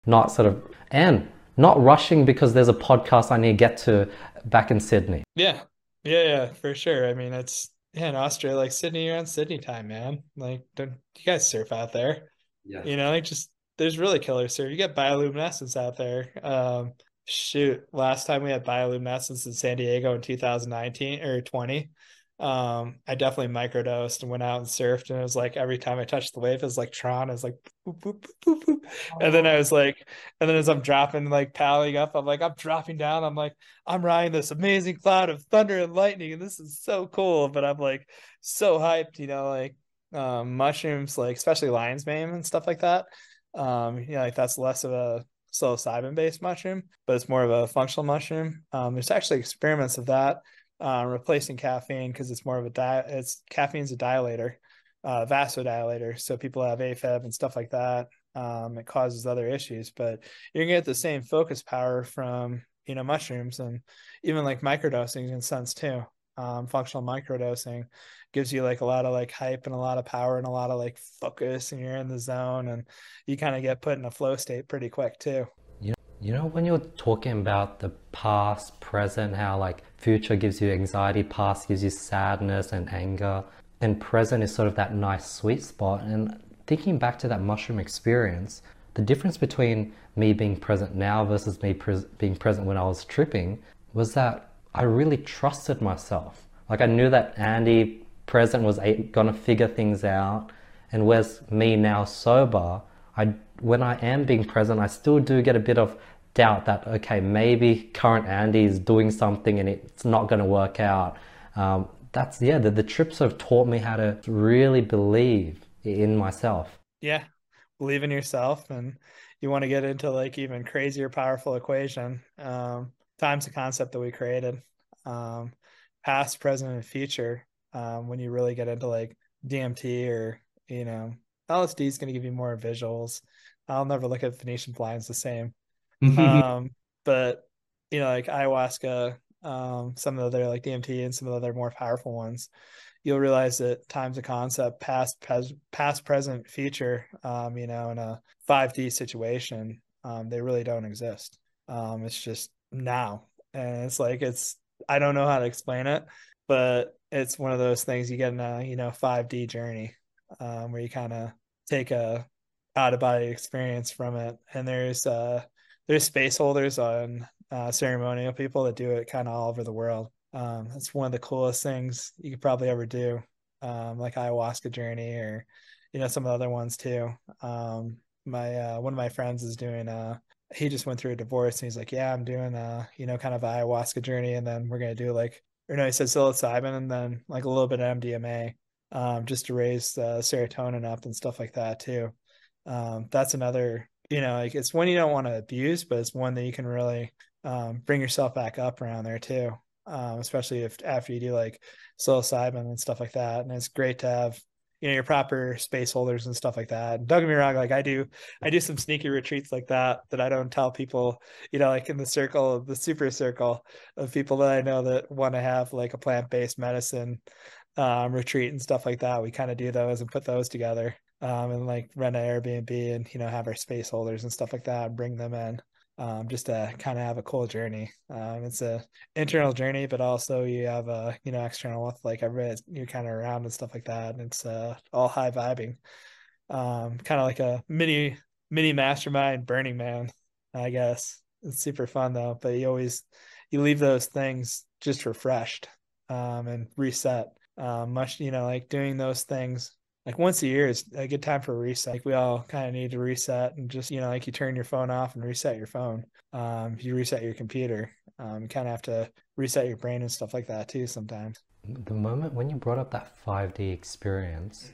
not sort of and not rushing because there's a podcast I need to get to back in Sydney. Yeah, yeah, yeah, for sure. I mean, it's yeah, in Austria, like Sydney, you're on Sydney time, man. Like, don't you guys surf out there? Yeah. You know, like just there's really killers here. You get bioluminescence out there. Um, shoot, last time we had bioluminescence in San Diego in 2019 or 20, um, I definitely microdosed and went out and surfed, and it was like every time I touched the wave, it was like Tron. It was like boop, boop, boop, boop, and then I was like, and then as I'm dropping, like paddling up, I'm like, I'm dropping down. I'm like, I'm riding this amazing cloud of thunder and lightning, and this is so cool. But I'm like so hyped, you know, like um, mushrooms, like especially lion's mane and stuff like that. Um, you know, like that's less of a psilocybin based mushroom, but it's more of a functional mushroom. Um, there's actually experiments of that uh, replacing caffeine because it's more of a di- it's caffeine's a dilator, uh, vasodilator. So people have AFib and stuff like that. Um, it causes other issues, but you can get the same focus power from you know mushrooms and even like microdosing in sense too. Um, functional microdosing gives you like a lot of like hype and a lot of power and a lot of like focus and you're in the zone and you kind of get put in a flow state pretty quick too. You know, when you're talking about the past, present, how like future gives you anxiety, past gives you sadness and anger, and present is sort of that nice sweet spot. And thinking back to that mushroom experience, the difference between me being present now versus me pre- being present when I was tripping was that I really trusted myself. Like I knew that Andy present was gonna figure things out, and whereas me now sober, I when I am being present, I still do get a bit of doubt that okay maybe current Andy is doing something and it's not going to work out. Um, that's yeah the, the trips have taught me how to really believe in myself. Yeah, believe in yourself, and you want to get into like even crazier, powerful equation. Um, time's a concept that we created. Um, past, present, and future. Um, when you really get into like DMT or you know LSD is going to give you more visuals. I'll never look at Venetian blinds the same. um, but you know, like ayahuasca, um, some of the other like DMT and some of the other more powerful ones, you'll realize that time's a concept, past, past, past, present, future. Um, you know, in a 5D situation, um, they really don't exist. Um, it's just now, and it's like it's I don't know how to explain it, but it's one of those things you get in a you know 5D journey, um, where you kind of take a out of body experience from it, and there's uh there's space holders on uh, ceremonial people that do it kind of all over the world. Um, it's one of the coolest things you could probably ever do, um, like ayahuasca journey or you know some of the other ones too. Um, my uh, one of my friends is doing uh he just went through a divorce and he's like, yeah, I'm doing uh you know kind of ayahuasca journey and then we're gonna do like or no, he said psilocybin and then like a little bit of MDMA, um, just to raise the serotonin up and stuff like that too. Um, that's another you know, like it's one you don't want to abuse, but it's one that you can really um, bring yourself back up around there too. um, especially if after you do like psilocybin and stuff like that. And it's great to have you know your proper space holders and stuff like that. Don't get me wrong, like I do, I do some sneaky retreats like that that I don't tell people. You know, like in the circle, the super circle of people that I know that want to have like a plant based medicine um, retreat and stuff like that. We kind of do those and put those together um, and like rent an Airbnb and you know have our space holders and stuff like that and bring them in um, just to kind of have a cool journey. Um, it's a internal journey, but also you have a you know external with like everybody you're kind of around and stuff like that. And it's uh, all high vibing, um, kind of like a mini mini mastermind Burning Man, I guess. It's super fun though, but you always you leave those things just refreshed um, and reset. Um, much you know like doing those things like once a year is a good time for a reset. Like we all kind of need to reset and just, you know, like you turn your phone off and reset your phone. Um, you reset your computer. Um, you kind of have to reset your brain and stuff like that too sometimes. The moment when you brought up that 5D experience,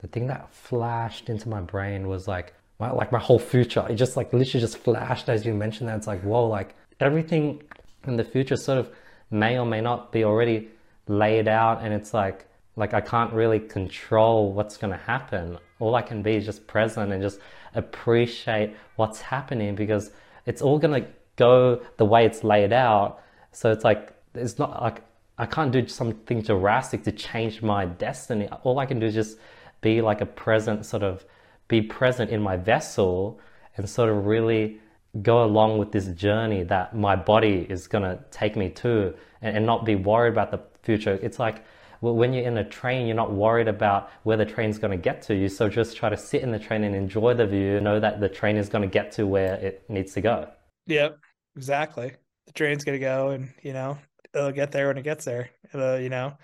the, thing that flashed into my brain was like, my, like my whole future. It just like literally just flashed as you mentioned that. It's like, whoa, like everything in the future sort of may or may not be already laid out. And it's like, like I can't really control what's going to happen. All I can be is just present and just appreciate what's happening because it's all going to go the way it's laid out. So it's like it's not like I can't do something drastic to change my destiny. All I can do is just be like a present sort of be present in my vessel and sort of really go along with this journey that my body is going to take me to and, and not be worried about the future. It's like when you're in a train, you're not worried about where the train's going to get to you. So just try to sit in the train and enjoy the view. Know that the train is going to get to where it needs to go. Yep, exactly. The train's going to go, and you know it'll get there when it gets there. It'll, you know,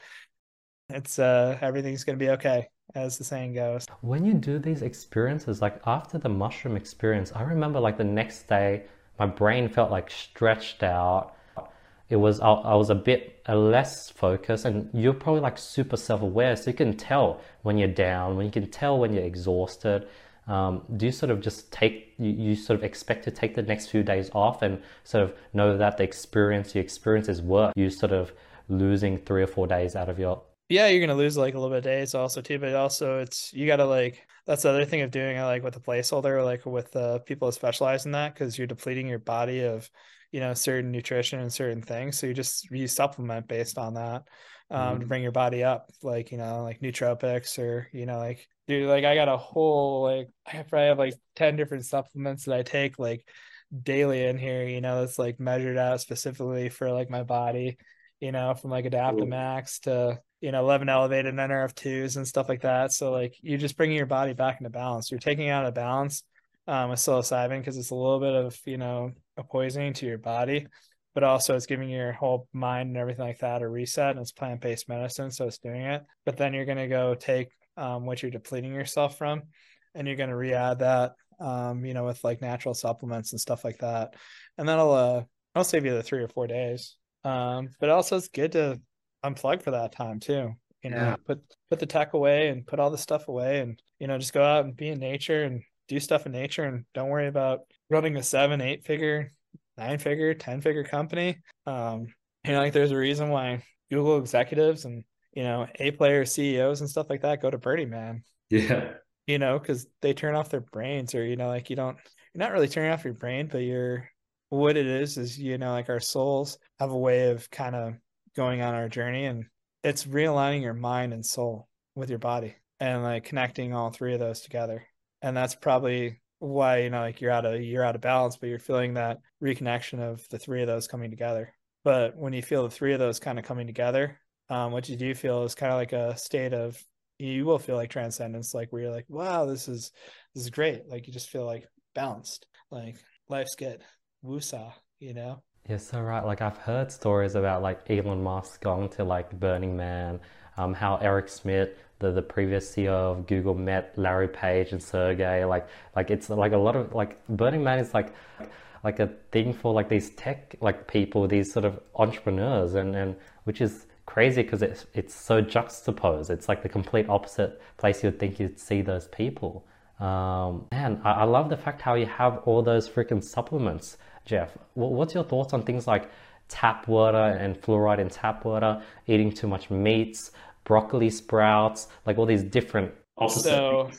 it's uh everything's going to be okay, as the saying goes. When you do these experiences, like after the mushroom experience, I remember like the next day, my brain felt like stretched out it was I, I was a bit uh, less focused and you're probably like super self-aware so you can tell when you're down when you can tell when you're exhausted. Um, do you sort of just take you, you sort of expect to take the next few days off and sort of know that the experience you experience is worth you sort of losing three or four days out of your yeah you're gonna lose like a little bit of days also too but also it's you gotta like that's the other thing of doing it like with a placeholder like with uh, people who specialize in that because you're depleting your body of you know certain nutrition and certain things. So you just you supplement based on that um mm-hmm. to bring your body up like you know like nootropics or you know like dude like i got a whole like i probably have like 10 different supplements that i take like daily in here you know it's like measured out specifically for like my body you know from like adaptomax to you know 11 elevated nrf2s and stuff like that. So like you're just bringing your body back into balance. You're taking out of balance um, with psilocybin because it's a little bit of you know a poisoning to your body, but also it's giving your whole mind and everything like that a reset. And it's plant based medicine, so it's doing it. But then you're gonna go take um, what you're depleting yourself from, and you're gonna re-add that, um, you know, with like natural supplements and stuff like that, and that'll uh, I'll save you the three or four days. Um, but also it's good to unplug for that time too. You know, yeah. put put the tech away and put all the stuff away, and you know, just go out and be in nature and do stuff in nature and don't worry about running a seven, eight figure, nine figure, 10 figure company. Um, you know, like there's a reason why Google executives and, you know, A player CEOs and stuff like that go to Burning Man. Yeah. You know, because they turn off their brains or, you know, like you don't, you're not really turning off your brain, but you're, what it is, is, you know, like our souls have a way of kind of going on our journey and it's realigning your mind and soul with your body and like connecting all three of those together and that's probably why you know like you're out of you're out of balance but you're feeling that reconnection of the three of those coming together. But when you feel the three of those kind of coming together um, what you do feel is kind of like a state of you will feel like transcendence like where you're like wow this is this is great. Like you just feel like balanced like life's good. Woosah you know? Yeah so right. Like i've heard stories about like elon musk going to like burning man um, how eric schmidt the, the previous CEO of Google met Larry Page and Sergey. Like like it's like a lot of like Burning Man is like like a thing for like these tech like people, these sort of entrepreneurs, and and which is crazy because it's it's so juxtaposed. It's like the complete opposite place you'd think you'd see those people. Um, man, I, I love the fact how you have all those freaking supplements, Jeff. What's your thoughts on things like tap water and fluoride in tap water, eating too much meats, broccoli sprouts, like all these different so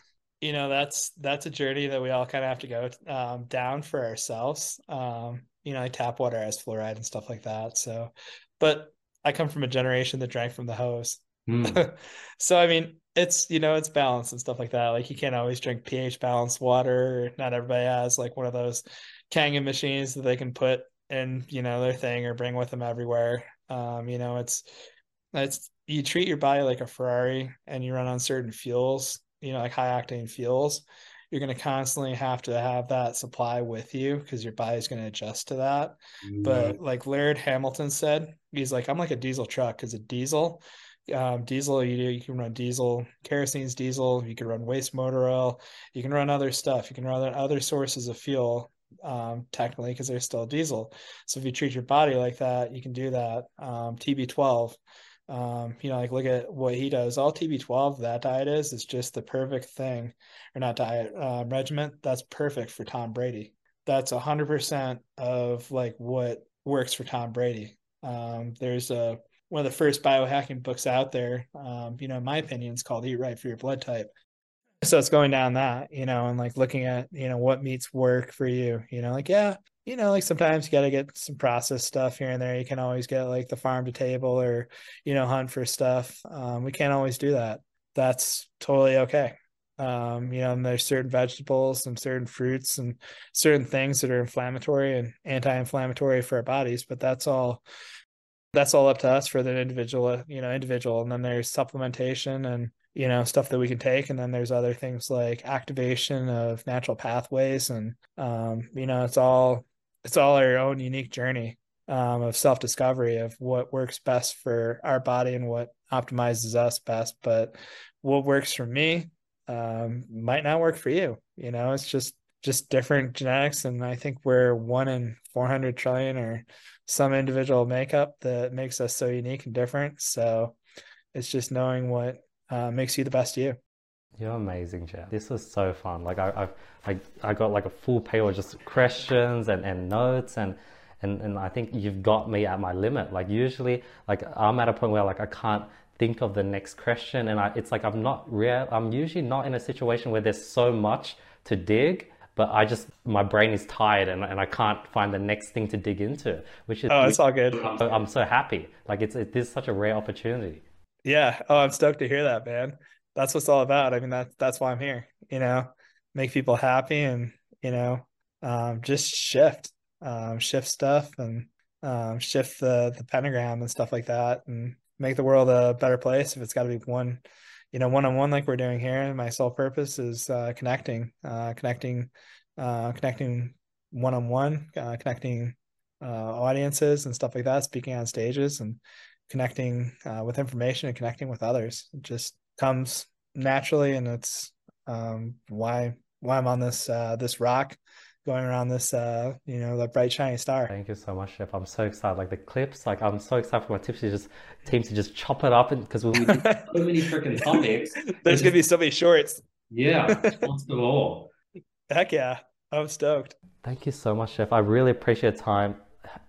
you know that's that's a journey that we all kind of have to go um, down for ourselves. Um, you know like tap water has fluoride and stuff like that so but i come from a generation that drank from the hose. Mm. so i mean it's you know it's balance and stuff like that. Like you can't always drink ph balanced water. Not everybody has like one of those kangen machines that they can put in you know their thing or bring with them everywhere um, you know it's it's you treat your body like a Ferrari and you run on certain fuels, you know, like high octane fuels, you're going to constantly have to have that supply with you because your body's going to adjust to that. Mm-hmm. But like Laird Hamilton said, he's like, I'm like a diesel truck because a diesel, um, diesel, you, you can run diesel, kerosene's diesel, you can run waste motor oil, you can run other stuff, you can run other sources of fuel um, technically because they're still diesel. So if you treat your body like that, you can do that. Um, TB12 um, you know, like look at what he does. All TB12 that diet is is just the perfect thing, or not diet uh, regiment. That's perfect for Tom Brady. That's a hundred percent of like what works for Tom Brady. Um, there's a one of the first biohacking books out there. Um, you know, in my opinion, it's called Eat Right for Your Blood Type. So it's going down that, you know, and like looking at, you know, what meats work for you. You know, like yeah, you know, like sometimes you got to get some processed stuff here and there. You can always get like the farm to table or, you know, hunt for stuff. Um, we can't always do that. That's totally okay. Um, you know, and there's certain vegetables and certain fruits and certain things that are inflammatory and anti-inflammatory for our bodies, but that's all that's all up to us for the individual, you know, individual. And then there's supplementation and you know stuff that we can take and then there's other things like activation of natural pathways and um, you know it's all it's all our own unique journey um, of self discovery of what works best for our body and what optimizes us best. But what works for me um, might not work for you. You know, it's just just different genetics, and I think we're one in four hundred trillion or some individual makeup that makes us so unique and different. So it's just knowing what uh, makes you the best you. You're amazing, Jeff. This was so fun. Like I, I've, I, I got like a full page of just questions and, and notes and, and, and I think you've got me at my limit. Like usually, like I'm at a point where like I can't think of the next question and I, it's like I'm not real. I'm usually not in a situation where there's so much to dig, but I just my brain is tired and, and I can't find the next thing to dig into, which is oh, it's all good. I'm so, I'm so happy. Like it's it is such a rare opportunity. Yeah. Oh, I'm stoked to hear that, man that's what's all about. I mean, that that's why I'm here, you know, make people happy and, you know, um, just shift, um, shift stuff and um, shift the, the pentagram and stuff like that and make the world a better place. If it's got to be one, you know, one on one like we're doing here. My sole purpose is uh, connecting, uh, connecting, uh, connecting one on one, connecting uh, audiences and stuff like that, speaking on stages and connecting uh, with information and connecting with others. It Just comes naturally, and it's um, why why I'm on this uh, this rock going around this uh you know the bright shiny star. Thank you so much Jeff. I'm so excited. Like the clips like i'm so excited for my tips to just team to just chop it up and because we do so many freaking topics there's gonna be so many shorts. Yeah let's go heck yeah. I'm stoked. Thank you so much Jeff. I really appreciate your time.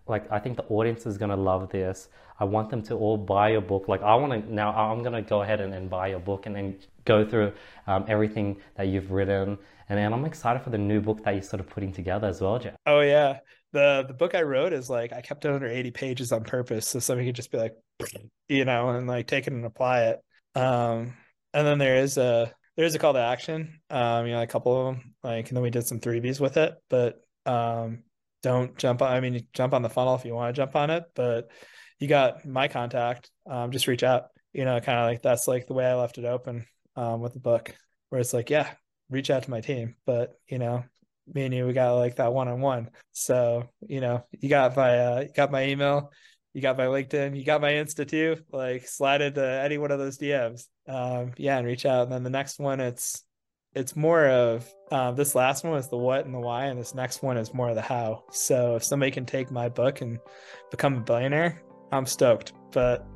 Like i think the audience is gonna love this I want them to all buy your book. Like I want to now, I'm going to go ahead and, and buy your book and then go through um, everything that you've written. And then I'm excited for the new book that you're sort of putting together as well, Jeff. Oh yeah. The the book I wrote is like I kept it under 80 pages on purpose so somebody could just be like, you know, and like take it and apply it. Um, and then there is a there's a call to action. Um, you know, a couple of them, like, and then we did some three Bs with it, but um, don't jump on. I mean, jump on the funnel if you want to jump on it, but you got my contact. Um, just reach out. You know, kind of like that's like the way I left it open um, with the book, where it's like, yeah, reach out to my team. But you know, me and you, we got like that one on one. So you know, you got my uh, you got my email, you got my LinkedIn, you got my Insta too. Like slide into any one of those DMs. Um, yeah, and reach out. And then the next one, it's it's more of uh, this last one is the what and the why, and this next one is more of the how. So if somebody can take my book and become a billionaire, I'm stoked. But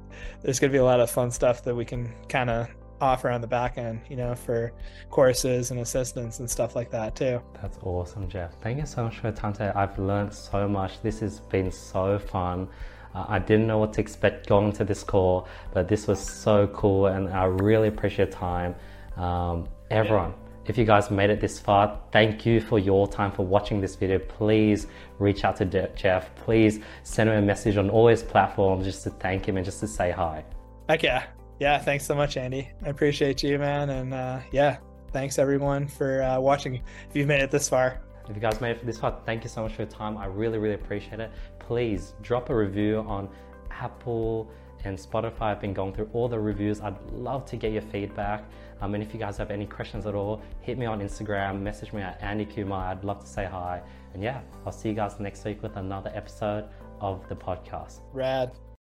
there's going to be a lot of fun stuff that we can kind of offer on the back end, you know, for courses and assistance and stuff like that too. That's awesome, Jeff. Thank you so much for your time today. I've learned so much. This has been so fun. Uh, I didn't know what to expect going to this call, but this was so cool, and I really appreciate your time. Um, everyone, if you guys made it this far, thank you for your time for watching this video. Please reach out to Jeff. Please send him a message on all his platforms just to thank him and just to say hi. Heck yeah. Yeah, thanks so much, Andy. I appreciate you, man. And uh, yeah, thanks everyone for uh, watching. If you've made it this far, if you guys made it this far, thank you so much for your time. I really, really appreciate it. Please drop a review on Apple and Spotify. I've been going through all the reviews. I'd love to get your feedback. Um, and if you guys have any questions at all, hit me on Instagram, message me at Andy Kumar. I'd love to say hi. And yeah, I'll see you guys next week with another episode of the podcast. Rad.